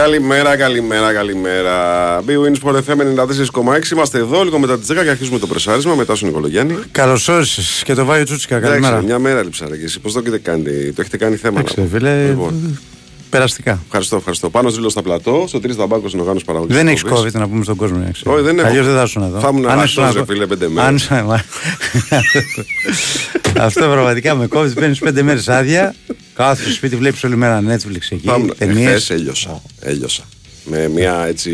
Καλημέρα, καλημέρα, καλημέρα. Big Wins for FM 94,6. Είμαστε εδώ λίγο μετά τις 10 και αρχίζουμε το πρεσάρισμα. Μετά στον Νικολογιάννη. Καλώς όρισες και το Βάιο Τσούτσικα. Καλημέρα. Εντάξει, μια μέρα λείψα ρε, και εσύ. Πώς το έχετε κάνει, το έχετε κάνει θέμα. Εντάξει, να πω. φίλε, Λοιπόν, περαστικά. ευχαριστώ, ευχαριστώ. Πάνω ζήλο στα πλατό, στο τρεις ταμπάκο είναι ο Γάνος παραγωγής. Δεν έχεις COVID να πούμε στον κόσμο. έτσι. Όχι, δεν έχω. Αλλιώς δεν θα ήσουν εδώ. Θα ήμουν Αν αραχτός, ήσουν ρε ακο- φίλε, πέντε μέρες. Αν ήσουν- μα- Αυτό πραγματικά με COVID παίρνεις πέντε μέρες άδεια. Κάθεσαι στο σπίτι, βλέπεις όλη μέρα Netflix εκεί. Ταινίες. Εχθές έλειωσα. Έλειωσα. Με μια έτσι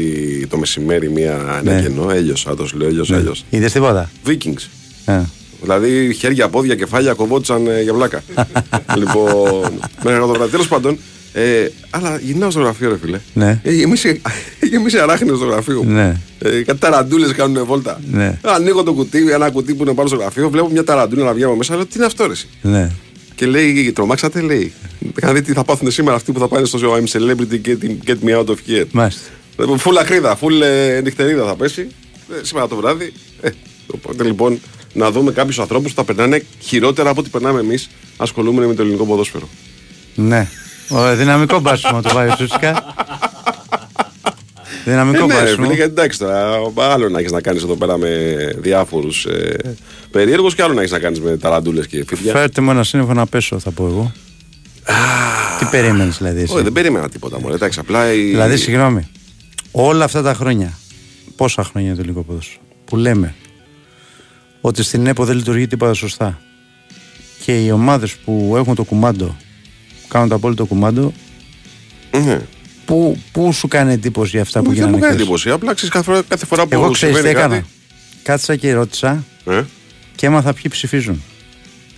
το μεσημέρι, μια, ένα Ναι. κενό. Έλειωσα, το σου λέω, έλειωσα, έλειωσα. Είδες τίποτα; Vikings. Ε. Δηλαδή χέρια, πόδια, κεφάλια κοβόντουσαν ε, για βλάκα. λοιπόν, μέχρι το βράδυ. Τέλος πάντων, ε, αλλά γυρνάω στο γραφείο, ρε φίλε. Ναι. Ε, γεμίσει, γεμίσει αράχνη στο γραφείο. μου. Ναι. Ε, κάτι ταραντούλες κάνουν βόλτα. Ναι. Ανοίγω το κουτί, ένα κουτί που είναι πάνω στο γραφείο, βλέπω μια ταραντούλα να βγει από μέσα. Λέω τι είναι αυτό, ρε. εσύ;» Ναι. Και λέει, τρομάξατε, λέει. Είχαν δει τι θα πάθουν σήμερα αυτοί που θα πάνε στο show I'm Celebrity Get, get Me Out of Here. Μάλιστα. Λοιπόν, Φουλ ακρίδα, φουλ ε, νυχτερίδα θα πέσει ε, σήμερα το βράδυ. Ε, οπότε λοιπόν να δούμε κάποιους ανθρώπους που θα περνάνε χειρότερα από ό,τι περνάμε εμείς ασχολούμενοι με το ελληνικό ποδόσφαιρο. Ναι. Ο, δυναμικό μπάσιμο το Βάιο Τσούτσικα. Δυναμικό Ε, ναι, ρε μπάσιμο. φίλε, γιατί εντάξει τώρα, άλλο να έχεις να κάνεις εδώ πέρα με διάφορους ε, περίεργους και άλλο να έχεις να κάνεις με ταραντούλες και φίδια. Φέρτε μου ένα σύννεφο να πέσω, θα πω εγώ. Τι περίμενες δηλαδή εσύ; Όχι, δεν περίμενα τίποτα μόνο. Εντάξει, απλά. Η... Δηλαδή, συγγνώμη, όλα αυτά τα χρόνια, πόσα χρόνια το ελληνικό ποδόσφαιρο, που λέμε ότι στην ΕΠΟ δεν λειτουργεί τίποτα σωστά και οι ομάδες που έχουν το κουμάντο, κάνουν το απόλυτο κουμάντο, Ναι. Πού, πού σου κάνει εντύπωση για αυτά που Όχι, δεν γίνανε μου κάνει χθες; εντύπωση. Απλά ξέρεις κάθε φορά, κάθε φορά που Εγώ ξέρεις τι συμβαίνει έκανα. κάτι, Κάτσα και ρώτησα Ε, και έμαθα ποιοι ψηφίζουν.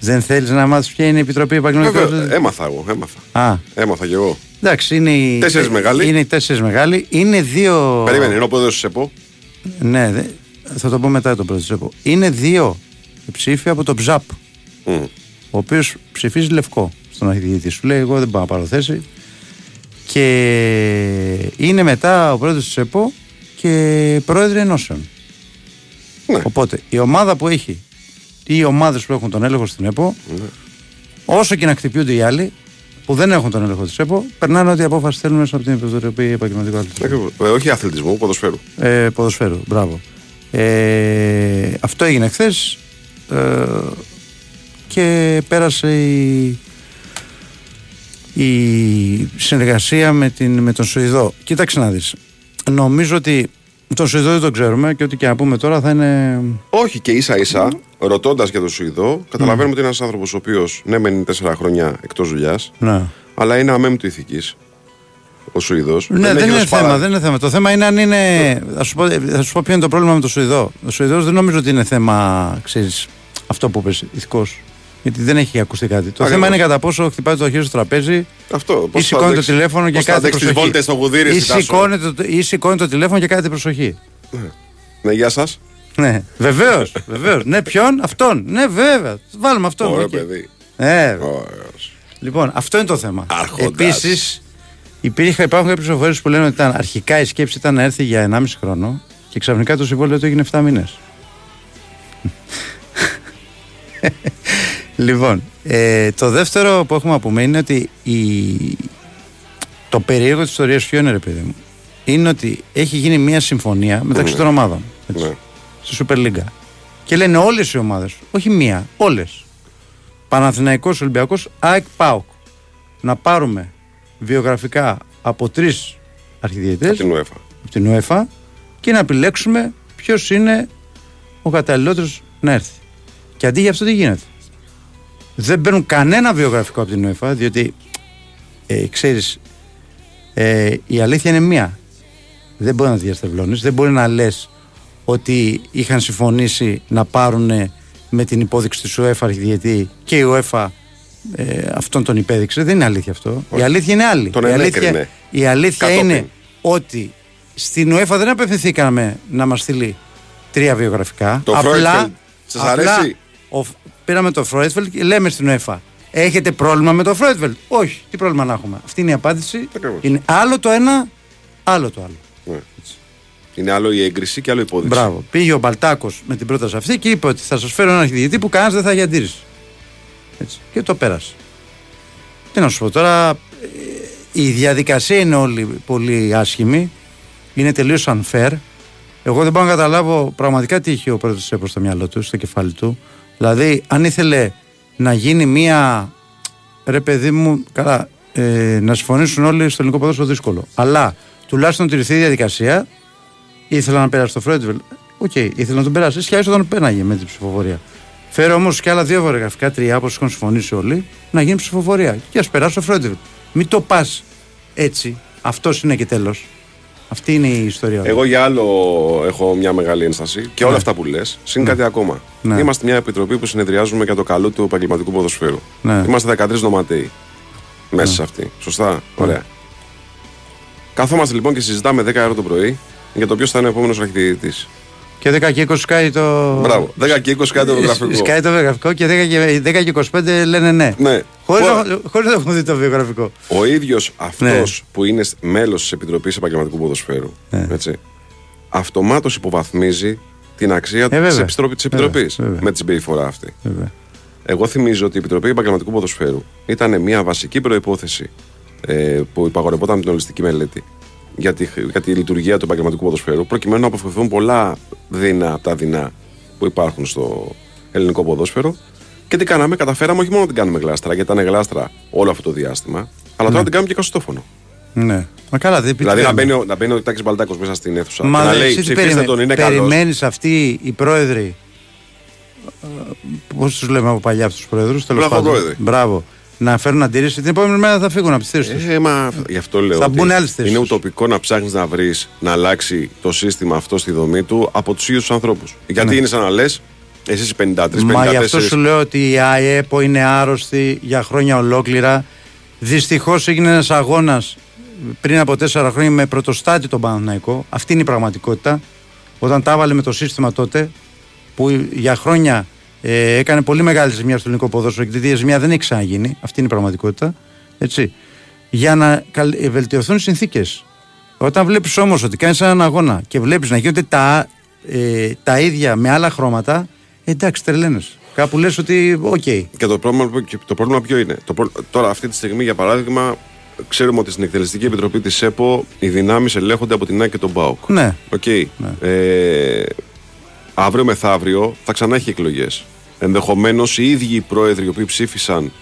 Δεν θέλεις να μάθεις ποια είναι η Επιτροπή Επαγγελματικών. βέβαια, έμαθα εγώ. Έμαθα. Α, Έμαθα κι εγώ. εντάξει, είναι οι. Τέσσερις μεγάλοι. Είναι οι τέσσερις μεγάλοι. Είναι δύο. Περίμενε, είναι ο πρόεδρος της ΕΠΟ. Ναι, δε- θα το πω μετά το πρώτο τσέπο. Είναι δύο ψήφοι από το ΨΑΠ, Μμ. ο οποίος ψηφίζει λευκό στον αρχιδιετή. Σου λέει: Εγώ δεν πάω να πάρω θέση. Και είναι μετά ο πρόεδρος της ΕΠΟ και πρόεδροι ενώσεων. Ναι. Οπότε η ομάδα που έχει ή οι ομάδες που έχουν τον έλεγχο στην ΕΠΟ, Ναι. όσο και να χτυπιούνται οι άλλοι που δεν έχουν τον έλεγχο της ΕΠΟ, περνάνε ό,τι απόφαση θέλουν μέσα από την Επιτροπή Επαγγελματικού Αθλητισμού. Ακριβώς. Ε, όχι αθλητισμού, ποδοσφαίρου. Ε, ποδοσφαίρου, μπράβο. Ε, αυτό έγινε χθες ε, και πέρασε η, η συνεργασία με, την, με τον Σουηδό. Κοίταξε να δεις. Νομίζω ότι τον Σουηδό δεν τον ξέρουμε και ό,τι και να πούμε τώρα θα είναι... Όχι και ίσα ίσα, ρωτώντας για τον Σουηδό, καταλαβαίνουμε ότι είναι ένας άνθρωπος ο οποίος ναι, μένει τέσσερα χρόνια εκτός δουλειάς, Ναι. αλλά είναι αμέμπτου ηθικής. Ο Σουηδός. Ναι, δεν είναι θέμα, δεν είναι θέμα. Το θέμα είναι αν είναι. Θα σου, πω, θα σου πω ποιο είναι το πρόβλημα με το Σουηδό. Ο Σουηδός δεν νομίζω ότι είναι θέμα, ξέρεις, αυτό που είπες, ηθικός. Γιατί δεν έχει ακουστεί κάτι. Το Ακριβώς. θέμα είναι κατά πόσο χτυπάει το χέρι στο τραπέζι Αυτό. ή Πώς θα σηκώνει το αντέξει- τηλέφωνο και πώς θα κάτι αντέξει τις προσοχή. βόλτες στο γουδίρι Ή στη Τάσο. σηκώνει, το, ή σηκώνει το τηλέφωνο και κάτι προσοχή. Ναι, γεια σας. Ναι, βεβαίως. Βεβαίως. ναι, ποιον, αυτόν. Ναι, βέβαια. Βάλουμε αυτόν. Ωραία, οκ. παιδί. Ε, Ωραίος. Λοιπόν, αυτό είναι το θέμα. Άρχοντας. Επίσης, υπάρχουν κάποιες πληροφορίες που λένε ότι ήταν, αρχικά η σκέψη ήταν να έρθει για 1,5 χρόνο και ξαφνικά το συμβόλαιο του έγινε 7 μήνες. Λοιπόν, ε, το δεύτερο που έχουμε να πούμε είναι ότι η... το περίεργο της ιστορίας ποιο είναι, ρε παιδί μου, είναι ότι έχει γίνει μια συμφωνία μεταξύ Ναι. των ομάδων. Έτσι, Ναι. Στη Super League. Και λένε όλες οι ομάδες, όχι μία, όλες. Παναθηναϊκός, Ολυμπιακός, ΑΕΚ, ΠΑΟΚ. Να πάρουμε βιογραφικά από τρεις αρχιδιετές Από την UEFA. από την UEFA και να επιλέξουμε ποιος είναι ο καταλληλότερος να έρθει. Και αντί για αυτό τι γίνεται; Δεν παίρνουν κανένα βιογραφικό από την UEFA, διότι ε, ξέρεις, ε, η αλήθεια είναι μία. Δεν μπορεί να τη διαστευλώνεις, δεν μπορεί να λες ότι είχαν συμφωνήσει να πάρουν με την υπόδειξη της UEFA αρχιδιετή και η UEFA ε, αυτόν τον υπέδειξε. Δεν είναι αλήθεια αυτό. Όχι. Η αλήθεια είναι άλλη. Τον η αλήθεια, ενέκρινε. η αλήθεια Κατόπιν. είναι ότι στην UEFA δεν απευθυνθήκαμε να μας στείλει τρία βιογραφικά. Τον Φρόιτφελντ, σας αρέσει; ο, πήραμε τον Φρόιτφελντ και λέμε στην UEFA. Έχετε πρόβλημα με τον Φρόιτφελντ. Όχι. Τι πρόβλημα να έχουμε. Αυτή είναι η απάντηση. Ακριβώς. Είναι άλλο το ένα, άλλο το άλλο. Ναι. Είναι άλλο η έγκριση και άλλο η υπόδειξη. Μπράβο. Πήγε ο Μπαλτάκος με την πρόταση αυτή και είπε ότι θα σας φέρω έναν αρχιδιαιτητή που κανένας δεν θα έχει αντίρρηση. Έτσι. Και το πέρασε. Τι να σου πω τώρα. ε, η διαδικασία είναι όλη πολύ άσχημη. Είναι τελείως unfair. Εγώ δεν μπορώ να καταλάβω πραγματικά τι είχε ο πρόεδρος της ΕΠΟ στο μυαλό του, στο κεφάλι του. Δηλαδή, αν ήθελε να γίνει μία. Ρε παιδί μου, καλά, ε, να συμφωνήσουν όλοι στο ελληνικό ποδόσφαιρο δύσκολο. Αλλά τουλάχιστον τηρηθεί η διαδικασία. Ήθελε να περάσει τον Φρόιτφελντ. OK, okay, ήθελα να τον περάσει. Σχεδόν όταν πέναγε με την ψηφοφορία. Φέρω όμως και άλλα δύο βορειογραφικά, τρία όπως έχουν συμφωνήσει όλοι, να γίνει ψηφοφορία. Και ας περάσει το Φρόντιβελ. Μην το πας έτσι. Αυτός είναι και τέλος. Αυτή είναι η ιστορία. Εγώ για άλλο έχω μια μεγάλη ένσταση και όλα ναι. αυτά που λες. Συν ναι. κάτι ακόμα. Ναι. Είμαστε μια επιτροπή που συνεδριάζουμε για το καλό του επαγγελματικού ποδοσφαίρου. Ναι. Είμαστε 13 νοματέοι μέσα ναι. σε αυτή. Σωστά. Ναι. Ωραία. Καθόμαστε λοιπόν και συζητάμε 10 ώρα το πρωί για το ποιος θα είναι ο επόμενος αρχιτεκτή. Και 10 και 20 σκάει το. Μπράβο. 10 και 20 σκάει το βιογραφικό. Σκάει το βιογραφικό και 10 και, 25 λένε ναι. ναι. Χωρίς να έχουν δει το βιογραφικό. Ο ίδιος αυτός ναι. που είναι μέλος της Επιτροπής Επαγγελματικού Ποδοσφαίρου. Ναι. Αυτομάτως υποβαθμίζει την αξία ε, της Επιτροπή με τη συμπεριφορά αυτή. Βέβαια. Εγώ θυμίζω ότι η Επιτροπή Επαγγελματικού Ποδοσφαίρου ήταν μια βασική προπόθεση ε, που υπαγορευόταν την ολιστική μελέτη για τη, για τη λειτουργία του επαγγελματικού ποδοσφαίρου, προκειμένου να αποφευθούν πολλά δεινά από τα δεινά που υπάρχουν στο ελληνικό ποδόσφαιρο. Και τι κάναμε, καταφέραμε όχι μόνο να την κάνουμε γλάστρα, γιατί ήταν γλάστρα όλο αυτό το διάστημα, αλλά τώρα ναι. την κάνουμε και καστόφωνο. Ναι. Μα καλά, δεν Δηλαδή να μπαίνει, ο, να μπαίνει ο Τάκη Μπαλτάκος μέσα στην αίθουσα. Μα και να λέει ψηφίστε τον, είναι καλός. Περιμένεις αυτοί οι πρόεδροι. Ε, Πώς τους λέμε από παλιά αυτούς τους πρόεδρους, τέλος πάντων. Μπράβο να φέρουν αντίρρηση. Την επόμενη μέρα θα φύγουν από τις θέσεις τους. Ε, μα γι' αυτό λέω. Θα μπουν άλλες θέσεις. Είναι ουτοπικό να ψάχνεις να βρεις να αλλάξει το σύστημα αυτό στη δομή του από τους ίδιους τους ανθρώπους. Γιατί ναι. είναι σαν να λες, εσύ 53, 54. Μα γι' αυτό σου λέω ότι η ΑΕΠΟ είναι άρρωστη για χρόνια ολόκληρα. Δυστυχώς έγινε ένας αγώνας πριν από τέσσερα χρόνια με πρωτοστάτη τον Παναθηναϊκό. Αυτή είναι η πραγματικότητα. Όταν τα έβαλε με το σύστημα τότε, που για χρόνια ε, έκανε πολύ μεγάλη ζημιά στο ελληνικό ποδόσφαιρο και τη ζημιά δεν έχει ξαναγίνει. Αυτή είναι η πραγματικότητα. Έτσι. Για να ε, βελτιωθούν οι συνθήκες. Όταν βλέπεις όμως ότι κάνεις έναν αγώνα και βλέπεις να γίνονται τα, ε, τα ίδια με άλλα χρώματα, εντάξει, τρελαίνεσαι. Κάπου λες ότι, OK. Okay. Και το πρόβλημα, το πρόβλημα ποιο είναι; Το, τώρα, αυτή τη στιγμή, για παράδειγμα, ξέρουμε ότι στην Εκτελεστική Επιτροπή της ΕΠΟ οι δυνάμεις ελέγχονται από την ΑΕΚ και τον ΠΑΟΚ. Ναι. Okay. ναι. Ε, αύριο μεθαύριο θα ξανά έχει εκλογές. Ενδεχομένως οι ίδιοι οι πρόεδροι οι οποίοι ψήφισαν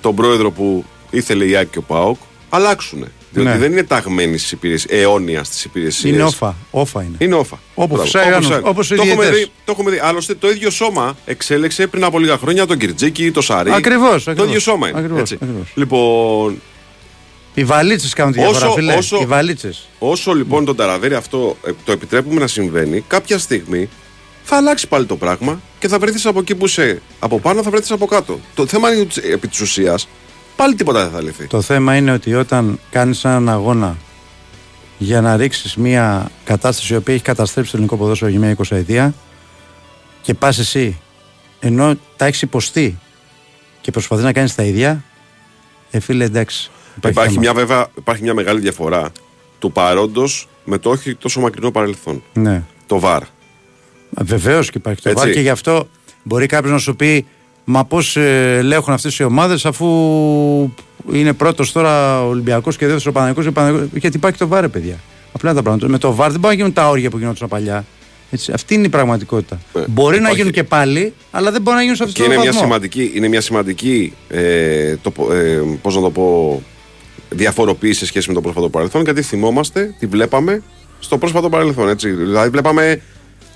τον πρόεδρο που ήθελε η Άκη και ο Πάοκ αλλάξουν. Διότι ναι. δεν είναι ταγμένοι στις υπηρεσίες, αιώνια στις υπηρεσίες. Είναι όφα. όφα είναι. Είναι όφα. Όπως το, έχουμε δει, το έχουμε δει. Άλλωστε το ίδιο σώμα εξέλεξε πριν από λίγα χρόνια τον Κυρτζίκη, το Σαρί. Ακριβώς. Το ίδιο σώμα είναι. Ακριβώς, έτσι. Ακριβώς. Λοιπόν. Οι βαλίτσες κάνουν τη διαφορά, όσο, φίλε. Όσο, Οι βαλίτσες. όσο λοιπόν τον ταραβέρι αυτό ε, το επιτρέπουμε να συμβαίνει, κάποια στιγμή θα αλλάξει πάλι το πράγμα και θα βρεθείς από εκεί που είσαι από πάνω, θα βρεθείς από κάτω. Το θέμα είναι ότι επί της ουσίας πάλι τίποτα δεν θα λυθεί. Το θέμα είναι ότι όταν κάνεις έναν αγώνα για να ρίξεις μια κατάσταση η οποία έχει καταστρέψει το ελληνικό ποδόσφαιρο για μια 20 ετία και πας εσύ ενώ τα έχεις υποστεί και προσπαθεί να κάνεις τα ίδια, ε, φίλε, εντάξει. Υπάρχει, υπάρχει μια, βέβαια, υπάρχει μια μεγάλη διαφορά του παρόντος με το όχι τόσο μακρινό παρελθόν. Ναι. Το βαρ. Βεβαίως και υπάρχει το βάρ και γι' αυτό μπορεί κάποιος να σου πει Μα πώς ε, ελέγχουν αυτές οι ομάδες αφού είναι πρώτος τώρα ο Ολυμπιακός και δεύτερος ο Παναγικός. Γιατί υπάρχει το βάρ, παιδιά. Απλά τα πράγματα. Με το βάρ δεν μπορούν να γίνουν τα όρια που γινόταν παλιά. Έτσι, αυτή είναι η πραγματικότητα. Ε, μπορεί υπάρχει... να γίνουν και πάλι, αλλά δεν μπορεί να γίνουν σε αυτή την είναι μια σημαντική, είναι μια σημαντική ε, το, ε, πώς να το πω, διαφοροποίηση σε σχέση με το πρόσφατο παρελθόν, γιατί θυμόμαστε, τη βλέπαμε στο πρόσφατο παρελθόν. Έτσι. Δηλαδή, βλέπαμε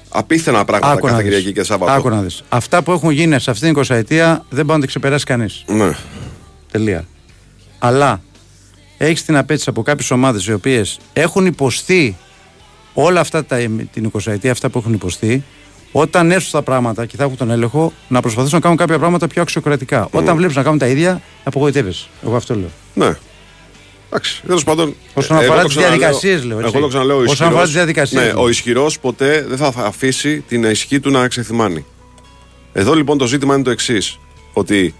απίθανα πράγματα Άκου κάθε Κυριακή και Σάββατο. Άκου να δεις. Αυτά που έχουν γίνει σε αυτήν την 20 ετία δεν μπορεί να τα ξεπεράσει κανείς. Ναι. Τελεία. Αλλά έχεις την απέτηση από κάποιες ομάδες οι οποίες έχουν υποστεί όλα αυτά τα, την 20 ετία, αυτά που έχουν υποστεί, όταν έρθουν τα πράγματα και θα έχουν τον έλεγχο, να προσπαθήσουν να κάνουν κάποια πράγματα πιο αξιοκρατικά. Mm. Όταν βλέπεις να κάνουν τα ίδια, απογοητεύεσαι. Εγώ αυτό λέω. Ναι. Εντάξει, τέλος πάντων. Όσον αφορά τις διαδικασίες, λέω. Εγώ το ξαναλέω. Όσον αφορά τις διαδικασίες. Ναι, ο ισχυρός ποτέ δεν θα αφήσει την ισχύ του να ξεθυμάνει. Εδώ λοιπόν το ζήτημα είναι το εξής. Ότι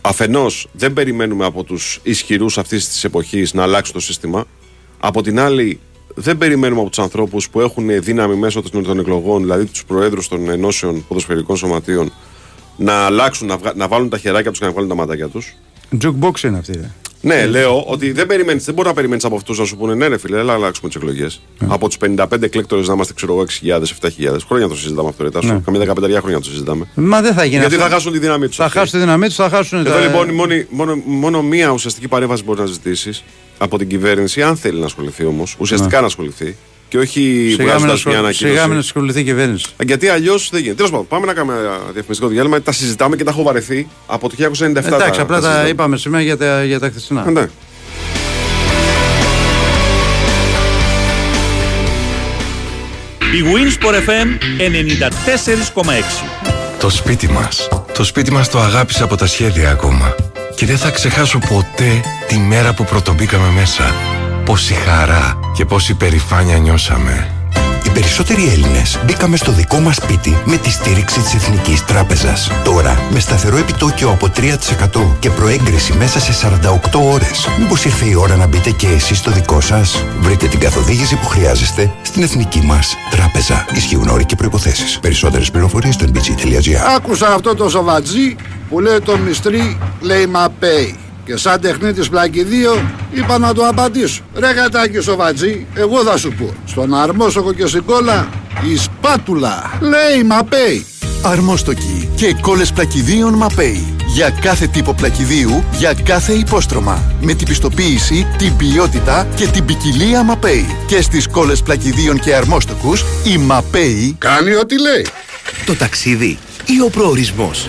αφενός δεν περιμένουμε από τους ισχυρούς αυτής της εποχής να αλλάξουν το σύστημα. Από την άλλη, δεν περιμένουμε από τους ανθρώπους που έχουν δύναμη μέσω των εκλογών, δηλαδή τους προέδρους των ενώσεων ποδοσφαιρικών σωματείων, να αλλάξουν, να, να βάλουν τα χεράκια τους και να βάλουν τα μάτια τους. Jukebox είναι αυτή. Ναι, ε. λέω ότι δεν, περιμένεις, δεν μπορεί να περιμένεις από αυτούς να σου πούνε ναι, ρε φίλε, έλα αλλάξουμε τις εκλογές. Ναι. Από τους 55 εκλέκτορες να είμαστε, ξέρω εγώ, 6.000, 7.000. Χρόνια το συζητάμε αυτό, ρε. Ναι. Καμία 15 χρόνια το συζητάμε. Μα δεν θα γίνει. Γιατί αυτό. θα χάσουν τη δύναμή τους. Θα χάσουν τη δύναμή τους, θα χάσουν. Εδώ τα... λοιπόν μόνο, μόνο, μόνο μία ουσιαστική παρέμβαση μπορεί να ζητήσεις από την κυβέρνηση, αν θέλει να ασχοληθεί όμως, ουσιαστικά ναι. να ασχοληθεί, και όχι βγάζοντας μια ανακοίνωση. Σιγά μην ασχοληθεί η κυβέρνηση. Γιατί αλλιώς δεν γίνεται. Τέλος πάντων, πάμε να κάνουμε ένα διαφημιστικό διάλειμμα. Τα συζητάμε και τα έχω βαρεθεί από το 1997. Εντάξει, απλά τα, είπαμε σήμερα για τα, για τα χθεσινά. Ναι. Η Winsport FM 94,6 Το σπίτι μας. Το σπίτι μας το αγάπησε από τα σχέδια ακόμα. Και δεν θα ξεχάσω ποτέ τη μέρα που πρωτομπήκαμε μέσα πόση χαρά και πόση περηφάνεια νιώσαμε. Οι περισσότεροι Έλληνες μπήκαμε στο δικό μας σπίτι με τη στήριξη της Εθνικής Τράπεζας. Τώρα, με σταθερό επιτόκιο από 3% και προέγκριση μέσα σε 48 ώρες, μήπως ήρθε η ώρα να μπείτε και εσείς στο δικό σας; Βρείτε την καθοδήγηση που χρειάζεστε στην Εθνική μας Τράπεζα. Ισχύουν όροι και προποθέσει. Περισσότερες πληροφορίες στο nbg.gr. Άκουσα αυτό το σοβατζί που λέει το μυστρή λέει Pay. Και σαν τεχνίτης πλακιδίο είπα να το απαντήσω. Ρε κατάκι σοβατζή, εγώ θα σου πω. Στον αρμόσοκο και στην κόλλα η σπάτουλα. Λέει Μαπέι. Αρμόστοκοι και κόλλες πλακιδίων Μαπέι. Για κάθε τύπο πλακιδίου, για κάθε υπόστρωμα. Με την πιστοποίηση, την ποιότητα και την ποικιλία Μαπέι. Και στις κόλλες πλακιδίων και αρμόστοκους, η Μαπέι κάνει ό,τι λέει. Το ταξίδι ή ο προορισμός.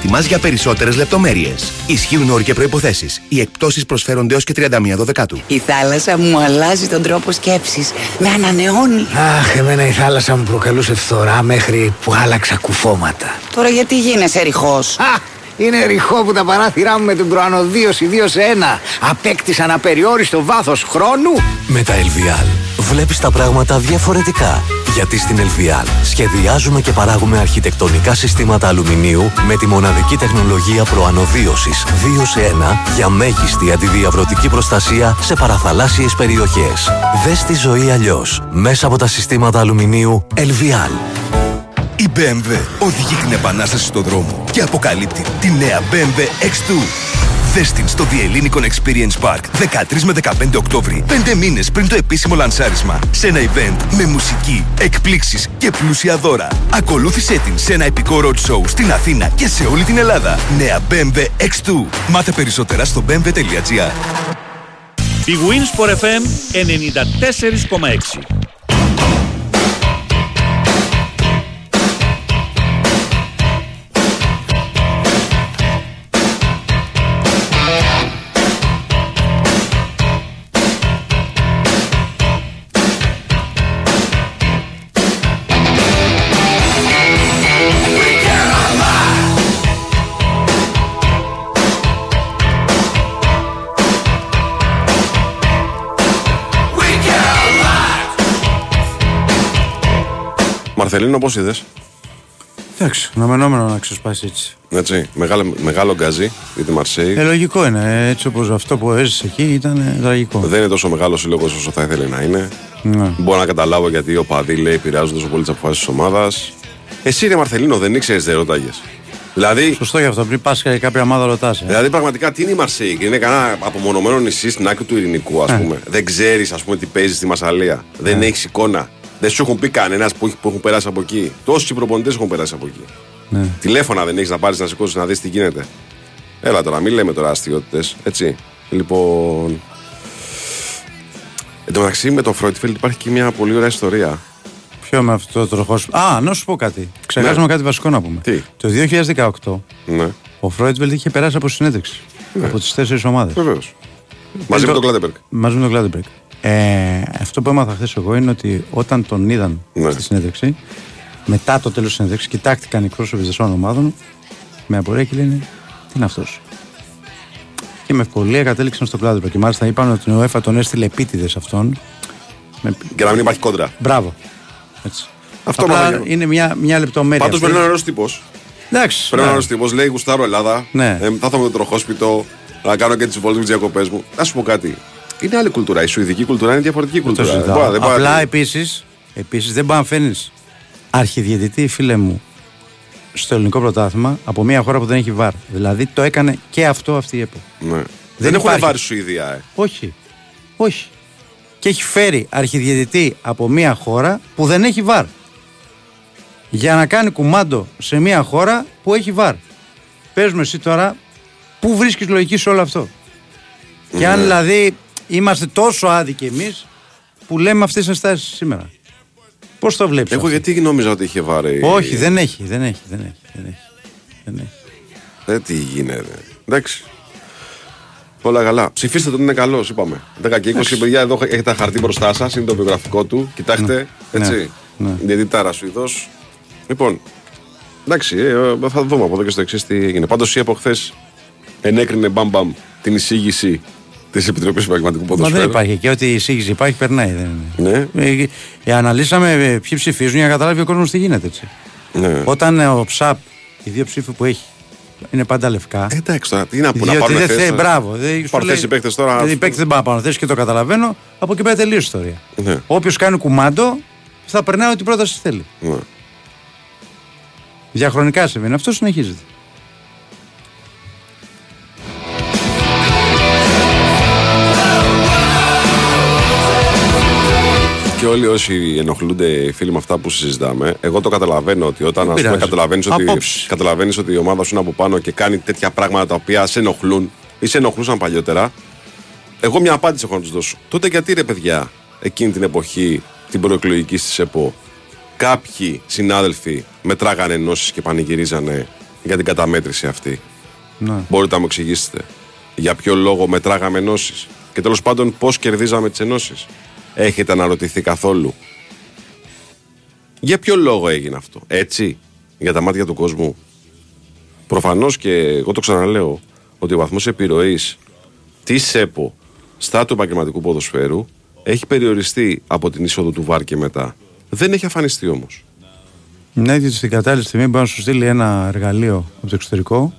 μα για περισσότερες λεπτομέρειες. Ισχύουν όροι και προποθέσει. Οι εκπτώσεις προσφέρονται έως και 31 Δεκάτου. Η θάλασσα μου αλλάζει τον τρόπο σκέψης. Με ανανεώνει. Αχ, εμένα η θάλασσα μου προκαλούσε φθορά μέχρι που άλλαξα κουφώματα. Τώρα γιατί γίνεσαι ρηχός; Είναι ρηχό που τα παράθυρά μου με την προανοδίωση 2 σε 1 απέκτησαν απεριόριστο βάθος χρόνου. Με τα LVL βλέπεις τα πράγματα διαφορετικά. Γιατί στην Ελβιάλ σχεδιάζουμε και παράγουμε αρχιτεκτονικά συστήματα αλουμινίου με τη μοναδική τεχνολογία προανοδίωσης 2 σε 1 για μέγιστη αντιδιαβρωτική προστασία σε παραθαλάσσιες περιοχές. Δες τη ζωή αλλιώς μέσα από τα συστήματα αλουμινίου Ελβιάλ. Η BMW οδηγεί την επανάσταση στο δρόμο και αποκαλύπτει τη νέα BMW X2 Δες την στο The Hellenic Experience Park 13 με 15 Οκτώβρη, 5 μήνες πριν το επίσημο λανσάρισμα. Σε ένα event με μουσική, εκπλήξεις και πλούσια δώρα. Ακολούθησέ την σε ένα επικό road show στην Αθήνα και σε όλη την Ελλάδα. Νέα BMW X2. Μάθε περισσότερα στο bmw.gr. Η Wins for FM 94,6 Μαρθελίνο, πώ είδες. Εντάξει, αναμενόμενο να ξεσπάσει έτσι. Έτσι, μεγάλο, μεγάλο γκάζι για τη Μαρσέη. Ε, λογικό είναι. Έτσι όπως αυτό που έζησε εκεί ήταν ε, τραγικό. Δεν είναι τόσο μεγάλο σύλλογος όσο θα ήθελε να είναι. Ναι. Μπορώ να καταλάβω γιατί ο Παδί λέει επηρεάζουν τόσο πολύ τις αποφάσεις της ομάδας. Εσύ είναι Μαρθελίνο, δεν ήξερες, δεν ρωτάγε. Δηλαδή, Σωστό γι' αυτό, πριν πας και κάποια ομάδα ρωτάς. Ε. Δηλαδή, πραγματικά τι είναι η Μαρσέη, είναι κανένα απομονωμένο νησί στην άκρη του ειρηνικού, ας πούμε. Δεν ξέρεις, ας πούμε, τι παίζει στη Μασαλία. Δεν έχεις εικόνα. Δεν σου έχουν πει κανένας που, που έχουν περάσει από εκεί. Τόσοι προπονητές έχουν περάσει από εκεί. Ναι. Τηλέφωνα δεν έχεις να πάρεις να σηκώσεις να δεις τι γίνεται. Έλα τώρα, μην λέμε τώρα αστειότητες. Έτσι. Λοιπόν. Εν τω μεταξύ με τον Φρόιτφελτ υπάρχει και μια πολύ ωραία ιστορία. Ποιο με αυτό το τροχόσπιτο. Α, να σου πω κάτι. Ξεχάσαμε ναι. κάτι βασικό να πούμε. Τι; Το 2018 ναι. ο Φρόιτφελτ είχε περάσει από συνέντευξη. Ναι. Από τις τέσσερις ομάδες. Βεβαίως. Μαζί με τον Κλάντεμπεργκ. Μαζί με τον Κλάντεμπεργκ. Ε, αυτό που έμαθα χθες εγώ είναι ότι όταν τον είδαν ναι. στη συνέντευξη, μετά το τέλος της συνέντευξης, κοιτάχτηκαν οι πρόσωποι των ομάδων με απορία και λένε Τι είναι αυτός; και με ευκολία κατέληξαν στο κλάδο. Και μάλιστα είπαν ότι η UEFA τον έστειλε επίτηδες αυτόν. Με... Για να μην υπάρχει κόντρα. Μπράβο. Έτσι. Αυτό Απλά είναι μια, μια λεπτομέρεια. Πάντως πρέπει να είναι ωραίος τύπος. Εντάξει. Πρέπει να είναι ωραίος τύπος. Λέει Γουστάρω Ελλάδα. Ναι. Ε, θα έρθω με το τροχόσπιτο να κάνω και τις βόλτες με τις διακοπές μου. Α σου πω κάτι. Είναι άλλη κουλτούρα. Η σουηδική κουλτούρα είναι διαφορετική κουλτούρα. Δεν μπορεί, δεν Απλά επίσης επίσης, δεν μπορεί να φέρνει αρχιδιαιτητή, φίλε μου, στο ελληνικό πρωτάθλημα από μια χώρα που δεν έχει βάρ. Δηλαδή το έκανε και αυτό αυτή η ΕΠΟ. Ναι. Δεν, δεν έχουν βάρ Σουηδία, ε. Όχι. Όχι. Και έχει φέρει αρχιδιαιτητή από μια χώρα που δεν έχει βάρ. Για να κάνει κουμάντο σε μια χώρα που έχει βάρ. Πες μου εσύ τώρα, πού βρίσκεις λογική σε όλο αυτό; Και αν Ναι. δηλαδή είμαστε τόσο άδικοι εμείς που λέμε αυτές τις ενστάσεις σήμερα. Πώς το βλέπεις Εγώ αυτό; γιατί νόμιζα ότι είχε βάρει. Όχι, δεν έχει, δεν έχει, δεν έχει. Δεν έχει. Δεν έχει. Ε, τι γίνεται. Εντάξει. Όλα καλά. Ψηφίστε τον, είναι καλός, είπαμε. 10 και 20 παιδιά, εδώ έχετε τα χαρτί μπροστά σας, είναι το βιογραφικό του. Κοιτάξτε, έτσι. Ναι. Διαιτητάρα Σουηδό. Λοιπόν, εντάξει, ε, ε, θα δούμε από εδώ και στο εξής τι έγινε. Πάντως η ΕΠΟ χθες ενέκρινε μπαμ-μπαμ την εισήγηση της Επιτροπής Επαγγελματικού Μα Ποδοσφαίρου. δεν υπάρχει και ό,τι εισήγηση υπάρχει περνάει. Δεν είναι. Ναι. Ε, ε, αναλύσαμε ε, ποιοι ψηφίζουν για να καταλάβει ο κόσμος τι γίνεται. Έτσι. Ναι. Όταν ε, ο ΨΑΠ, οι δύο ψήφοι που έχει, είναι πάντα λευκά. Ε, εντάξει τώρα, τι να πω, να διότι πάρουν δεν θέση, θε- ε. μπράβο. δεν- σου Πάρουν λέει- θέση οι παίκτες τώρα, ας Οι παίκτες δεν πάνε πάνω θέση και το καταλαβαίνω. Από εκεί πέρα τελείω η ιστορία. Ναι. Όποιος κάνει κουμάντο θα περνάει ό,τι πρόταση θέλει. Ναι. Διαχρονικά συμβαίνει. Αυτό συνεχίζεται. Και όλοι όσοι ενοχλούνται οι φίλοι με αυτά που συζητάμε, εγώ το καταλαβαίνω ότι όταν Δεν ας πούμε, πειράζει. καταλαβαίνεις ότι, Απόψεις. καταλαβαίνεις ότι η ομάδα σου είναι από πάνω και κάνει τέτοια πράγματα τα οποία σε ενοχλούν ή σε ενοχλούσαν παλιότερα, εγώ μια απάντηση έχω να τους δώσω. Τότε γιατί ρε παιδιά, εκείνη την εποχή, την προεκλογική στη ΕΠΟ, κάποιοι συνάδελφοι μετράγανε ενώσεις και πανηγυρίζανε για την καταμέτρηση αυτή; Ναι. Μπορείτε να μου εξηγήσετε για ποιο λόγο μετράγαμε ενώσεις; Και τέλος πάντων πώς κερδίζαμε τις ενώσεις; Έχετε αναρωτηθεί καθόλου; Για ποιο λόγο έγινε αυτό, έτσι, για τα μάτια του κόσμου; Προφανώς και εγώ το ξαναλέω ότι ο βαθμός επιρροής της ΕΠΟ στα του επαγγελματικού ποδοσφαίρου έχει περιοριστεί από την είσοδο του ΒΑΡ και μετά. Δεν έχει αφανιστεί όμως. Ναι, γιατί στην κατάλληλη στιγμή μπορεί να σου στείλει ένα εργαλείο από το εξωτερικό,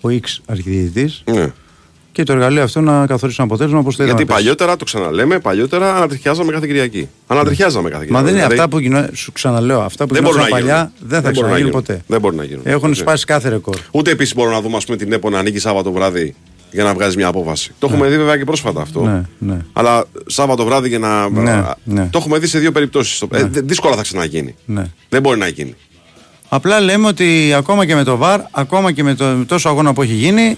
ο X αρχιδιαιτητής, Ναι. Και το εργαλείο αυτό να καθορίσει ένα αποτέλεσμα όπως το είδαμε. Γιατί πέρσι. παλιότερα, το ξαναλέμε, παλιότερα ανατριχιάζαμε κάθε Κυριακή. Ανατριχιάζαμε κάθε Κυριακή. Μα δεν είναι Δηλαδή, αυτά που γινό... σου ξαναλέω. Αυτά που δεν μπορούν γινόταν να παλιά γίνουν. δεν θα μπορούν να ξαναγίνουν γίνουν. ποτέ. Δεν μπορεί να γίνουν. Έχουν Έτσι. σπάσει κάθε ρεκόρ. Ούτε επίσης μπορώ να δούμε ας πούμε, την ΕΠΟ να ανοίγει Σάββατο βράδυ για να βγάζει μια απόφαση. Το έχουμε δει βέβαια και πρόσφατα αυτό. Ναι, ναι. Αλλά Σάββατο βράδυ για να. Ναι, ναι. Το έχουμε δει σε δύο περιπτώσεις. δύσκολα θα ξαναγίνει. Ναι. Δεν μπορεί να γίνει. Απλά λέμε ότι ακόμα και με το ΒΑΡ, ακόμα και με, το, με τόσο αγώνα που έχει γίνει, ε,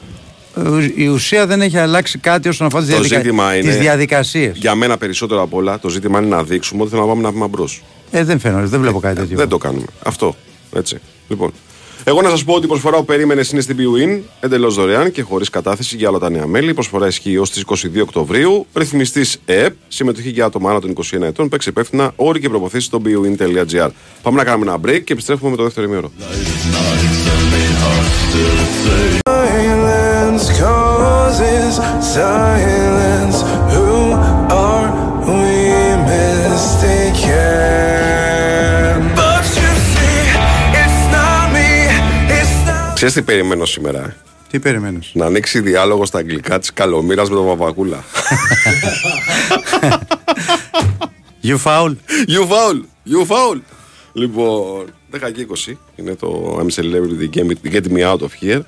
η ουσία δεν έχει αλλάξει κάτι όσον αφορά τις Το διαδικα... ζήτημα είναι. τις διαδικασίες. Για μένα περισσότερο απ' όλα το ζήτημα είναι να δείξουμε ότι θέλουμε να πάμε ένα βήμα μπρος. Ε, δεν φαίνεται, δεν βλέπω κάτι τέτοιο. Δεν το κάνουμε. Αυτό. Έτσι. Λοιπόν. Εγώ να σας πω ότι η προσφορά που περίμενε είναι στην BWIN, εντελώς δωρεάν και χωρίς κατάθεση για όλα τα νέα μέλη. Η προσφορά ισχύει έω τις 22 Οκτωβρίου. Ρυθμιστής ΕΕΠ, συμμετοχή για άτομα άνω των 21 ετών. Παίξει υπεύθυνα όροι και προποθέσει στο bwin.gr. Πάμε να κάνουμε ένα break και επιστρέφουμε με το δεύτερο ημίωρο. Silence causes silence. Who are we mistaken? But you see, it's not me, it's not. Ξέρεις τι περιμένω σήμερα. ε? Τι περιμένει. Να ανοίξει διάλογο στα αγγλικά τη Καλομήρα με τον Παπακούλα. You foul. You foul! You foul! Λοιπόν, 10 και 20 είναι το I'm Celebrity Game Get Me Out of Here.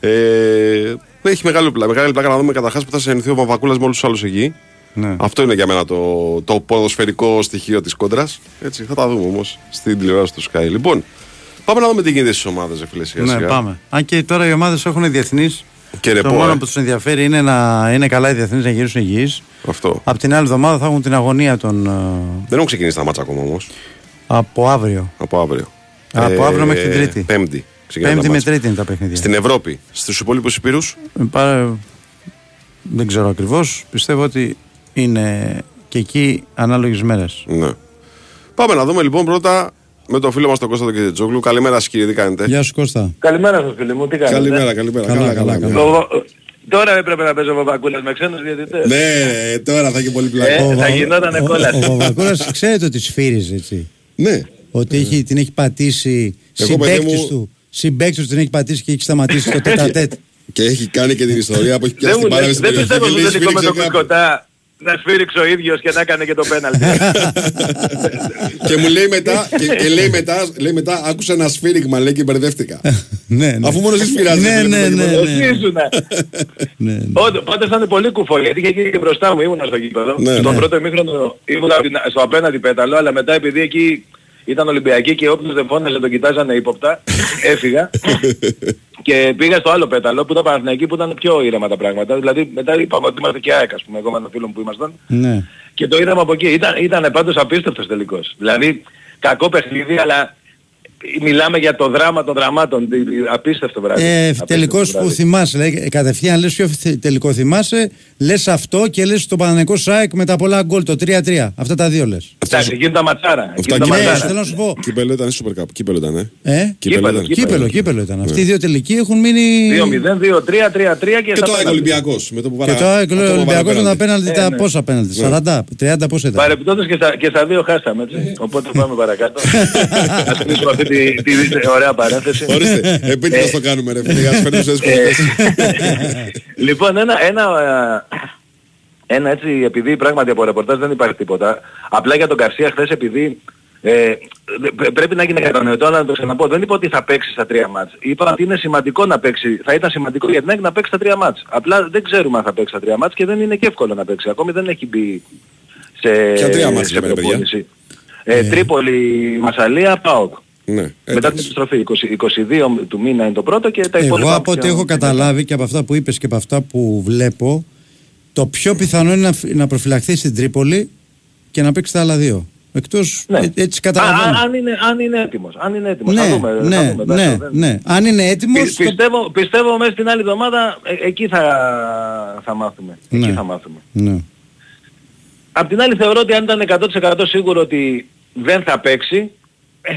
Ε, έχει μεγάλη, πλάκα, μεγάλη πλάκα να δούμε καταρχάς που θα συνεννοηθεί ο Παπακούλα με όλους τους άλλους εκεί. Ναι. Αυτό είναι για μένα το, το ποδοσφαιρικό στοιχείο της κόντρας. Έτσι, θα τα δούμε όμως στην τηλεόραση του Sky. Λοιπόν, πάμε να δούμε τι γίνεται στις ομάδες, φίλε. σιγά Ναι, σιγά. πάμε. Αν και τώρα οι ομάδες έχουν διεθνείς. Και ρεπό, το μόνο ε. που τους ενδιαφέρει είναι να είναι καλά οι διεθνείς να γυρίσουν υγιείς. Αυτό. Απ' την άλλη εβδομάδα θα έχουν την αγωνία των. ε, Δεν έχουν ξεκινήσει τα μάτσα ακόμα όμως. από αύριο. Από αύριο. Από αύριο μέχρι την Τρίτη. Πέμπτη. Ξεκινάνε Πέμπτη τα με μάτσα. Τρίτη είναι τα παιχνίδια. Στην Ευρώπη, στους υπόλοιπους υπήρους; Ε, πά- Δεν ξέρω ακριβώς. Πιστεύω ότι είναι και εκεί ανάλογες μέρες. Ναι. Πάμε να δούμε λοιπόν πρώτα με τον φίλο μας τον Κώστα τον Κιετζόγλου. Καλημέρα σας κύριε, τι κάνετε; Γεια σου Κώστα. Καλημέρα σας φίλε μου, τι κάνετε; Καλημέρα, καλημέρα. Καλά, καλά, καλά. Δο- Τώρα έπρεπε να παίζω Παπακούλας με ξένους διαιτητές. Ναι, τώρα θα έχει πολύ πλάκα. Ε, θα γινόταν κόλαση. Ο Παπακούλας ξέρετε ότι σφύριζε έτσι. Ναι. Ότι έχει, την έχει πατήσει Εγώ, παιδί συμπαίκτης μου- του. Συμπαίκτης του την έχει πατήσει και έχει σταματήσει το τετατέτ. Και έχει κάνει και την ιστορία που έχει Δεν πιάσει μου την μπάλα λες, μες στην δεν περιοχή πιστεύω και στο λέει τελικό με τον σφύριξε κάπου. Κουσκοτά να σφύριξε ο ίδιος και να έκανε και το πέναλτι. Και μου λέει μετά, και, και λέει μετά, λέει μετά, άκουσα ένα σφύριγμα, λέει και μπερδεύτηκα. ναι, ναι. Αφού μόνο εσύ σφυράζεις. Ναι, ναι, ναι, ναι. Εσύ ήσουνα. ναι. Όντως, Πάντως ήταν πολύ κουφό γιατί είχε γίνει και μπροστά μου, ήμουνα στο γήπεδο. Ναι, Στον ναι. πρώτο ημίχρονο ήμουνα απ' την- στο απέναντι πέταλο, αλλά μετά επειδή εκεί ήταν Ολυμπιακή και όποιος δεν φώναζε τον κοιτάζανε ύποπτα, έφυγα και πήγα στο άλλο πέταλο που ήταν Παναθηναϊκή που ήταν πιο ήρεμα τα πράγματα. Δηλαδή μετά είπαμε ότι είμαστε και ΑΕΚ ας πούμε, εγώ με έναν φίλο μου που ήμασταν Ναι. και το είδαμε από εκεί. Ήταν, ήταν πάντως απίστευτος τελικός. Δηλαδή κακό παιχνίδι αλλά μιλάμε για το δράμα των δραμάτων. Τι- Απίστευτο βράδυ. Ε, Απίστευτο τελικός βράδυ. που θυμάσαι, λέει, κατευθείαν λες ποιο θε- τελικό θυμάσαι, λες αυτό και λες το Παναγενικό ΣΑΕΚ με τα πολλά γκολ, το 3-3. Αυτά τα δύο λες. Εντάξει, γίνεται τα ματσάρα. Αυτά Γίνεται τα κύπελο. Ναι, ματσάρα. θέλω να σου πω. Κύπελο ήταν Super Cup. Κύπελο ήταν, ε. Ε, Κύπελο ήταν. κύπελο, κύπελο ήταν. Αυτοί οι δύο τελικοί έχουν μείνει. 2-0, 2-3, 3-3 και Και στα το ΑΕΚ πέναλτι. Ολυμπιακός. Με το που Και παρα- το ΑΕΚ, αυτό που Ολυμπιακός με τα παραπέναντι. πέναλτι, τα Ε, ναι. πόσα πέναλτι, Ναι. 40, 30 πόσα ήταν. Παρεπιπτόντως και στα, και στα δύο χάσαμε έτσι. Οπότε πάμε παρακάτω. Ας κλείσουμε αυτή τη, τη, τη ωραία παρένθεση. Ορίστε, επίτηδες το κάνουμε ρε φίλε, ας φέρνουμε σε δύσκολες Ε, θέσεις. λοιπόν, ένα, ένα, ε, ένα έτσι, επειδή πράγματι από ρεπορτάζ δεν υπάρχει τίποτα, απλά για τον Καρσία χθες επειδή ε, πρέ- πρέπει να γίνει κατανοητό, αλλά να το ξαναπώ. Δεν είπα ότι θα παίξει στα τρία μάτς. Είπα ότι είναι σημαντικό να παίξει, θα ήταν σημαντικό για την ΑΕΚ να παίξει στα τρία μάτς. Απλά δεν ξέρουμε αν θα παίξει στα τρία μάτς και δεν είναι και εύκολο να παίξει. Ακόμη δεν έχει μπει σε, Ποια τρία μάτς σε λέμε, ρε παιδιά; προπόνηση. Ε, Τρίπολη, Μασαλία, ΠΑΟΚ. Ναι, Μετά την εντάξει. επιστροφή. 20, 22 του μήνα είναι το πρώτο και τα υπόλοιπα. Εγώ από ό,τι πια- έχω καταλάβει και από αυτά που είπες και από αυτά που βλέπω, το πιο πιθανό είναι να, φ- να προφυλαχθεί στην Τρίπολη και να παίξει τα άλλα δύο. Εκτός Ναι. ε, έτσι Α, καταλαβαίνω. α, αν, είναι, αν είναι έτοιμος. Αν είναι έτοιμος. ναι, θα δούμε. ναι, θα δούμε, ναι, εντάξει, δεν- ναι. Αν είναι έτοιμος, Πι- πιστεύω, πιστεύω μέσα στην άλλη εβδομάδα ε, εκεί θα, θα μάθουμε. Εκεί Ναι. θα μάθουμε. Ναι. Απ' την άλλη θεωρώ ότι αν ήταν 100% σίγουρο ότι δεν θα παίξει, ε,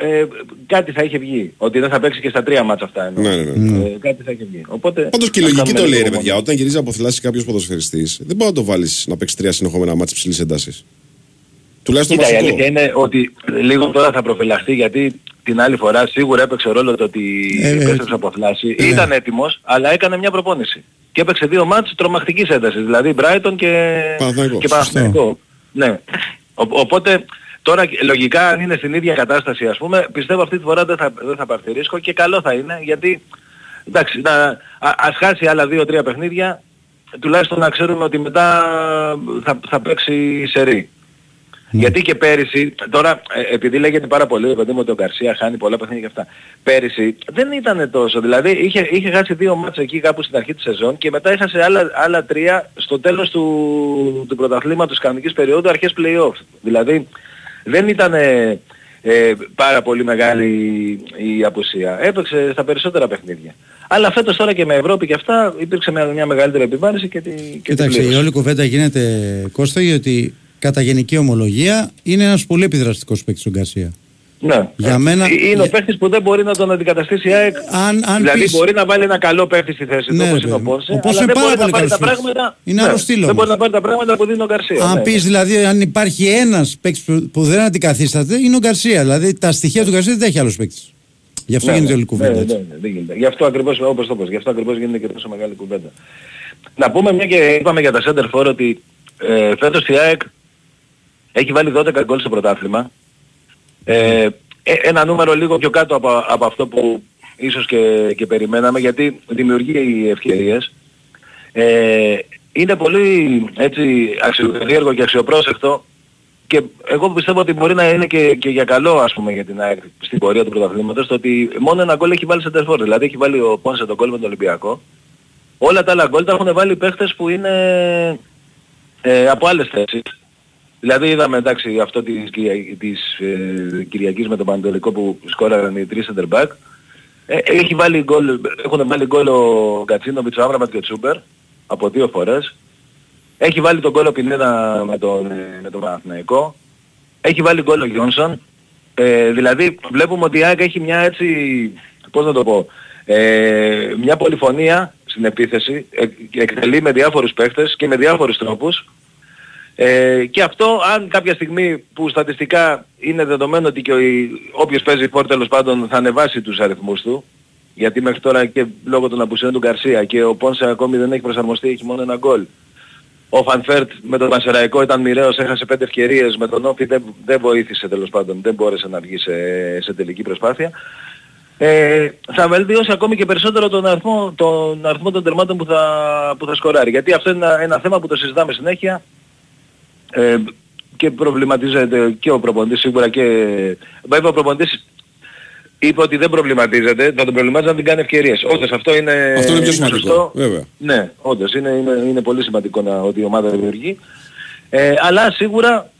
ε, κάτι θα είχε βγει. Ότι δεν θα παίξει και στα τρία μάτσα αυτά εννοώ. Ναι, ναι, ναι. Ε, κάτι θα είχε βγει. Οπότε, Πάντως και η ας λογική κάνουμε το λέει λίγο ρε παιδιά. μόνο. Όταν γυρίζει από θλάση κάποιος ποδοσφαιριστής, δεν μπορεί να το βάλεις να παίξει τρία συνεχόμενα μάτς ψηλής έντασης. Τουλάχιστον Κοίτα, η βασικό. αλήθεια είναι ότι λίγο τώρα θα προφυλαχθεί γιατί την άλλη φορά σίγουρα έπαιξε ρόλο το ότι Ε, ε, επέστρεψε από θλάση. ναι. Ήταν έτοιμος, αλλά έκανε μια προπόνηση. Και έπαιξε δύο μάτς τρομακτικής έντασης, δηλαδή Brighton και Παναθηναϊκός. και Παναθηναϊκό. Ναι. Ο, οπότε τώρα λογικά αν είναι στην ίδια κατάσταση ας πούμε, πιστεύω αυτή τη φορά δεν θα, δεν θα πάρθει ρίσκο και καλό θα είναι γιατί εντάξει, να, α, ας χάσει άλλα δύο-τρία παιχνίδια τουλάχιστον να ξέρουμε ότι μετά θα, θα παίξει σερή. Γιατί και πέρυσι, τώρα ε, επειδή λέγεται πάρα πολύ, παιδί μου ότι ο Γκαρσία χάνει πολλά παιχνίδια και αυτά. Πέρυσι δεν ήταν τόσο, δηλαδή είχε, είχε χάσει δύο μάτς εκεί κάπου στην αρχή της σεζόν και μετά έχασε άλλα, άλλα τρία στο τέλος του, του πρωταθλήματος κανονικής περίοδου αρχές play-off. Δηλαδή δεν ήταν ε, ε, πάρα πολύ μεγάλη η απουσία. Έπαιξε στα περισσότερα παιχνίδια. Αλλά φέτος τώρα και με Ευρώπη και αυτά υπήρξε μια, μια μεγαλύτερη επιβάρηση και, τη, και την Κοίταξε, η πλήρωσε. όλη κουβέντα γίνεται Κώστα γιατί κατά γενική ομολογία είναι ένας πολύ επιδραστικός παίκτης ο Γκαρσία. Ναι. Για μένα- Ε, Είναι ο για- παίχτης που δεν μπορεί να τον αντικαταστήσει η ΑΕΚ. Αν, αν δηλαδή πεις- μπορεί να βάλει ένα καλό παίχτη στη θέση του Ναι, όπως είναι ο βέβαια. Πόνσε, Ο Πόνσε αλλά είναι δεν πάρα μπορεί να πολύ πάρει τα καλός παίκτης. πράγματα... Είναι ναι, άλλο στυλ Δεν όμως. μπορεί να πάρει τα πράγματα που δίνει ο Γκαρσία. Αν ναι. πεις δηλαδή αν υπάρχει ένας παίκτης που, που δεν αντικαθίσταται είναι ο Γκαρσία. Δηλαδή τα στοιχεία του Γκαρσία δεν τα έχει άλλος παίκτης. Γι' αυτό Ναι, γίνεται ναι, όλη η κουβέντα. ναι, έτσι. ναι, ναι, δεν γίνεται. Γι' αυτό ακριβώς, όπως το πες, γι' αυτό ακριβώς γίνεται και τόσο μεγάλη κουβέντα. Να πούμε μια και είπαμε για τα center for ότι ε, φέτος η ΑΕΚ έχει βάλει 12 γκολ στο πρωτάθλημα. Ε, ε, ένα νούμερο λίγο πιο κάτω από, από αυτό που ίσως και, και περιμέναμε γιατί δημιουργεί ευκαιρίες. Ε, είναι πολύ έτσι αξιοπερίεργο και αξιοπρόσεκτο και εγώ πιστεύω ότι μπορεί να είναι και, και για καλό ας πούμε για την ΑΕΚ στην πορεία του πρωταθλήματος το ότι μόνο ένα γκολ έχει βάλει σε τερφόρ. Δηλαδή έχει βάλει ο Πόνσε τον γκολ με τον Ολυμπιακό. Όλα τα άλλα γκολ τα έχουν βάλει παίχτες που είναι ε, από άλλες θέσεις. Δηλαδή είδαμε εντάξει αυτό της, Κυρια- της ε, Κυριακής με τον Πανατολικό που σκόραραν οι τρεις center back. Ε, έχει βάλει γκολ, έχουν βάλει γκολ ο Γκατσίνοβιτς, ο Άμραμπατ και ο Τσούπερ από δύο φορές. Έχει βάλει τον γκολ ο Πινέδα με τον, ε, με τον Παναθηναϊκό. Έχει βάλει γκολ ο Γιόνσον. Ε, δηλαδή βλέπουμε ότι η ΑΕΚ έχει μια έτσι, πώς να το πω, ε, μια πολυφωνία στην επίθεση, ε, εκτελεί με διάφορους παίχτες και με διάφορους τρόπους. Ε, και αυτό αν κάποια στιγμή που στατιστικά είναι δεδομένο ότι και ο, όποιος παίζει φορ τέλος πάντων θα ανεβάσει τους αριθμούς του, γιατί μέχρι τώρα και λόγω των απουσιών του Γκαρσία και ο Πόνσε ακόμη δεν έχει προσαρμοστεί, έχει μόνο ένα γκολ. Ο Φαν Βέερτ με τον Πανσεραϊκό ήταν μοιραίος, έχασε πέντε ευκαιρίες, με τον ΟΦΗ δεν, δεν βοήθησε τέλος πάντων, δεν μπόρεσε να βγει σε, σε τελική προσπάθεια. Ε, θα βελτιώσει ακόμη και περισσότερο τον αριθμό, τον αριθμό των τερμάτων που θα, που θα σκοράρει. Γιατί αυτό είναι ένα, ένα θέμα που το συζητάμε συνέχεια ε, και προβληματίζεται και ο προπονητής σίγουρα και... Βέβαια ο προπονητής είπε ότι δεν προβληματίζεται, θα τον προβληματίζει να δεν κάνει ευκαιρίες. Όντως αυτό είναι... Αυτό είναι πιο σημαντικό, σωστό. βέβαια. Ναι, όντως είναι, είναι, είναι πολύ σημαντικό να, ότι η ομάδα δημιουργεί. Ε, αλλά σίγουρα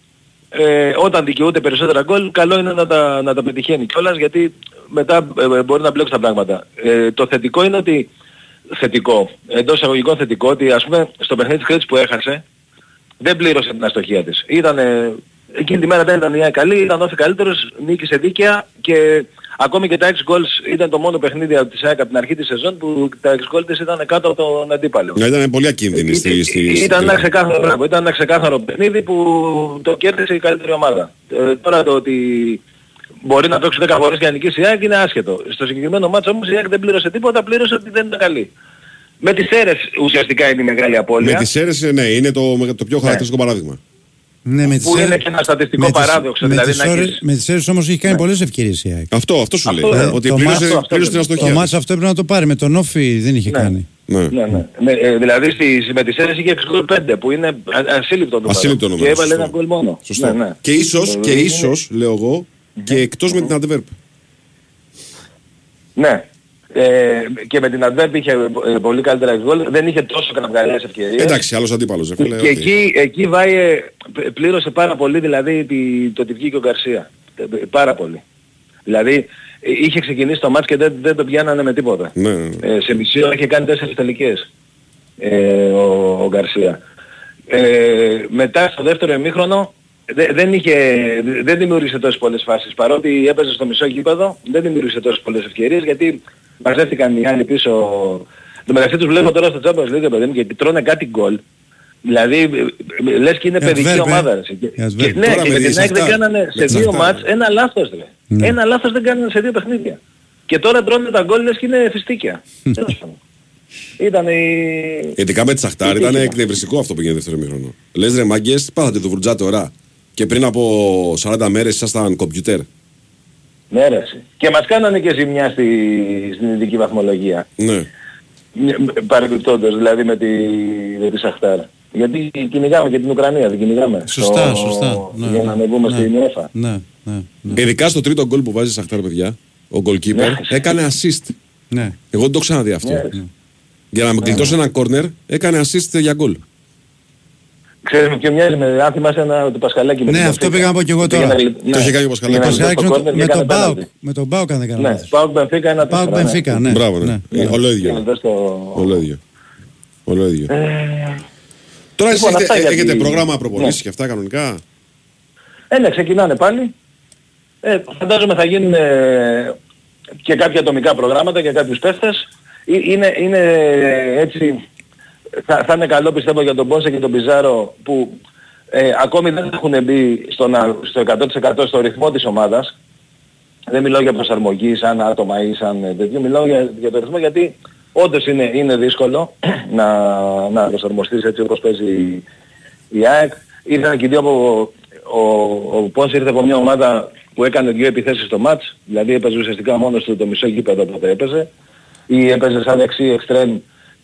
ε, όταν δικαιούται περισσότερα γκολ, καλό είναι να τα, να τα πετυχαίνει κιόλας γιατί μετά ε, μπορεί να μπλέξει τα πράγματα. Ε, το θετικό είναι ότι, θετικό, εντός εισαγωγικών θετικό, ότι ας πούμε στο παιχνίδι της Κρέτης που έχασε, δεν πλήρωσε την αστοχία της. Ήτανε, εκείνη τη μέρα δεν ήταν μια καλή, ήταν όφη καλύτερος, νίκησε δίκαια και ακόμη και τα 6 goals ήταν το μόνο παιχνίδι από τη ΣΑΕΚ από την αρχή της σεζόν που τα 6 goals της ήταν κάτω από τον αντίπαλο. Ναι, ήταν πολύ ακίνδυνη στη, στη, Ήταν ένα ξεκάθαρο, πράγμα. ήταν ένα ξεκάθαρο παιχνίδι που το κέρδισε η καλύτερη ομάδα. Ε, τώρα το ότι μπορεί να παίξει 10 φορές για να νικήσει η ΑΕΚ είναι άσχετο. Στο συγκεκριμένο μάτσο όμως η ΑΕΚ δεν πλήρωσε τίποτα, πλήρωσε ότι δεν ήταν καλή. Με τις αίρες ουσιαστικά είναι η μεγάλη απώλεια. Με τις αίρες ναι, είναι το, το πιο χαρακτηριστικό παράδειγμα. Ναι, με που είναι και ένα στατιστικό με τις- παράδοξο. με δηλαδή τις να ώρες- έχεις... Με τις αίρες όμως έχει κάνει πολλές ευκαιρίες η ΑΕΚ. Αυτό, αυτός σου λέει. Αυτό, ε, ότι το πλήρωσε, μάτς- πλήρωσε την Το αστοχία. μάτς αυτό έπρεπε να το πάρει. Με τον Όφη δεν είχε κάνει. Ναι. Ναι, ναι. Με, ε, δηλαδή στις, με τις αίρες είχε 6 γκολ 5 που είναι α- ασύλληπτο νούμερο. Ασύλληπτο Και νούμερο, έβαλε σωστό. ένα γκολ μόνο. Σωστό. Ναι, ναι. Και ίσως, Ε, και είναι- ίσως, λέω εγώ, και εκτός με την Αντεβέρπ. Ναι. Ε, και με την Αντβέρπ είχε ε, πολύ καλύτερα γκολ. Δεν είχε τόσο κραυγαλέες ευκαιρίες. Εντάξει, άλλος αντίπαλος. ρε φίλε, Και οκ. εκεί, εκεί Βάγιε π- πλήρωσε πάρα πολύ δηλαδή τη- το ότι βγήκε ο Γκαρσία. Ε, Πάρα πολύ. Δηλαδή ε, είχε ξεκινήσει το ματς και δεν, δεν το πιάνανε με τίποτα. Ναι, ναι, ναι. Ε, σε μισή ώρα είχε κάνει τέσσερις τελικές ε, ο, ο Γκαρσία. Ε, μετά στο δεύτερο ημίχρονο δε- δεν, είχε, δεν δημιούργησε τόσες πολλές φάσεις. Παρότι έπαιζε στο μισό γήπεδο δεν δημιούργησε τόσες πολλές ευκαιρίες γιατί μαζεύτηκαν οι άλλοι πίσω. Το μεταξύ τους βλέπω τώρα στο Champions League παιδί μου και τρώνε κάτι γκολ. Δηλαδή ε, ε, λες και είναι Η παιδική Adverb, ε. ομάδα. ρε. Και, Η και, Adverb. ναι, Τώρα και με με τη την ΑΕΚ δεν Σαχτάρ. κάνανε Με σε τη δύο Σαχτάρ. μάτς ένα λάθος. Ρε. Ναι. Ένα λάθος δεν κάνανε σε δύο παιχνίδια. Και τώρα τρώνε τα γκολ λες και είναι φιστίκια. Τέλος πάντων. Ήταν η... Ειδικά με τη Σαχτάρ ήταν εκνευριστικό αυτό που γίνεται δεύτερο ημίχρονο. Λες ρε μάγκες, πάθατε το βουρτζάτε ώρα. Και πριν από 40 μέρες ήσασταν κομπιουτέρ. Ναι, ρε, εσύ. Και μας κάνανε και ζημιά στη, στην ειδική βαθμολογία. Ναι. Παρεμπιπτόντως δηλαδή με τη, με τη Σαχτάρ. Γιατί κυνηγάμε και την Ουκρανία, δεν κυνηγάμε. Σωστά, Στο- σωστά. Ναι, για να ανεβούμε ναι. στην UEFA. Ναι, ναι, ναι. Ειδικά στο τρίτο γκολ που βάζει η Σαχτάρ, παιδιά, ο goalkeeper Ναι. έκανε assist. ναι. Εγώ δεν το ξαναδεί αυτό. Ναι. Για να με γλιτώσει ένα corner, έκανε assist για γκολ. Ξέρεις με ποιο μοιάζει με αν θυμάσαι ένα του Πασχαλάκη με Ναι, την αυτό Benfica. πήγα να πω κι εγώ Πήγε τώρα. να γλι- Το είχε κάνει ο Πασχαλάκης. πήγε να Πασχαλάκης γλιτώσει με, το το- με corner και τον έκανε Μπάουκ. πέναλτι. Με τον Μπάουκ αν δεν κάνω Ναι, λάθος. Πάοκ Μπενφίκα ένα Πάουκ τέσσερα, ναι. Μπενφίκα, ναι. Μπράβο, ναι. ναι. Ε, Όλο Και ίδιο. εδώ στο- Όλο ίδιο. Όλο ίδιο. Ε, Τώρα εσείς λοιπόν, έχετε, αυτά για έχετε τη- πρόγραμμα προπονήσεις Ναι. και αυτά κανονικά; Ε, ναι, ξεκινάνε πάλι. Ε, φαντάζομαι θα γίνουν ε, και κάποια ατομικά προγράμματα για κάποιους παίχτες. Ε, Είναι, είναι έτσι, θα, θα είναι καλό πιστεύω για τον Πόνσε και τον Πιζάρο που ε, ακόμη δεν έχουν μπει στο, να- στο 100% στο ρυθμό της ομάδας. Δεν μιλάω για προσαρμογή σαν άτομα ή σαν ε, τέτοιο, μιλάω για, για το ρυθμό γιατί όντως είναι, είναι δύσκολο να, να προσαρμοστείς έτσι όπως παίζει η, η ΑΕΚ. Ήρθαν και οι δύο από... Ο, ο Πόνς ήρθε από μια ομάδα που έκανε δύο επιθέσεις στο μάτς, δηλαδή έπαιζε ουσιαστικά μόνος του το μισό γήπεδο τότε έπαιζε, ή έπαιζε σαν δεξί εξτρέμ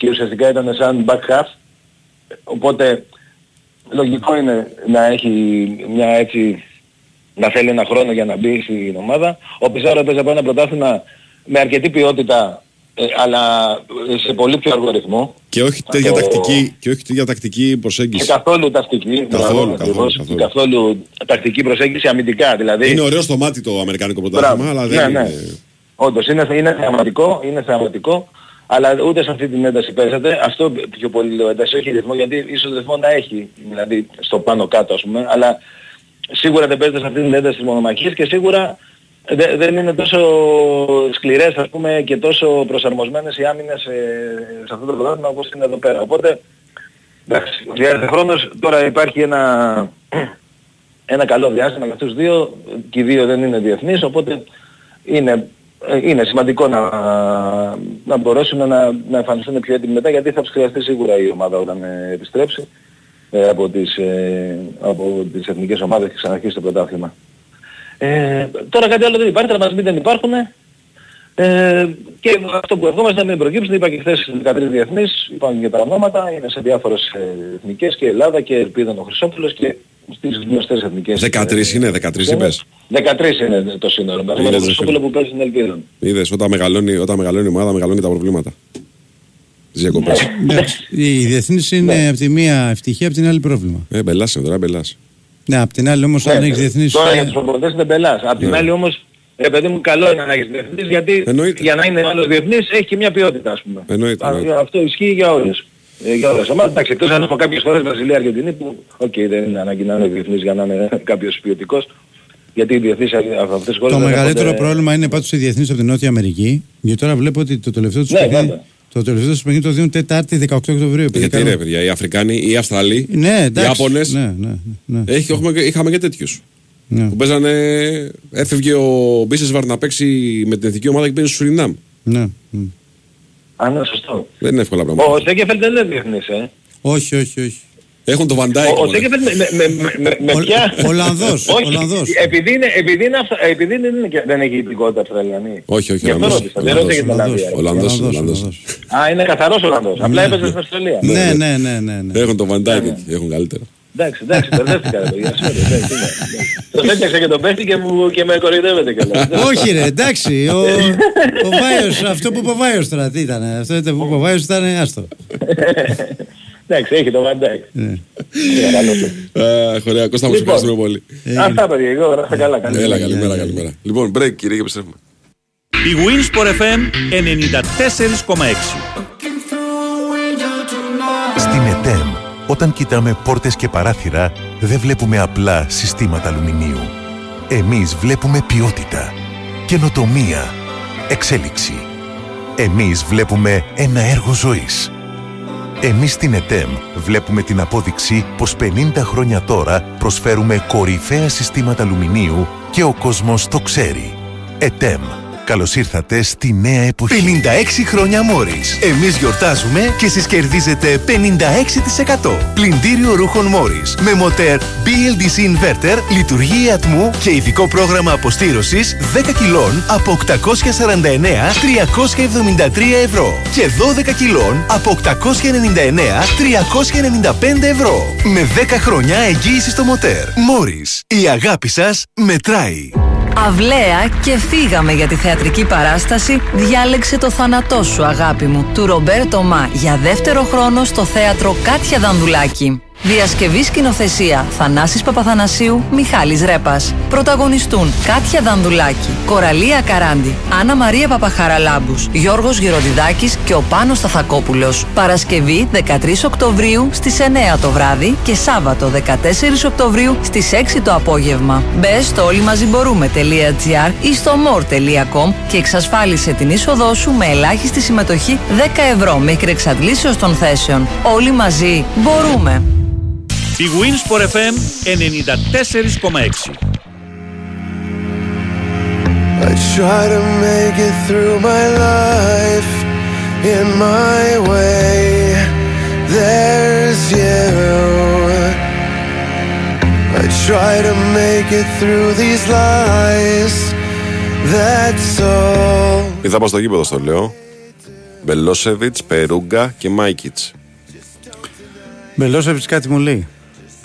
και ουσιαστικά ήταν σαν back half. Οπότε λογικό είναι να έχει μια έτσι, να θέλει ένα χρόνο για να μπει στην ομάδα. Ο Πιζάρο έπαιζε από ένα πρωτάθλημα με αρκετή ποιότητα, ε, αλλά σε πολύ πιο αργό ρυθμό. Και όχι τέτοια Το- τακτική, και όχι τέτοια τακτική Και προσέγγιση. καθόλου τακτική. Καθόλου, μπράβο, καθόλου, ακριβώς, καθόλου. και καθόλου τακτική προσέγγιση αμυντικά. Δηλαδή, Είναι ωραίο στο μάτι το αμερικάνικο πρωτάθλημα, Μπράβο. αλλά Ναι, δεν ναι. είναι. Όντως είναι, είναι θεαματικό, είναι θεαματικό, αλλά ούτε σε αυτή την ένταση παίζεται. Αυτό πιο πολύ λέω ένταση, όχι ρυθμό, γιατί ίσως ρυθμό να έχει, δηλαδή στο πάνω κάτω ας πούμε, αλλά σίγουρα δεν παίζεται σε αυτή την ένταση της μονομαχίας και σίγουρα δε- δεν είναι τόσο σκληρές ας πούμε και τόσο προσαρμοσμένες οι άμυνες ε, σε αυτό το πρωτάθλημα όπως είναι εδώ πέρα. Οπότε εντάξει, χρειάζεται χρόνος. Τώρα υπάρχει ένα, ένα καλό διάστημα για αυτούς τους δύο και οι δύο δεν είναι διεθνείς οπότε είναι, ε, είναι σημαντικό να, να μπορέσουν να, να εμφανιστούν πιο έτοιμοι μετά γιατί θα τους χρειαστεί σίγουρα η ομάδα όταν ε, επιστρέψει ε, από, τις, ε, από τις εθνικές ομάδες και ξαναρχίσει το πρωτάθλημα. Ε, τώρα κάτι άλλο δεν υπάρχει, τραυματισμοί δεν υπάρχουν. Ε, και αυτό που ευχόμαστε να μην προκύψει, είπα και χθες στις 13 διεθνείς, υπάρχουν και τα ονόματα, είναι σε διάφορες ε, εθνικές και Ελλάδα και ελπίδα ο Χρυσόπουλος και στις γνωστές εθνικές. 13 είναι, 13 είπες. 13 είναι το σύνολο. Με τον Είδες, Χρυσόπουλο που παίζεις στην Ελπίδα. Είδες, όταν μεγαλώνει, όταν μεγαλώνει η ομάδα, μεγαλώνει τα προβλήματα. Τις διακοπές. Εντάξει, η διεθνής είναι από τη μία ευτυχία, από την άλλη πρόβλημα. Ε, μπελάς είναι τώρα, μπελάς. Ναι, απ' την άλλη όμως, αν Ναι, έχει διεθνή. Τώρα για τους προπονητές είναι μπελάς. Απ' την Ναι. άλλη όμως, ρε παιδί μου, καλό είναι να έχεις διεθνής γιατί για να είναι άλλος διεθνής έχει και μια ποιότητα ας πούμε. Εννοείται, Α, εννοείται. Αυτό ισχύει για όλες. Ε, για όλες τις ομάδες. Εντάξει, εκτός αν έχει κάποιες φορές Βραζιλία Αργεντινή που, οκ, δεν είναι ανάγκη να είναι διεθνής για να είναι κάποιος ποιοτικός. Γιατί οι διεθνείς από αυτές τις χώρες Το δεν μεγαλύτερο έρχονται- πρόβλημα είναι πάντως οι διεθνείς από την Νότια Αμερική. Γιατί τώρα βλέπω ότι το τελευταίο τους Ναι, παιχνίδι. βέβαια. Το τελευταίο τους παιχνίδι το δίνουν Τετάρτη 18 Οκτωβρίου. επειδή Γιατί κάνω- ρε παιδιά, οι Αφρικάνοι, οι Αυστραλοί, Ναι, οι εντάξει. Ιάπωνες, Ναι, ναι, ναι. έχει, έχουμε, και- είχαμε και τέτοιους. Ναι. Που παίζανε, έφευγε ο Μπισέσβαρ να παίξει με την εθνική ομάδα και πήγαινε στο Σουρινάμ. Ναι. Α, ναι, σωστό. Δεν είναι εύκολα πράγματα. Ο Σέκεφελ δεν είναι διεθνής, ε. Όχι, όχι, όχι. Έχουν το Ο, Βαντάικ. ο Σέκεφελ με, με, με, με, με Ο- ποια... Ολλανδός, Όχι, Ολλανδός. επειδή, είναι, επειδή, είναι αυστρα... επειδή δεν, είναι, και- δεν έχει υπηκότητα Αυστραλιανή. Όχι, όχι, Γι' αυτό Ολλανδός. ρώτησα, δεν ρώτησα για την Ολλανδός, Ολλανδία. ρε. Ολλανδός, Ολλανδός, Ολλανδός. Α, είναι καθαρός Ολλανδός. Απλά Ναι, έπαιζε ναι. στην Αυστραλία. Ναι, ναι, ναι, ναι. ναι. Έχουν το Βαντάικ εκεί, έχουν καλύτερο. Εντάξει, εντάξει, μπερδεύτηκα ρε παιδιά. sorry, εντάξει, είναι. Τον έπιαξα και τον παίχτη και, μου, και με κοροϊδεύετε κιόλας. Όχι ρε, εντάξει. Ο, ο Βάιος, αυτό που είπε ο Βάιος τώρα, τι ήταν. Αυτό ήταν που είπε ο Βάιος ήταν, άστο. Εντάξει, έχει το Βαντάκ. Ναι. Ε, Ωραία, Κώστα μου, σε Λοιπόν. ευχαριστούμε πολύ. Αυτά παιδιά, εγώ να είστε καλά. καλή Έλα, μέρα. καλημέρα, καλημέρα. Λοιπόν, break κύριε και επιστρέφουμε. Η Winsport FM 94,6. Στην ΕΤΕΜ, όταν κοιτάμε πόρτες και παράθυρα, δεν βλέπουμε απλά συστήματα αλουμινίου. Εμείς βλέπουμε ποιότητα, καινοτομία, εξέλιξη. Εμείς βλέπουμε ένα έργο ζωής. Εμείς στην ΕΤΕΜ βλέπουμε την απόδειξη πως 50 χρόνια τώρα προσφέρουμε κορυφαία συστήματα αλουμινίου και ο κόσμος το ξέρει. ΕΤΕΜ. Καλώς ήρθατε στη νέα εποχή. 56 χρόνια Μόρις. Εμείς γιορτάζουμε και εσείς κερδίζετε 56%. Πλυντήριο ρούχων Μόρις. Με μοτέρ BLDC Inverter, λειτουργία ατμού και ειδικό πρόγραμμα αποστήρωσης 10 κιλών από 849-373 ευρώ. Και 12 κιλών από 899-395 ευρώ. Με 10 χρόνια εγγύηση στο μοτέρ. Μόρις. Η αγάπη σας μετράει. Αυλαία και φύγαμε για τη θεατρική παράσταση «Διάλεξε το θάνατό σου αγάπη μου» του Ρομπέρτο Μα για δεύτερο χρόνο στο θέατρο Κάτια Δανδουλάκη. Διασκευή σκηνοθεσία Θανάσης Παπαθανασίου, Μιχάλης Ρέπας. Πρωταγωνιστούν Κάτια Δανδουλάκη, Κοραλία Καράντη, Άννα Μαρία Παπαχαραλάμπους, Γιώργος Γεροντιδάκης και ο Πάνος Σταθακόπουλος. Παρασκευή 13 Οκτωβρίου στις 9 το βράδυ και Σάββατο 14 Οκτωβρίου στις 6 το απόγευμα. Μπες στο όλοιμαζιμπορούμε.gr ή στο more.com και εξασφάλισε την είσοδό σου με ελάχιστη συμμετοχή 10 ευρώ μέχρι εξαντλήσεως των θέσεων. Όλοι μαζί μπορούμε. Η Winsport FM 94,6. I try to make it through my life in my way. There's you. I try to make it through these lies. That's all. Είδα πάω στο γήπεδο στο λέω. Μπελόσεβιτ, Περούγκα και Μάικιτ. Μπελόσεβιτς κάτι μου λέει.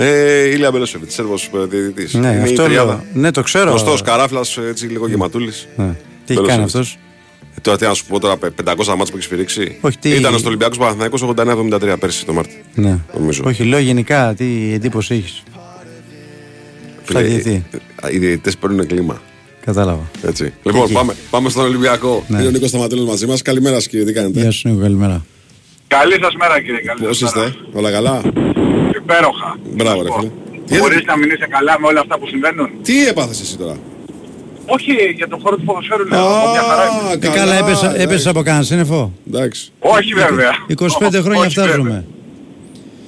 Ε, Ηλία Μπελόσεβιτ, Σέρβος διαιτητής. Ναι, Είναι αυτό η τριάδα. λέω. Ναι, το ξέρω. Γνωστό καράφλας, έτσι λίγο γεματούλης. Ναι. Τι έχει κάνει αυτός; Τώρα τι να σου πω τώρα, 500 μάτς που έχεις σφυρίξει. Όχι, τι- Ήταν στο Ολυμπιακός Παναθηναϊκός 89-73 πέρσι το Μάρτιο. Ναι. Νομίζω. Όχι, λέω γενικά τι εντύπωση έχεις; Φίλε, Σαν διαιτητή. Οι διαιτητές παίρνουν κλίμα. Κατάλαβα. Έτσι. Λοιπόν, εκεί. πάμε, πάμε στον Ολυμπιακό. Ναι. Είναι ο Νίκος Σταματέλο μαζί μας. Καλημέρα, σας, κύριε. Τι κάνετε; Γεια σου Νίκο, καλημέρα. Καλή σας μέρα κύριε, καλή Πώς σας μέρα. είστε, όλα καλά; Υπέροχα. Μπράβο, ρε φίλε. Μπορείς να μην είσαι καλά με όλα αυτά που συμβαίνουν; Τι έπαθες εσύ τώρα; Όχι για τον χώρο του ποδοσφαίρου λέω. Από μια χαρά είμαι. Ε, καλά, έπεσα, έπεσα από κανένα σύννεφο; Εντάξει. Όχι βέβαια. 25 χρόνια Όχι, βέβαια. φτάζουμε.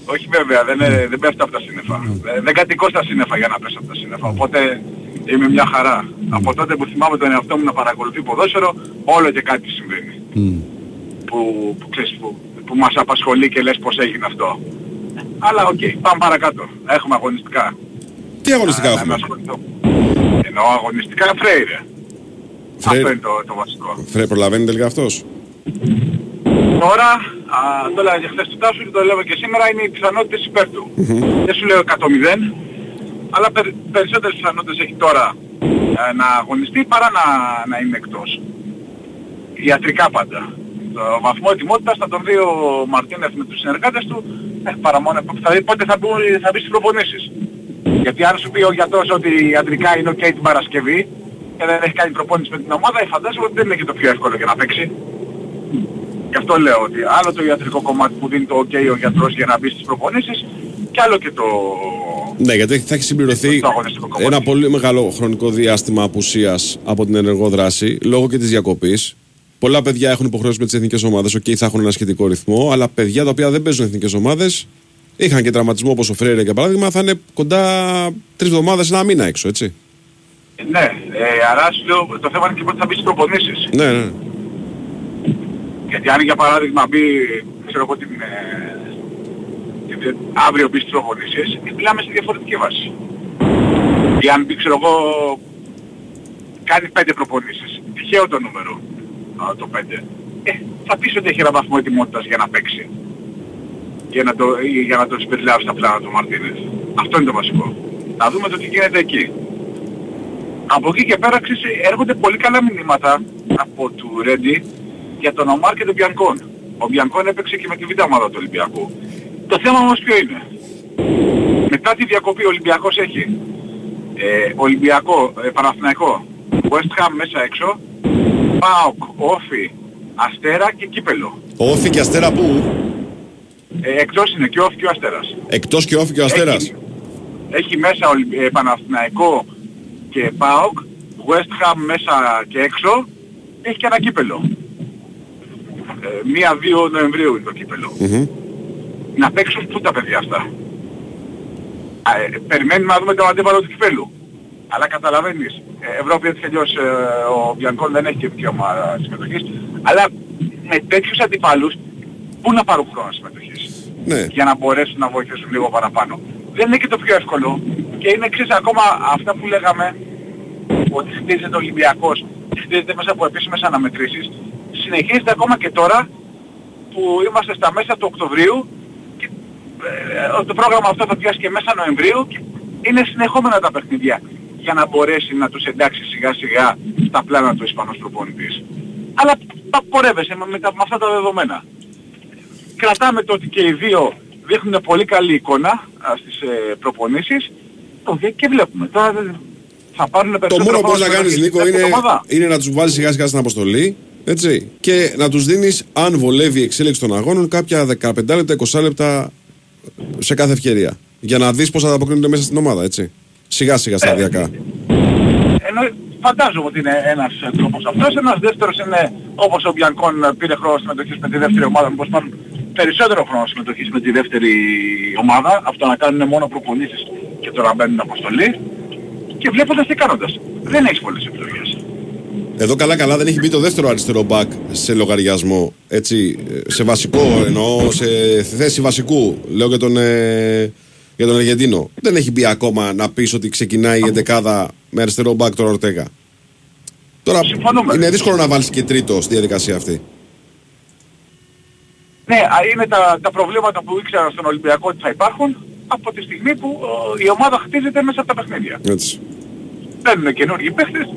Όχι βέβαια, δεν, είναι- δεν πέφτω από τα σύννεφα. Ε, Δεν κατοικώ στα σύννεφα για να πέσω από τα σύννεφα. Οπότε είμαι μια χαρά. Από τότε που θυμάμαι τον εαυτό μου να παρακολουθεί ποδόσφαιρο, όλο και κάτι συμβαίνει. Που, που, ξέρεις, που, που μας απασχολεί και λες πως έγινε αυτό. Αλλά οκ, πάμε παρακάτω. Έχουμε αγωνιστικά. Τι αγωνιστικά Α, να έχουμε; με ασχοληθώ. Εννοώ αγωνιστικά Φρέιρε. Αυτό είναι το, το βασικό. Φρέ, προλαβαίνει τελικά αυτός; Τώρα, α, το έλεγα και χθες του Τάσου και το λέω και σήμερα, είναι οι πιθανότητες υπέρ του. Δεν σου λέω 100 αλλά περι, περισσότερες πιθανότητες έχει τώρα ε, να αγωνιστεί παρά να, να είναι εκτός. Ιατρικά πάντα. Το βαθμό ετοιμότητας θα τον δει ο Μαρτίνεφ με τους συνεργάτες του ε, παρά μόνο θα δει πότε θα, μπει, θα μπει στις προπονήσεις. Γιατί αν σου πει ο γιατρός ότι ιατρικά είναι ok την Παρασκευή και δεν έχει κάνει προπόνηση με την ομάδα, ε, φαντάζομαι ότι δεν είναι και το πιο εύκολο για να παίξει. Γι' αυτό λέω ότι άλλο το ιατρικό κομμάτι που δίνει το ok ο γιατρός για να μπει στις προπονήσεις και άλλο και το... Ναι, γιατί θα έχει συμπληρωθεί Το αγωνιστικό κομμάτι. ένα πολύ μεγάλο χρονικό διάστημα απουσίας από την ενεργό δράση λόγω και της διακοπής. Πολλά παιδιά έχουν υποχρεώσει με τις εθνικές ομάδες, οκ, θα έχουν ένα σχετικό ρυθμό, αλλά παιδιά τα οποία δεν παίζουν εθνικές ομάδες είχαν και τραυματισμό όπως ο Φρέιρε για παράδειγμα, θα είναι κοντά τρεις εβδομάδες, ένα μήνα έξω, έτσι. Ναι, ε, άρα σου λέω το θέμα είναι και πότε θα μπεις στις προπονήσεις. Ναι, ναι. Γιατί αν για παράδειγμα μπει, ξέρω εγώ την... ε, την- αύριο μπεις στις προπονήσεις, ε, μιλάμε σε διαφορετική βάση. Ή αν μπει, ξέρω εγώ, κάνει πέντε προπονήσεις. Τυχαίο το νούμερο, α, το πέντε. Ε, θα πεις ότι έχει ένα βαθμό ετοιμότητας για να παίξει. Για να το, ή για να το συμπεριλάβει στα πλάνα του Μαρτίνες. Αυτό είναι το βασικό. Να δούμε το τι γίνεται εκεί. Από εκεί και πέρα ξέρεις, έρχονται πολύ καλά μηνύματα από του Ρέντι για τον Ομάρ και τον Μπιανκόν. Ο Μπιανκόν έπαιξε και με τη β' ομάδα του Ολυμπιακού. Το θέμα όμως ποιο είναι; Μετά τη διακοπή ο Ολυμπιακός έχει ε, Ολυμπιακό, ε, Παναθηναϊκό, West Ham μέσα έξω, ΠΑΟΚ, Όφι, Αστέρα και Κύπελο. Ο Όφη και Αστέρα που, Ε, εκτός είναι και ο Όφι και ο Αστέρας. εκτός και Όφη και ο Αστέρας; Έχει μέσα Ολυ- ε, Παναθηναϊκό και ΠΑΟΚ, West Ham μέσα και έξω, έχει και ένα κύπελο. Ε, Μία-δύο Νοεμβρίου είναι το κύπελο. Μμμ. Να παίξουν πού τα παιδιά αυτά; Α, ε, περιμένουμε να δούμε το αντίπαλο του κυπέλου. Αλλά καταλαβαίνεις, ε, Ευρώπη έτσι κι αλλιώς ε, ο Μπιανκόν δεν έχει και δικαίωμα συμμετοχής. Αλλά με τέτοιους αντιπάλους, πού να πάρουν χρόνο συμμετοχής Ναι. για να μπορέσουν να βοηθήσουν λίγο παραπάνω. Δεν είναι και το πιο εύκολο. Και είναι εξής ακόμα αυτά που λέγαμε ότι χτίζεται ο Ολυμπιακός και χτίζεται μέσα από επίσημες αναμετρήσεις. Συνεχίζεται ακόμα και τώρα που είμαστε στα μέσα του Οκτωβρίου και ε, το πρόγραμμα αυτό θα πιάσει και μέσα Νοεμβρίου και είναι συνεχόμενα τα παιχνίδια για να μπορέσει να τους εντάξει σιγά σιγά στα πλάνα του Ισπανός προπονητής. Αλλά πα- πορεύεσαι με, με, τα- με αυτά τα δεδομένα κρατάμε το ότι και οι δύο δείχνουν πολύ καλή εικόνα α, στις ε, προπονήσεις το δε- και βλέπουμε. Τώρα δεν- θα πάρουν Το περισσότερο μόνο που χρόνο μπορείς να κάνεις συμμετοχής Νίκο στην είναι, εβδομάδα. είναι να τους βάλεις σιγά σιγά στην αποστολή έτσι, και να τους δίνεις αν βολεύει η εξέλιξη των αγώνων κάποια 15 λεπτά, 20 λεπτά σε κάθε ευκαιρία για να δεις πώς θα ανταποκρίνονται μέσα στην ομάδα έτσι. Σιγά σιγά σταδιακά. Ενώ φαντάζομαι ότι είναι ένας ε, τρόπος αυτός. Ένας δεύτερος είναι όπως ο Μπιανκόν ε, πήρε χρόνο συμμετοχής με τη δεύτερη ομάδα, μήπως πάρουν περισσότερο χρόνο συμμετοχής με τη δεύτερη ομάδα, αυτό να κάνουν μόνο προπονήσεις και τώρα μπαίνουν αποστολή και βλέποντας και κάνοντας. Δεν έχεις πολλές επιλογές. Εδώ καλά καλά δεν έχει μπει το δεύτερο αριστερό μπακ σε λογαριασμό. Έτσι, ε, σε βασικό εννοώ, σε θέση βασικού. Λέω για τον, ε, για τον Αργεντίνο. Δεν έχει μπει ακόμα να πεις ότι ξεκινάει η εντεκάδα με αριστερό μπακ τον Ορτέγα. Τώρα είναι δύσκολο να βάλεις και τρίτο στη διαδικασία αυτή. Ναι, α, είναι τα, τα προβλήματα που ήξερα στον Ολυμπιακό ότι θα υπάρχουν από τη στιγμή που ο, η ομάδα χτίζεται μέσα από τα παιχνίδια. Έτσι. Μπαίνουν καινούργιοι παίχτες,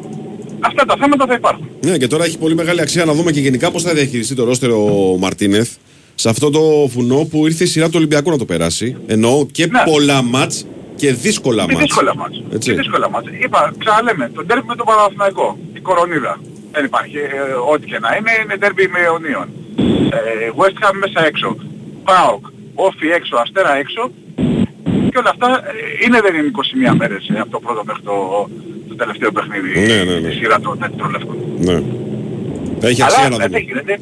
αυτά τα θέματα θα υπάρχουν. Ναι, και τώρα έχει πολύ μεγάλη αξία να δούμε και γενικά πώς θα διαχειριστεί το ρόστερο ο Μαρτίνεθ σε αυτό το βουνό που ήρθε η σειρά του Ολυμπιακού να το περάσει. Εννοώ και πολλά μάτς και δύσκολα Και μάτς. δύσκολα μάτς. Έτσι. Και δύσκολα μάτς. Είπα, ξαναλέμε, το ντέρμπι με τον Παναθηναϊκό, η κορονίδα. Δεν υπάρχει, ε, ό,τι και να είναι, είναι ντέρμπι με αιωνίων. Ε, West Ham μέσα έξω, ΠΑΟΚ, Όφι έξω, Αστέρα έξω και όλα αυτά ε, είναι δεν είναι 21 μέρες ε, από το πρώτο μέχρι το, το το τελευταίο παιχνίδι Ναι, ναι, ναι. στη σειρά των τετρολεύκων. Ναι. Έχει αξία Αλλά να δεν δούμε.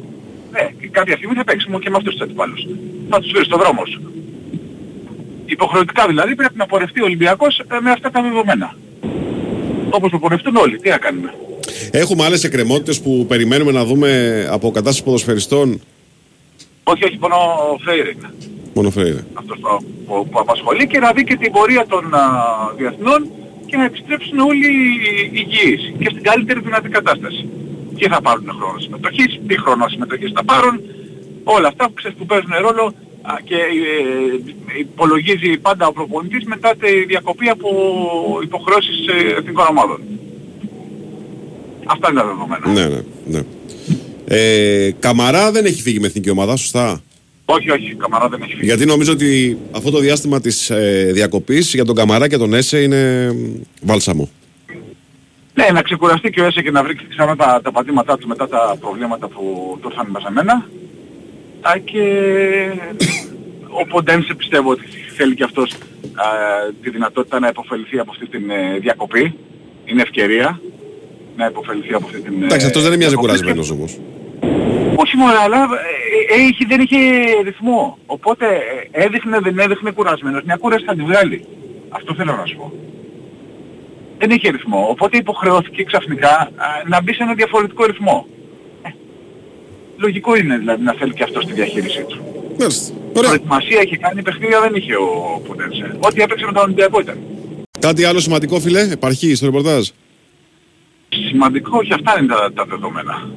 Γίνεται. Ναι, κάποια στιγμή θα παίξουμε και με αυτούς τους αντιπάλους. Θα τους βρεις στο δρόμο σου. Υποχρεωτικά δηλαδή πρέπει να πορευτεί ο Ολυμπιακός ε, με αυτά τα δεδομένα. Όπως το πορευτούν όλοι. Τι να κάνουμε. Έχουμε άλλες εκκρεμότητες που περιμένουμε να δούμε από κατάσταση ποδοσφαιριστών; Όχι, όχι, μόνο ο Φέιρ είναι Μόνο Φρέιρε. αυτός που, που, που απασχολεί και να δει και την πορεία των α, διεθνών και να επιστρέψουν όλοι υγιείς και στην καλύτερη δυνατή κατάσταση. Και θα πάρουν χρόνο συμμετοχής, τι χρόνο συμμετοχής θα πάρουν, όλα αυτά που ξέρεις που παίζουν ρόλο α, και ε, υπολογίζει πάντα ο προπονητής μετά τη διακοπή από υποχρεώσεις ε, εθνικών ομάδων. Αυτά είναι τα δεδομένα. Ναι, ναι, ναι. Ε, Καμαρά δεν έχει φύγει με εθνική ομάδα, σωστά; Όχι, όχι, καμαρά δεν έχει φύγει. Γιατί νομίζω ότι αυτό το διάστημα της ε, διακοπής για τον Καμαρά και τον Έσε είναι μ, βάλσαμο. Ναι, να ξεκουραστεί και ο Έσε και να βρει ξανά τα, τα πατήματά του μετά τα προβλήματα που του ήρθαν μαζεμένα. Α, και ο Ποντένσε πιστεύω ότι θέλει και αυτός α, τη δυνατότητα να υποφεληθεί από αυτή την ε, διακοπή. Είναι ευκαιρία να υποφεληθεί από αυτή την ε, Εντάξει, αυτός δεν είναι μοιάζει διακοπή. κουρασμένος όμως. Όχι μόνο, αλλά ε, ε, είχε- δεν είχε ρυθμό. Οπότε ε, έδειχνε, δεν έδειχνε κουρασμένος. Μια κούραση θα τη βγάλει. Αυτό θέλω να σου πω. Δεν είχε ρυθμό. Οπότε υποχρεώθηκε ξαφνικά α, να μπει σε ένα διαφορετικό ρυθμό. Ε, λογικό είναι δηλαδή να θέλει και αυτός στη διαχείρισή του. Μάλιστα. Προετοιμασία είχε κάνει, παιχνίδια δεν είχε ο Ποντένσε. Ό,τι έπαιξε με τον Ολυμπιακό ήταν. Κάτι άλλο σημαντικό, φίλε, επαρχή στο ρεπορτάζ. Σημαντικό, όχι αυτά είναι τα, τα δεδομένα.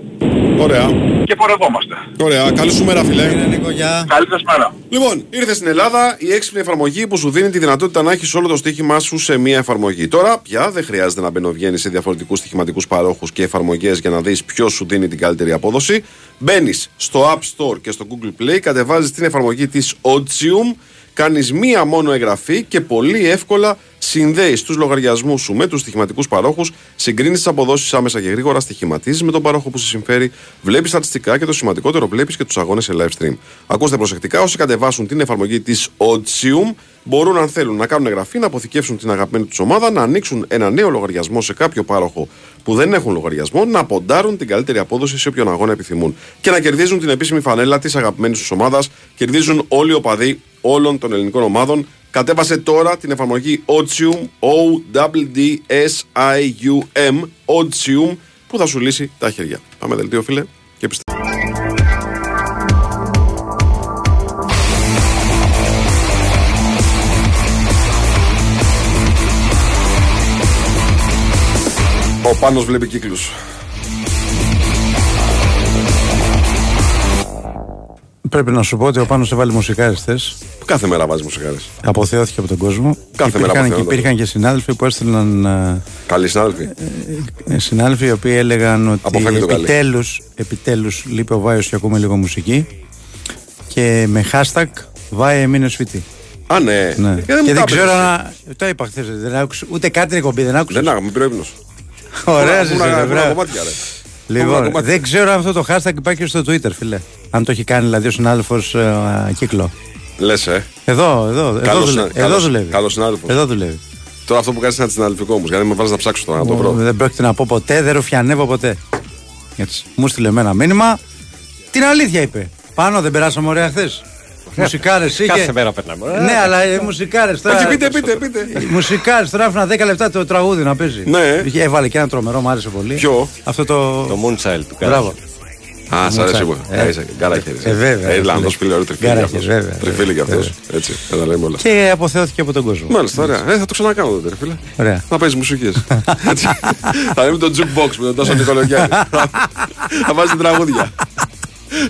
Ωραία. Και πορευόμαστε. Ωραία. Καλή σου μέρα, φίλε. Καλή σας μέρα. Λοιπόν, ήρθε στην Ελλάδα η έξυπνη εφαρμογή που σου δίνει τη δυνατότητα να έχεις όλο το στοίχημά σου σε μία εφαρμογή. Τώρα πια δεν χρειάζεται να μπαινοβγαίνει σε διαφορετικούς στοιχηματικούς παρόχους και εφαρμογές για να δεις ποιος σου δίνει την καλύτερη απόδοση. Μπαίνεις στο App Store και στο Google Play, κατεβάζεις την εφαρμογή της Odzium, κάνεις μία μόνο εγγραφή και πολύ εύκολα συνδέει του λογαριασμούς σου με τους στοιχηματικούς παρόχους, συγκρίνεις τις αποδόσεις άμεσα και γρήγορα, στοιχηματίζεις με τον παρόχο που σε συμφέρει, βλέπεις στατιστικά και το σημαντικότερο, βλέπεις και τους αγώνες σε live stream. Ακούστε προσεκτικά, όσοι κατεβάσουν την εφαρμογή της Odzium μπορούν, αν θέλουν, να κάνουν εγγραφή, να αποθηκεύσουν την αγαπημένη τους ομάδα, να ανοίξουν ένα νέο λογαριασμό σε κάποιο πάροχο που δεν έχουν λογαριασμό, να ποντάρουν την καλύτερη απόδοση σε όποιον αγώνα επιθυμούν και να κερδίζουν την επίσημη φανέλα της αγαπημένης τους ομάδας. Κερδίζουν όλοι οι οπαδοί όλων των ελληνικών ομάδων. Κατέβασε τώρα την εφαρμογή Odium, O-D-D-S-I-U-M, Odium, που θα σου λύσει τα χέρια. Πάμε δελτίο, φίλε, και πιστεύω. Ο Πάνος βλέπει κύκλους. Πρέπει να σου πω ότι ο Πάνος έβαλε μουσικάρες χθες. Κάθε μέρα βάζεις μουσικάρες. Αποθεώθηκε από τον κόσμο. Κάθε μέρα υπήρχαν, και, αποθεώνονται. υπήρχαν και συνάδελφοι που έστειλαν ε, Καλοί συνάδελφοι. ε, συνάδελφοι οι οποίοι έλεγαν ότι Αποφεύγει το καλή. επιτέλους, επιτέλους λείπει ο Βάιος και ακούμε λίγο μουσική και με hashtag Βάιο εμείνε σπίτι. Α, ναι. Ναι. Γιατί δεν μου και τα δεν ξέρω έπαιξες. να... Το είπα χθες, δεν άκουσα, ούτε κάτι την εκπομπή δεν άκουσα. Δεν άκουγα, μην προείπνος. Ωραία, Ήμουνα- ζήσε, ήμουνα μπράβο. κομμάτια, ρε. Λοιπόν, Ήμουνα κομμάτια. δεν ξέρω αν αυτό το hashtag υπάρχει και στο Twitter, φίλε. Αν το έχει κάνει δηλαδή ο συνάδελφος κύκλο. Λες, ε. Εδώ, εδώ, εδώ, Καλός δουλε- συνα- εδώ καλός- δουλεύει. καλός συνάδελφος. Εδώ δουλεύει. Τώρα αυτό που κάνεις είναι αντισυναδελφικό όμως, γιατί με βάζεις να ψάξω τώρα να το βρω. Δεν πρόκειται να πω ποτέ, δεν ρουφιανεύω ποτέ. Έτσι. Μου στείλε εμένα μήνυμα. Την αλήθεια είπε. Πάνω δεν περάσαμε ωραία χθες. Μουσικάρες είχε. Κάθε μέρα περνάμε. Ναι, αλλά ε, μουσικάρες τώρα. Όχι, πείτε, πείτε, πείτε. Μουσικάρες τώρα άφηνα 10 λεπτά το τραγούδι να παίζει. Ναι. Είχε- Έβαλε και ένα τρομερό, μου άρεσε πολύ. Ποιο; Αυτό το. Το Moonchild του Μπράβο. Α, σ' αρέσει εγώ. Ε, Ε, είσαι γκαράχερης. ε, βέβαια. Ε, Ιρλανδός φίλε, ωραίο τριφύλι κι Γκαράχερης, αυτός. βέβαια. Τριφύλι κι αυτός. Έτσι, να τα λέμε όλα. Και αποθεώθηκε από τον κόσμο. Μάλιστα, ωραία. Ε, θα το ξανακάνω τότε, ρε φίλε. Ωραία. Να παίζει μουσικές. Έτσι. Θα λέμε το jukebox με τον Τάσο Νικολογιάννη. Θα βάζει τραγούδια.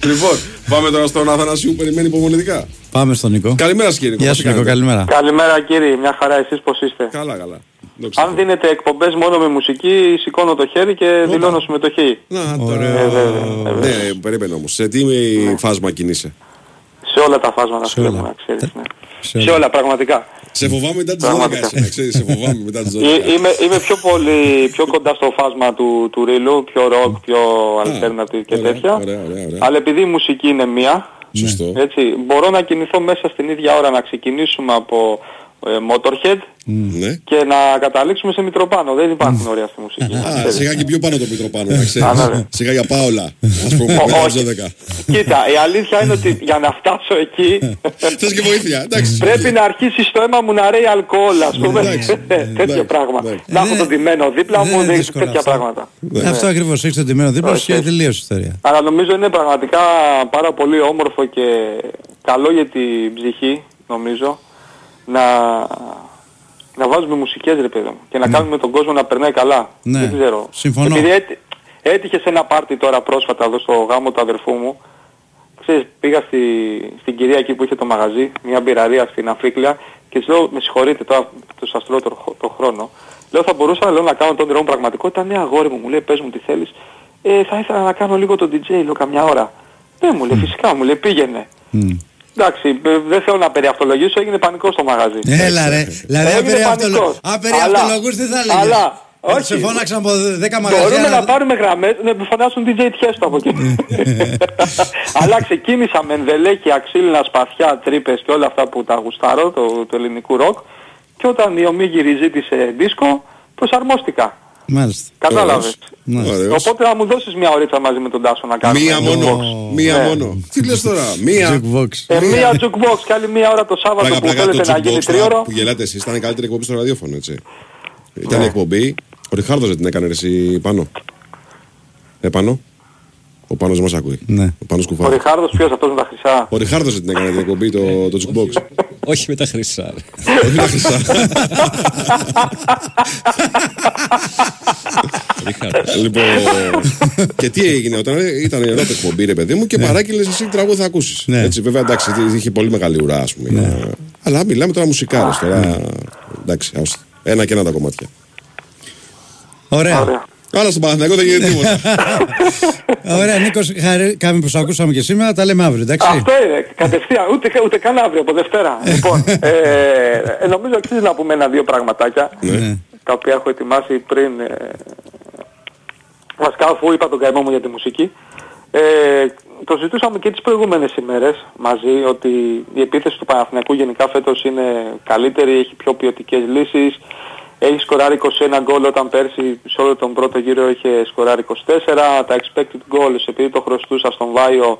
Λοιπόν, πάμε τώρα στον Αθανασίου που περιμένει υπομονετικά. Πάμε στον Νικό. Καλημέρα, κύριε Νικό. Γεια πώς σου, Νικό, κάνετε; καλημέρα. Καλημέρα κύριε, μια χαρά εσείς πώς είστε; Καλά, καλά. Αν δίνετε εκπομπές μόνο με μουσική, σηκώνω το χέρι και δηλώνω συμμετοχή. Να, Ε, βέβαια, βέβαια. Ναι, περίμενε όμως. Σε τι φάσμα κινείσαι; Σε όλα τα φάσματα Σε θέλω όλα. να ξέρεις. ναι. Σε Σε όλα, πραγματικά. Σε φοβάμαι μετά τις 12 Πραγματικά. εσύ, να ξέρεις, σε φοβάμαι μετά τις 12. Ε, Είμαι, είμαι πιο πολύ, πιο κοντά στο φάσμα του, του ρίλου, πιο rock, πιο alternative και τέτοια. Ωραία, ωραία, ωραία. Αλλά επειδή η μουσική είναι μία, Σωστό. έτσι, μπορώ να κινηθώ μέσα στην ίδια ώρα, να ξεκινήσουμε από ε, Motorhead Ναι. και να καταλήξουμε σε Μητροπάνο. Δεν υπάρχουν ωραία στη μουσική. Α, σιγά και πιο πάνω το Μητροπάνο, να Α, ναι, ξέρεις. ναι. Σιγά για Πάολα, ας πούμε, Ω, μετά όχι. τις 12. Κοίτα, η αλήθεια είναι ότι για να φτάσω εκεί Θες και βοήθεια, εντάξει. πρέπει να αρχίσεις στο αίμα μου να ρέει αλκοόλ, ας πούμε. Εντάξει, Τέτοιο πράγμα. Να έχω τον τιμένο δίπλα δεν μου, είναι δεν δύσκολο τέτοια αυτό. πράγματα. Ναι. Αυτό ακριβώς. Έχεις το ντυμένο δίπλα σου και τελείωσε η ιστορία. Αλλά νομίζω είναι πραγματικά πάρα πολύ όμορφο και καλό για την ψυχή, νομίζω, να, να βάζουμε μουσικές ρε παιδί μου και να κάνουμε τον κόσμο να περνάει καλά. Ναι, Δεν ξέρω. συμφωνώ. Επειδή έτι- έτυχε σε ένα πάρτι τώρα πρόσφατα εδώ στο γάμο του αδερφού μου, ξέρεις, πήγα στη, στην κυρία εκεί που είχε το μαγαζί, μια μπειραρία στην Αφρίκλια και της λέω, με συγχωρείτε τώρα που σας τρώω το, το χρόνο, λέω θα μπορούσα λέω, να κάνω τον όνειρό μου πραγματικότητα, ναι αγόρι μου, μου λέει πες μου τι θέλεις, ε, θα ήθελα να κάνω λίγο τον DJ, λέω καμιά ώρα. Ναι μου λέει φυσικά μου λέει πήγαινε. Εντάξει, ε, δεν θέλω να περιαυτολογήσω, έγινε πανικός στο μαγαζί. Έλα ρε. Δηλαδή, αν Έγινε περί πανικός. αυτολο- αν περί Αλλά- αυτολογούς τι θα έλεγες; Αλλά, Ε, όχι. Σε φώναξαν από 10 Μπορούμε μαγαζιά. να πάρουμε γραμμές, να φωνάσουν DJ Tiesto από εκεί. Αλλά ξεκίνησα με ενδελέχεια, ξύλινα, σπαθιά, τρύπες και όλα αυτά που τα γουστάρω, το, του ελληνικού ροκ. Και όταν η Ομίγυρη ζήτησε δίσκο, προσαρμόστηκα. Μάλιστα. Κατάλαβες. Ναι. Ωραίος. Οπότε να μου δώσεις μια ωρίτσα μαζί με τον Τάσο να κάνουμε. Μία μόνο, jukebox. μία Ναι. μόνο. Τι λες τώρα, μία. Jukebox. Ε, μία jukebox και άλλη μία ώρα το Σάββατο Πλάκα, που πλάκα, το θέλετε να γίνει jukebox τώρα τρίωρο. που γελάτε εσείς ήταν η καλύτερη εκπομπή στο ραδιόφωνο, έτσι. Ήταν Ναι. η εκπομπή. Ο Ριχάρδος δεν την έκανε ρε εσύ πάνω. Ε, πάνω. Ο Πάνος μας ακούει. Ναι. Ο Πάνος Ο κουφά. Ριχάρδος ποιος αυτός με τα χρυσά. Ο Ριχάρδος δεν την έκανε την εκπομπή, το, το jukebox. Όχι με τα χρυσά. ρε. Όχι τα χρυσά. λοιπόν, και τι έγινε όταν ήταν εδώ το εκπομπή, ρε παιδί μου, και παράκυλες εσύ τι τραγούδι θα ακούσεις. Ναι. Έτσι, βέβαια, εντάξει, είχε πολύ μεγάλη ουρά, ας πούμε. για- Αλλά μιλάμε τώρα μουσικάρες, τώρα. Εντάξει, άστα. Ένα και ένα τα κομμάτια. Ωραία. Άρα στον Παναθηναϊκό δεν γίνεται τίποτα. Ωραία, Νίκος, κάμε που σε ακούσαμε και σήμερα. Τα λέμε αύριο, εντάξει. Αυτό είναι, κατευθείαν, ούτε, ούτε καν αύριο, από Δευτέρα. λοιπόν, ε, ε, νομίζω αξίζει να πούμε ένα-δύο πραγματάκια, Ναι. τα οποία έχω ετοιμάσει πριν, ε, βασικά αφού είπα τον καημό μου για τη μουσική. Ε, το ζητούσαμε και τις προηγούμενες ημέρες μαζί, ότι η επίθεση του Παναθηναϊκού γενικά φέτος είναι καλύτερη, έχει πιο ποιοτικές λύσεις, έχει σκοράρει 21 γκολ όταν πέρσι σε όλο τον πρώτο γύρο είχε σκοράρει 24. Τα expected goals επειδή το χρωστούσα στον Βάιο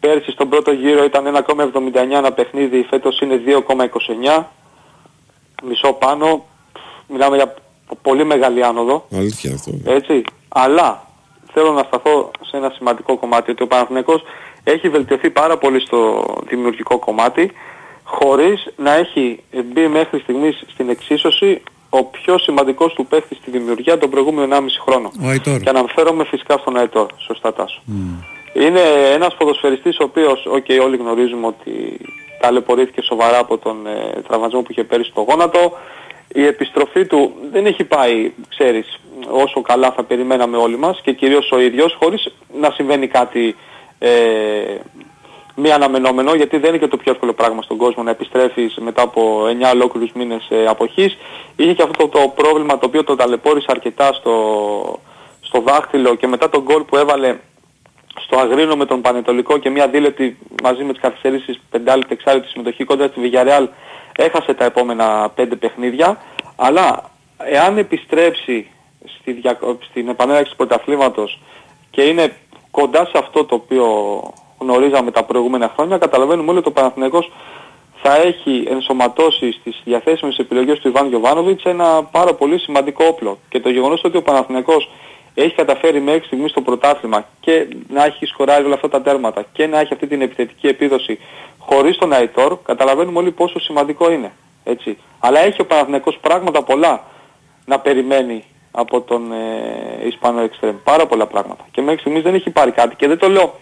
πέρσι στον πρώτο γύρο ήταν 1,79 ένα παιχνίδι, φέτος είναι 2,29. Μισό πάνω. Μιλάμε για πολύ μεγάλη άνοδο. Αλήθεια αυτό. Έτσι. Αλλά θέλω να σταθώ σε ένα σημαντικό κομμάτι ότι ο Παναθηναϊκός έχει βελτιωθεί πάρα πολύ στο δημιουργικό κομμάτι χωρίς να έχει μπει μέχρι στιγμής στην εξίσωση ο πιο σημαντικός του παίχτης στη δημιουργία τον προηγούμενο 1,5 χρόνο. Ο Αϊτόρ. Και αναφέρομαι φυσικά στον Αϊτόρ. Σωστά Τάσο. Είναι ένας ποδοσφαιριστής ο οποίος, οκ, όλοι γνωρίζουμε ότι ταλαιπωρήθηκε σοβαρά από τον ε, τραυματισμό που είχε πέρυσι στο γόνατο. Η επιστροφή του δεν έχει πάει, ξέρεις, όσο καλά θα περιμέναμε όλοι μας και κυρίως ο ίδιος, χωρίς να συμβαίνει κάτι ε, μη αναμενόμενο, γιατί δεν είναι και το πιο εύκολο πράγμα στον κόσμο να επιστρέφεις μετά από 9 ολόκληρους μήνες ε, αποχής. Είχε και αυτό το, το πρόβλημα το οποίο το ταλαιπώρησε αρκετά στο, στο δάχτυλο και μετά τον γκολ που έβαλε στο Αγρίνο με τον Πανετολικό και μια δίλεπτη μαζί με τις καθυστερήσεις πεντάλεπτη εξάλεπτη συμμετοχή κοντά στη Βιγιαρεάλ έχασε τα επόμενα πέντε παιχνίδια αλλά εάν επιστρέψει στη δια... στην επανέλαξη του πρωταθλήματος και είναι κοντά σε αυτό το οποίο γνωρίζαμε τα προηγούμενα χρόνια καταλαβαίνουμε όλοι ότι ο Παναθηναϊκός θα έχει ενσωματώσει στις διαθέσιμες επιλογές του Ιβάν Γιωβάνοβιτς ένα πάρα πολύ σημαντικό όπλο και το γεγονός ότι ο Παναθηναϊκός έχει καταφέρει μέχρι στιγμής στο πρωτάθλημα και να έχει σκοράρει όλα αυτά τα τέρματα και να έχει αυτή την επιθετική επίδοση χωρίς τον Αϊτόρ, καταλαβαίνουμε όλοι πόσο σημαντικό είναι. Έτσι. Αλλά έχει ο Παναθηναϊκός πράγματα πολλά να περιμένει από τον ε, Ισπανό εξτρέμ. Πάρα πολλά πράγματα. Και μέχρι στιγμής δεν έχει πάρει κάτι. Και δεν το λέω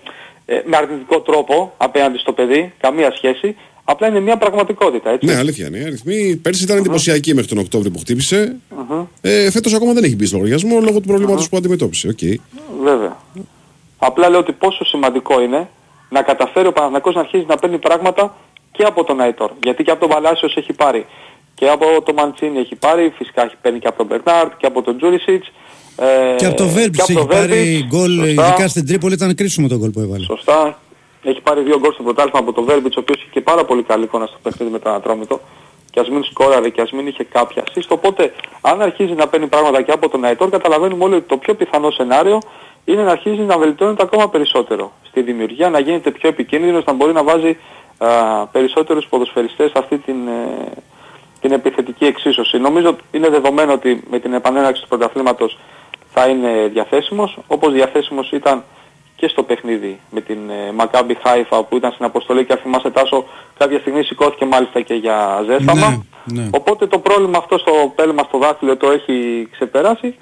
ε, με αρνητικό τρόπο απέναντι στο παιδί, καμία σχέση. Απλά είναι μια πραγματικότητα. Έτσι. Ναι, αλήθεια είναι. Οι αριθμοί πέρσι ήταν εντυπωσιακοί μέχρι τον Οκτώβριο που χτύπησε. Μμμ. Ε, Φέτος ακόμα δεν έχει μπει στο λογαριασμό λόγω του προβλήματος που αντιμετώπισε. Οκ. Βέβαια. Απλά λέω ότι πόσο σημαντικό είναι να καταφέρει ο Παναθηναϊκός να αρχίσει να παίρνει πράγματα και από τον Αϊτόρ. Γιατί και από τον Παλάσιος έχει πάρει. Και από τον Μαντσίνη έχει πάρει, φυσικά έχει παίρνει και από τον Μπερνάρτ και από τον Τζούρισιτς. Ε, Και από το Βέρμπιτς και έχει από το πάρει Βέρμπιτς. γκολ, Σωστά. ειδικά στην Τρίπολη ήταν κρίσιμο το γκολ που έβαλε. Σωστά. Έχει πάρει δύο γκολ στο πρωτάθλημα από τον Βέρμπιτς, ο οποίος είχε και πάρα πολύ καλή εικόνα στο παιχνίδι με τον Ατρόμητο. και ας μην σκόραρε και ας μην είχε κάποια assist. Οπότε αν αρχίζει να παίρνει πράγματα και από τον Αϊτόρ καταλαβαίνουμε όλοι ότι το πιο πιθανό σενάριο είναι να αρχίζει να βελτιώνεται ακόμα περισσότερο στη δημιουργία, να γίνεται πιο επικίνδυνος, να μπορεί να βάζει α, περισσότερους ποδοσφαιριστές σε αυτή την, ε, την επιθετική εξίσωση. Νομίζω είναι δεδομένο ότι με την επανέναρξη του πρωταθλήματος θα είναι διαθέσιμος, όπως διαθέσιμος ήταν και στο παιχνίδι με την ε, Maccabi Haifa που ήταν στην αποστολή και αν θυμάσαι Τάσο κάποια στιγμή σηκώθηκε μάλιστα και για ζέσταμα. Ναι, Οπότε το πρόβλημα αυτό στο πέλμα στο δάχτυλο το έχει ξεπεράσει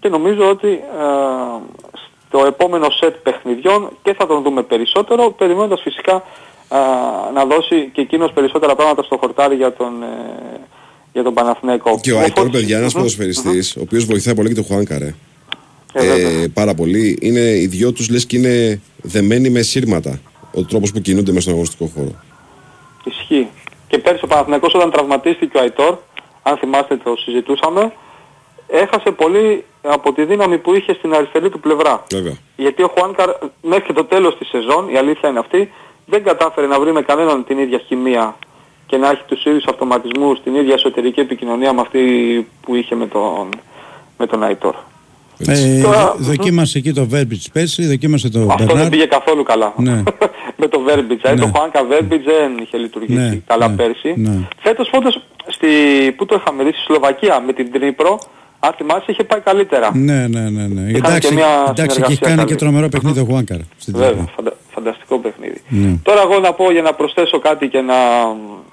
και νομίζω ότι ε, στο επόμενο σετ παιχνιδιών και θα τον δούμε περισσότερο περιμένοντας φυσικά ε, να δώσει και εκείνος περισσότερα πράγματα στο χορτάρι για τον, ε, για τον Παναθηναϊκό. Και ο Αϊτόρ, παιδιά, ένας ποδοσφαιριστής, ο οποίος βοηθάει πολύ και το Χουάνκαρε. Ε, πάρα πολύ. Είναι, οι δυο τους λες και είναι δεμένοι με σύρματα ο τρόπος που κινούνται μέσα στον αγωνιστικό χώρο. Ισχύει. Και πέρσι ο Παναθηναϊκός όταν τραυματίστηκε ο Αϊτόρ, αν θυμάστε το συζητούσαμε, έχασε πολύ από τη δύναμη που είχε στην αριστερή του πλευρά. Βέβαια. Γιατί ο Χουάνκαρ μέχρι και το τέλος της σεζόν, η αλήθεια είναι αυτή, δεν κατάφερε να βρει με κανέναν την ίδια χημεία και να έχει τους ίδιους αυτοματισμούς, την ίδια εσωτερική επικοινωνία με αυτή που είχε με τον, με τον Αϊτόρ. Ε, Τώρα- δοκίμασε εκεί το Βέρμπιτς πέρσι, δοκίμασε το Αυτό δεν Μπερνάρ. πήγε καθόλου καλά. Ναι. με το Verbitz. Ε, Ναι. Το Χουάνκα Verbitz δεν είχε λειτουργήσει Ναι, καλά ναι, πέρσι. ναι. Φέτος φώτος, στη, πού το είχαμε δει, στη Σλοβακία με την Τρίπρο, αν θυμάσαι είχε πάει καλύτερα. Ναι, ναι, ναι. ναι. και Εντάξει, μια εντάξει και έχει συνεργασία κάνει καλή. και τρομερό παιχνίδι ο Χουάνκαρ. στην Βέβαια, Τρίπολη. φαντα, φανταστικό παιχνίδι. Ναι. Τώρα εγώ να πω για να προσθέσω κάτι και να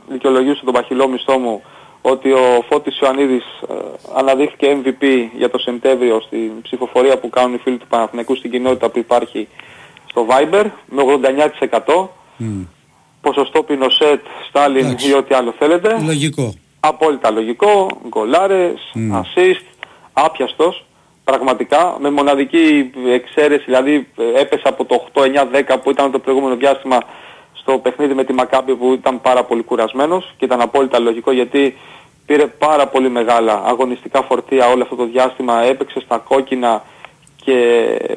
δικαιολογήσω τον παχυλό μισθό μου ότι ο Φώτης Ιωαννίδης ε, αναδείχθηκε MVP για το Σεπτέμβριο στην ψηφοφορία που κάνουν οι φίλοι του Παναθηναϊκού στην κοινότητα που υπάρχει στο Viber με 89% ποσοστό Πινοσέτ, Στάλιν Εντάξει. ή ό,τι άλλο θέλετε. Λογικό. Απόλυτα λογικό, γκολάρες, Mm. assist, άπιαστος, πραγματικά, με μοναδική εξαίρεση, δηλαδή ε, έπεσε από το 8, 9, 10 που ήταν το προηγούμενο διάστημα στο παιχνίδι με τη Μακάμπη που ήταν πάρα πολύ κουρασμένος και ήταν απόλυτα λογικό γιατί πήρε πάρα πολύ μεγάλα αγωνιστικά φορτία όλο αυτό το διάστημα, έπαιξε στα κόκκινα και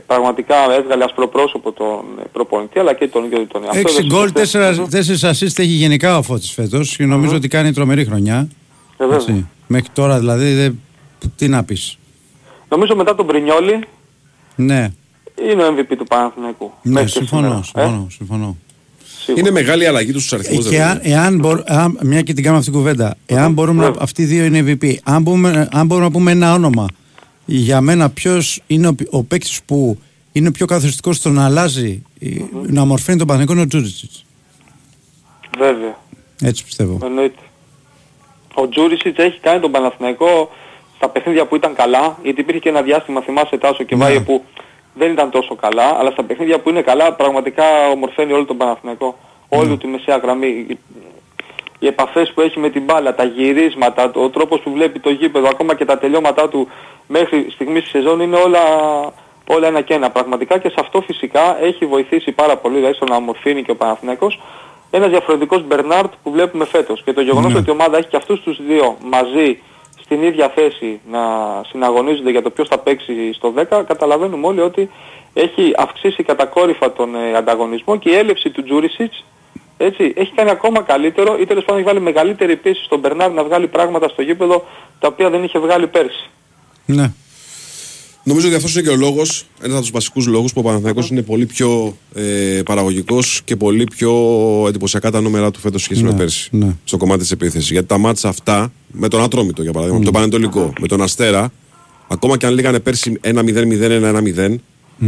πραγματικά έβγαλε ασπροπρόσωπο τον προπονητή αλλά και τον ίδιο τον εαυτό. Έξι Έδωσε γκολ, τέσσερα- τέσσερα τέσσερις assist έχει γενικά ο Φώτης φέτος και νομίζω ότι κάνει τρομερή χρονιά. Ε, βέβαια. Έτσι. Μέχρι τώρα δηλαδή, δεν- τι να πεις. Νομίζω μετά τον Πρινιόλη Ναι, είναι ο MVP του Παναθηναϊκού. ναι Μέχρι και συμφωνώ, σήμερα. συμφωνώ, συμφωνώ. Είναι μεγάλη αλλαγή τους στους Ε, αριθμούς. και δεν αν, εάν μπορώ, αν, μια και την κάνουμε αυτή την κουβέντα, εάν μπορούμε να, αυτοί οι δύο είναι MVP, αν, μπορούμε, αν μπορούμε να πούμε ένα όνομα, για μένα ποιος είναι ο, ο παίκτης που είναι πιο καθοριστικός στο να αλλάζει, ε, να μορφαίνει τον Παναγικό είναι ο Τζούρισιτς. Βέβαια. Έτσι πιστεύω. Εννοείται. Ο Τζούρισιτς έχει κάνει τον Παναθηναϊκό στα παιχνίδια που ήταν καλά, γιατί υπήρχε και ένα διάστημα, θυμάσαι Τάσο και Ναι. Βάιε που δεν ήταν τόσο καλά, αλλά στα παιχνίδια που είναι καλά πραγματικά ομορφαίνει όλο τον Παναθηναϊκό. Ναι. Όλη τη μεσαία γραμμή. Οι- Οι επαφές που έχει με την μπάλα, τα γυρίσματα, ο τρόπος που βλέπει το γήπεδο, ακόμα και τα τελειώματά του μέχρι στιγμής της σεζόν είναι όλα, όλα ένα και ένα. Πραγματικά και σε αυτό φυσικά έχει βοηθήσει πάρα πολύ, δηλαδή στο να ομορφύνει και ο Παναθηναϊκός ένας διαφορετικός Μπερνάρτ που βλέπουμε φέτος. Και το γεγονός Ναι. ότι η ομάδα έχει και αυτούς τους δύο μαζί στην ίδια θέση να συναγωνίζονται για το ποιος θα παίξει στο 10, καταλαβαίνουμε όλοι ότι έχει αυξήσει κατακόρυφα τον ε, ανταγωνισμό και η έλευση του Τζούρισιτς έτσι, έχει κάνει ακόμα καλύτερο ή τέλος πάντων έχει βάλει μεγαλύτερη πίεση στον Μπερνάρ να βγάλει πράγματα στο γήπεδο τα οποία δεν είχε βγάλει πέρσι. Ναι. Νομίζω ότι αυτός είναι και ο λόγος, ένας από τους βασικούς λόγους που ο Παναθηναϊκός είναι πολύ πιο ε, παραγωγικός και πολύ πιο εντυπωσιακά τα νούμερα του φέτος σχέση Ναι, με πέρσι. ναι. Στο κομμάτι της επίθεσης. Γιατί τα μάτσα αυτά, με τον Ατρόμητο για παράδειγμα, με τον Πανετολικό, με τον Αστέρα, ακόμα και αν λέγανε πέρσι 1-0-0-1-1-0,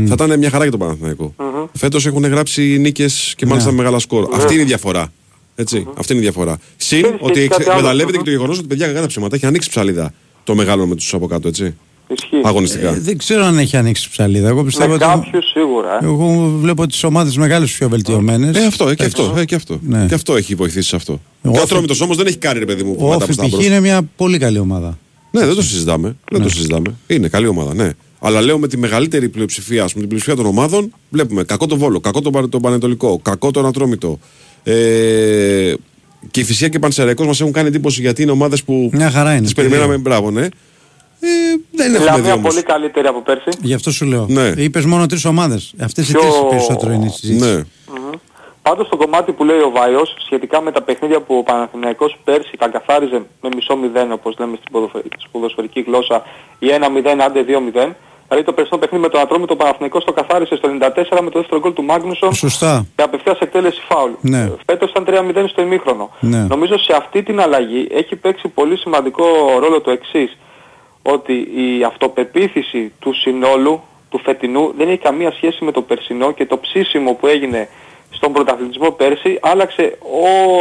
θα ήταν μια χαρά για τον Παναθηναϊκό. Φέτος έχουν γράψει νίκες και μάλιστα με μεγάλα σκορ. Αυτή είναι η διαφορά. Έτσι, αυτή είναι η διαφορά. Συν Ξέρεις και ότι κάτι εξε- άλλο. εκμεταλλεύεται Μμμ. και το γεγονός ότι παιδιά κακά τα ψέματα έχει ανοίξει ψαλίδα το μεγάλο με τους από κάτω, έτσι. Ισχύει. Αγωνιστικά. Ε, δεν ξέρω αν έχει ανοίξει ψαλίδα. Εγώ πιστεύω Με ότι. κάποιους σίγουρα. Ε. Εγώ βλέπω τις ομάδες μεγάλες πιο βελτιωμένες. Ε, αυτό, ε, και αυτό, ε, και αυτό. Ναι. Και αυτό έχει βοηθήσει σε αυτό. Ο και ο Όφη- Ατρόμητος όμως δεν έχει κάνει ρε παιδί μου Ο βήματα Όφη προς τα π.χ. μπρος. είναι μια πολύ καλή ομάδα. Ναι, δεν το συζητάμε. Δεν το συζητάμε. Είναι καλή ομάδα, ναι. Αλλά λέω με τη μεγαλύτερη πλειοψηφία, ας πούμε, την πλειοψηφία των ομάδων, βλέπουμε κακό τον Βόλο, κακό τον, Πα- τον Πανετολικό, κακό τον Ατρόμητο. Ε, και η Φυσία και ο Πανσεραϊκός μας έχουν κάνει εντύπωση γιατί είναι ομάδες που Μια χαρά είναι. τις περιμέναμε, μπράβο, ναι. Ε, δεν έχουμε Δηλαδή δει μια όμως. πολύ καλύτερη από πέρσι. Γι' αυτό σου λέω. Ναι. Είπες μόνο τρεις ομάδες. Αυτές οι Πιο- τρεις περισσότερο είναι η συζήτηση. Ναι. Μμμ. Πάντως το κομμάτι που λέει ο Βάιος σχετικά με τα παιχνίδια που ο Παναθηναϊκός πέρσι τα καθάριζε με μισό μηδέν όπως λέμε στην ποδοσφαιρική, ποδοσφαιρική γλώσσα ή 1-0 άντε 2-0 Δηλαδή το περσινό παιχνίδι με τον Ατρόμη το Παναθηναϊκός το καθάρισε στο 94 με το δεύτερο γκολ του Μάγνουσον Σωστά. και απευθείας εκτέλεση φάουλ. Ναι. Φέτος ήταν 3-0 στο ημίχρονο. Ναι. Νομίζω σε αυτή την αλλαγή έχει παίξει πολύ σημαντικό ρόλο το εξής ότι η αυτοπεποίθηση του συνόλου του φετινού δεν έχει καμία σχέση με το περσινό και το ψήσιμο που έγινε στον πρωταθλητισμό πέρσι άλλαξε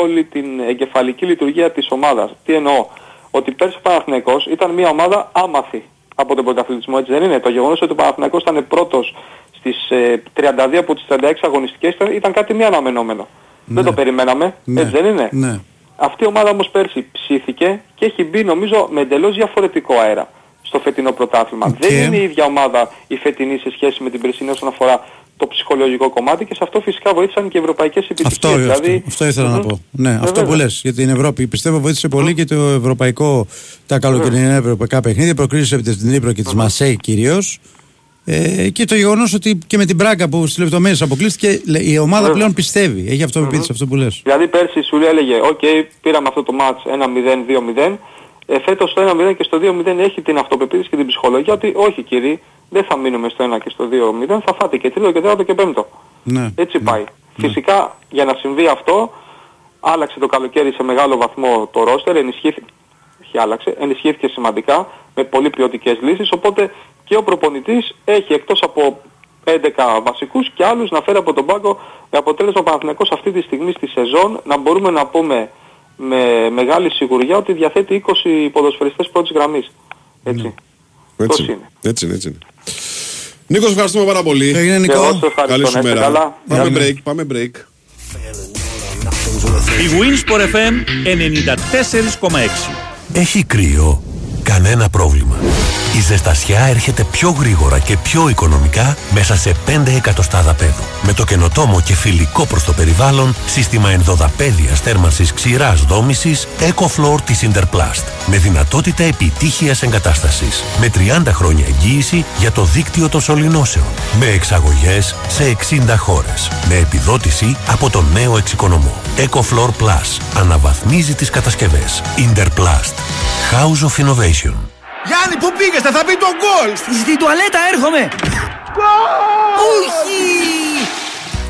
όλη την εγκεφαλική λειτουργία της ομάδας. Τι εννοώ, ότι πέρσι ο Παναθηναϊκός ήταν μια ομάδα άμαθη από τον πρωταθλητισμό, έτσι δεν είναι; Το γεγονός ότι ο Παναθηναϊκός ήταν πρώτος στις ε, 32 από τις 36 αγωνιστικές ήταν, ήταν κάτι μη αναμενόμενο. Δεν το περιμέναμε, Ναι. έτσι δεν είναι; Ναι. Αυτή η ομάδα όμως πέρσι ψήθηκε και έχει μπει νομίζω με εντελώς διαφορετικό αέρα στο φετινό πρωτάθλημα. Δεν είναι η ίδια ομάδα η φετινή σε σχέση με την περσινή όσον αφορά το ψυχολογικό κομμάτι και σε αυτό φυσικά βοήθησαν και οι ευρωπαϊκές Αυτό, επιτυχίες. αυτό, δηλαδή, αυτό ήθελα να Μμμ. πω. Ναι, Ε, αυτό βέβαια. που λες για την Ευρώπη. Πιστεύω βοήθησε πολύ και το ευρωπαϊκό, τα καλοκαιρινά ευρωπαϊκά παιχνίδια. Προκρίσε από την Νύπρο και τη Μασέη κυρίως. Ε, και το γεγονός ότι και με την Μπράγκα που στις λεπτομέρειες αποκλείστηκε, λέ- η ομάδα Βέβαια. πλέον πιστεύει. Έχει αυτοπεποίθηση αυτό που λες. Δηλαδή πέρσι σου έλεγε, οκ, πήραμε αυτό το ματς 1-0, 2-0. Ε, φέτος στο 1-0 και στο 2-0 έχει την αυτοπεποίθηση και την ψυχολογία ότι όχι κύριοι, δεν θα μείνουμε στο 1 και στο 2-0, θα φάτε και τρίτο και τέταρτο και πέμπτο. Ναι. Έτσι πάει. Φυσικά για να συμβεί αυτό άλλαξε το καλοκαίρι σε μεγάλο βαθμό το ρόστερ, ενισχύθηκε, όχι άλλαξε, ενισχύθηκε σημαντικά με πολύ ποιοτικές λύσεις, οπότε και ο προπονητής έχει εκτός από 11 βασικούς και άλλους να φέρει από τον πάγκο με αποτέλεσμα ο Παναθηναϊκός αυτή τη στιγμή στη σεζόν να μπορούμε να πούμε με μεγάλη σιγουριά ότι διαθέτει 20 ποδοσφαιριστές πρώτης γραμμής. Έτσι. Έτσι, είναι; έτσι είναι, έτσι είναι. Νίκος, σε ευχαριστούμε πάρα πολύ. Έγινε, Νίκο. Και εγώ σε ευχαριστώ, Καλή να σου είστε μέρα. καλά. Πάμε Γεια. break, πάμε break. Η Winsport FM 94,6. Έχει κρύο. Κανένα πρόβλημα. Η ζεστασιά έρχεται πιο γρήγορα και πιο οικονομικά μέσα σε 5 εκατοστά δαπέδου. Με το καινοτόμο και φιλικό προς το περιβάλλον σύστημα ενδοδαπέδιας θέρμανσης ξηράς δόμησης EcoFloor της Interplast. Με δυνατότητα επιτύχειας εγκατάστασης. Με 30 χρόνια εγγύηση για το δίκτυο των σωληνώσεων. Με εξαγωγές σε 60 χώρες. Με επιδότηση από το νέο εξοικονομό. EcoFloor Plus. Αναβαθμίζει τις κατασκευές. Interplast. House of Innovation. Γιάννη, πού πήγες, θα μπει το γκολ! Στη τουαλέτα έρχομαι! Όχι!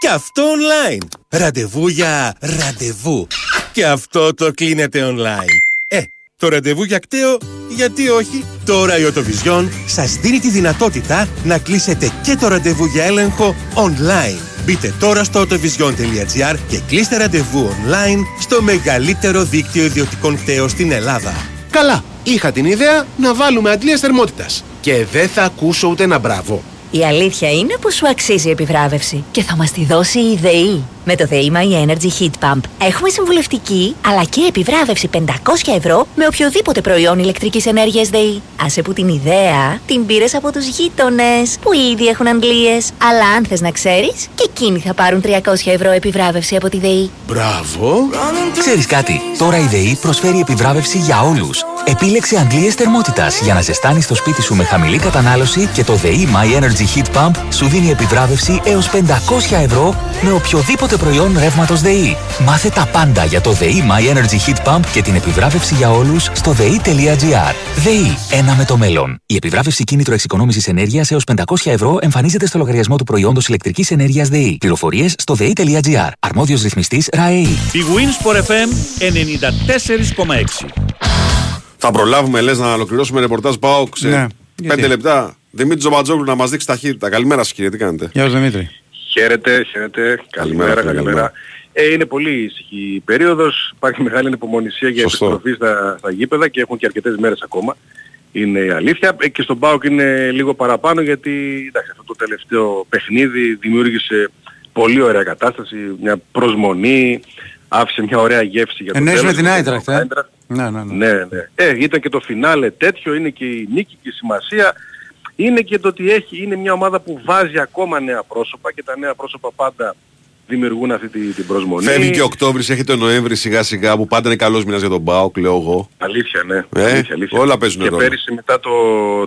Και αυτό online. Ραντεβού για ραντεβού. Και αυτό το κλείνετε online. Ε, το ραντεβού για κταίο, γιατί όχι; Τώρα η Οτοβιζιόν σας δίνει τη δυνατότητα να κλείσετε και το ραντεβού για έλεγχο online. Μπείτε τώρα στο autovision.gr και κλείστε ραντεβού online στο μεγαλύτερο δίκτυο ιδιωτικών κταίων στην Ελλάδα. Καλά, είχα την ιδέα να βάλουμε αντλίες θερμότητας. Και δεν θα ακούσω ούτε ένα μπράβο. Η αλήθεια είναι πως σου αξίζει η επιβράβευση και θα μας τη δώσει η ΔΕΗ. Με το ΔΕΗ My Energy Heat Pump έχουμε συμβουλευτική αλλά και επιβράβευση 500 ευρώ με οποιοδήποτε προϊόν ηλεκτρικής ενέργειας ΔΕΗ. Άσε που την ιδέα την πήρες από τους γείτονες που ήδη έχουν αντλίες. Αλλά αν θες να ξέρεις και εκείνοι θα πάρουν 300 ευρώ επιβράβευση από τη ΔΕΗ. Μπράβο. Ξέρεις κάτι, τώρα η ΔΕΗ προσφέρει επιβράβευση για όλους. Επίλεξε αντλίες θερμότητας για να ζεστάνεις το σπίτι σου με χαμηλή κατανάλωση και το ΔΕΗ My Energy Heat Pump σου δίνει επιβράβευση έως 500 ευρώ με οποιοδήποτε προϊόν ρεύματος ΔΕΗ. Μάθε τα πάντα για το ΔΕΗ My Energy Heat Pump και την επιβράβευση για όλους στο ΔΕΗ.gr. ΔΕΗ, ένα με το μέλλον. Η επιβράβευση κίνητρο εξοικονόμησης ενέργειας έως 500 ευρώ εμφανίζεται στο λογαριασμό του προϊόντος ηλεκτρικής ενέργειας ΔΕΗ. Πληροφορίες στο ΔΕΗ.gr. Αρμόδιος ρυθμιστής ΡΑΕΗ. Η Winsport FM 94,6. Θα προλάβουμε, λες, να ολοκληρώσουμε ρεπορτάζ Πάοκ σε Ναι, πέντε γιατί; λεπτά. Δημήτρη Τζομπατζόγλου να μας δείξει ταχύτητα. Καλημέρα σας, κύριε, τι κάνετε; Γεια σου Δημήτρη. Χαίρετε, χαίρετε. Καλημέρα, καλημέρα. καλημέρα. Ε, είναι πολύ ήσυχη η περίοδος. Υπάρχει μεγάλη ανυπομονησία για Σωστό. επιστροφή στα, στα γήπεδα και έχουν και αρκετές μέρες ακόμα. Είναι η αλήθεια. Ε, και στον ΠΑΟΚ είναι λίγο παραπάνω γιατί εντάξει, αυτό το τελευταίο παιχνίδι δημιούργησε πολύ ωραία κατάσταση, μια προσμονή, άφησε μια ωραία γεύση για το Εννοείς τέλος. με την Άιντραχτ, ε; Ναι, ναι, ναι. Ναι, ναι. Ε, ήταν και το φινάλε τέτοιο, είναι και η νίκη και η σημασία. Είναι και το ότι έχει, είναι μια ομάδα που βάζει ακόμα νέα πρόσωπα και τα νέα πρόσωπα πάντα δημιουργούν αυτή την, την προσμονή. Φεύγει και Οκτώβρης, έχει τον Νοέμβρη σιγά σιγά που πάντα είναι καλός μήνας για τον ΠΑΟΚ, λέω εγώ. Αλήθεια, ναι. Ε, αλήθεια, αλήθεια. όλα παίζουν Και ρόλο. πέρυσι μετά το,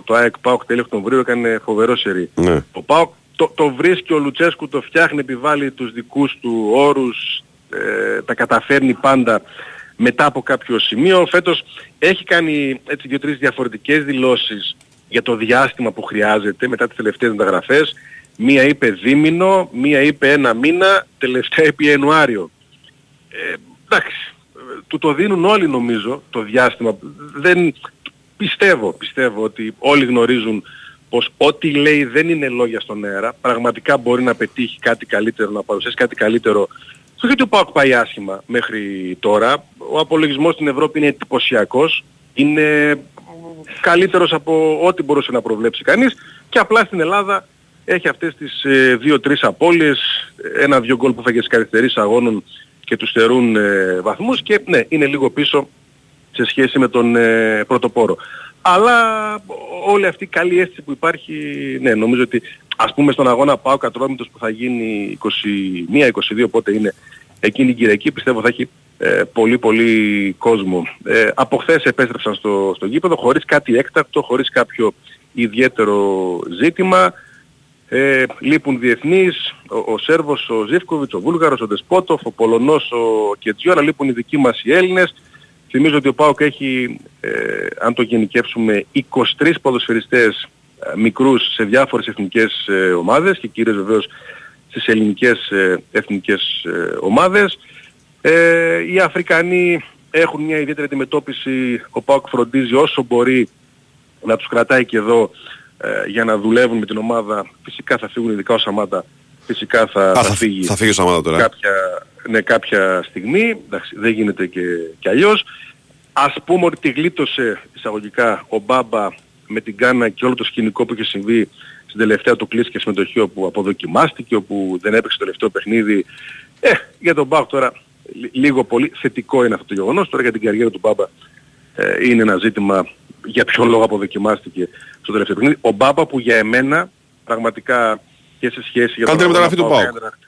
το ΑΕΚ ΠΑΟΚ τέλη Οκτωβρίου έκανε φοβερό σερί. Ναι. Ο ΠΑΟΚ το, το βρίσκει ο Λουτσέσκου, το φτιάχνει, επιβάλλει τους δικούς του όρους, ε, τα καταφέρνει πάντα μετά από κάποιο σημείο. Φέτος έχει κάνει έτσι δύο-τρεις διαφορετικές δηλώσεις για το διάστημα που χρειάζεται μετά τις τελευταίες μεταγραφές. Μία είπε δίμηνο, μία είπε ένα μήνα, τελευταία είπε Ιανουάριο. Ε, εντάξει, ε, του το δίνουν όλοι νομίζω το διάστημα. Δεν, πιστεύω, πιστεύω ότι όλοι γνωρίζουν πως ό,τι λέει δεν είναι λόγια στον αέρα. Πραγματικά μπορεί να πετύχει κάτι καλύτερο, να παρουσιάσει κάτι καλύτερο. Στο γιατί ο ΠΑΟΚ πάει άσχημα μέχρι τώρα. Ο απολογισμός στην Ευρώπη είναι εντυπωσιακός. Είναι καλύτερος από ό,τι μπορούσε να προβλέψει κανείς. Και απλά στην Ελλάδα έχει αυτές τις ε, δύο-τρεις απώλειες, ένα-δυο γκολ που φάγε στις καθυστερήσεις αγώνων και τους στερούν ε, βαθμούς και ναι, είναι λίγο πίσω σε σχέση με τον ε, πρωτοπόρο. Αλλά όλη αυτή η καλή αίσθηση που υπάρχει, ναι, νομίζω ότι ας πούμε στον αγώνα πάω κατρόμητος που θα γίνει 21-22 πότε είναι εκείνη η Κυριακή πιστεύω θα έχει ε, πολύ πολύ κόσμο. Ε, από χθες επέστρεψαν στο, στο γήπεδο χωρίς κάτι έκτακτο, χωρίς κάποιο ιδιαίτερο ζήτημα. Ε, λείπουν διεθνείς, ο, ο Σέρβος, ο Ζίβκοβιτς, ο Βούλγαρος, ο Δεσπότοφ, ο Πολωνός, ο Κετζιόρα, λείπουν οι δικοί μας οι Έλληνες. Θυμίζω ότι ο ΠΑΟΚ έχει, ε, αν το γενικεύσουμε, 23 ποδοσφαιριστές ε, μικρούς σε διάφορες εθνικές ε, ομάδες και κυρίως βεβαίως στις ελληνικές ε, εθνικές ε, ομάδες. Ε, οι Αφρικανοί έχουν μια ιδιαίτερη αντιμετώπιση, ο ΠΑΟΚ φροντίζει όσο μπορεί να τους κρατάει και εδώ ε, για να δουλεύουν με την ομάδα. Φυσικά θα φύγουν ειδικά ο Σαμάτα, φυσικά θα, Α, θα, θα- φύγει. θα φύγει ο Σαμάτα τώρα. Κάποια, ναι, κάποια στιγμή, εντάξει, δεν γίνεται και, και αλλιώς. Ας πούμε ότι τη γλίτωσε εισαγωγικά ο Μπάμπα με την Κάνα και όλο το σκηνικό που είχε συμβεί στην τελευταία του κλίση και συμμετοχή όπου αποδοκιμάστηκε, όπου δεν έπαιξε το τελευταίο παιχνίδι. Ε, για τον Μπάμπα τώρα λι- λίγο πολύ θετικό είναι αυτό το γεγονός. Τώρα για την καριέρα του Μπάμπα ε, είναι ένα ζήτημα για ποιο λόγο αποδοκιμάστηκε στο τελευταίο παιχνίδι. Ο Μπάμπα που για εμένα πραγματικά και σε σχέση για Καλύτερη αγώνα μεταγραφή του ΠΑΟΚ ΠΑΟΚ. Έντραχτ.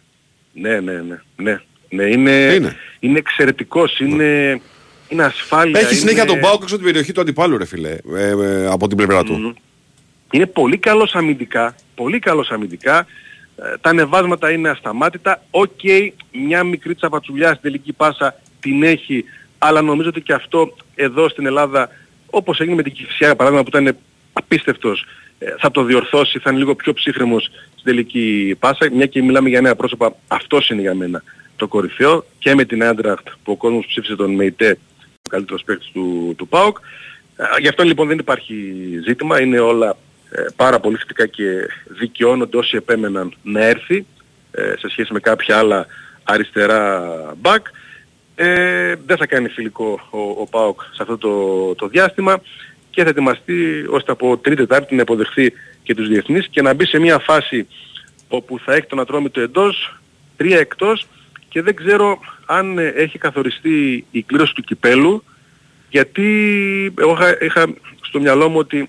Ναι, ναι, ναι. ναι. ναι είναι, είναι. εξαιρετικός, είναι, είναι ασφάλεια. Έχει συνέχεια είναι... τον ΠΑΟΚ έξω από την περιοχή του αντιπάλου, ρε φίλε, ε, ε, από την πλευρά του. Είναι πολύ καλός αμυντικά, πολύ καλός αμυντικά. Ε, τα ανεβάσματα είναι ασταμάτητα. Οκ, μια μικρή τσαπατσουλιά στην τελική πάσα την έχει, αλλά νομίζω ότι και αυτό εδώ στην Ελλάδα, όπως έγινε με την Κηφισιά, για παράδειγμα, που ήταν απίστευτος, ε, θα το διορθώσει, θα είναι λίγο πιο ψύχραιμος στην τελική πάσα. Μια και μιλάμε για νέα πρόσωπα, αυτός είναι για μένα το κορυφαίο και με την Άντραχτ που ο κόσμος ψήφισε τον ΜΕΙΤΕ, ο καλύτερος παίκτης του, του ΠΑΟΚ. Ε, Γι' αυτό λοιπόν δεν υπάρχει ζήτημα, είναι όλα ε, πάρα πολύ θετικά και δικαιώνονται όσοι επέμεναν να έρθει ε, σε σχέση με κάποια άλλα αριστερά μπακ. Ε, δεν θα κάνει φιλικό ο, ο ΠΑΟΚ σε αυτό το, το διάστημα και θα ετοιμαστεί ώστε από τρίτη τετάρτη να υποδεχθεί και τους διεθνείς και να μπει σε μια φάση όπου θα έχει τον ατρόμητο εντός, τρία εκτός και δεν ξέρω αν ε, έχει καθοριστεί η κλήρωση του κυπέλου γιατί εγώ είχα, είχα στο μυαλό μου ότι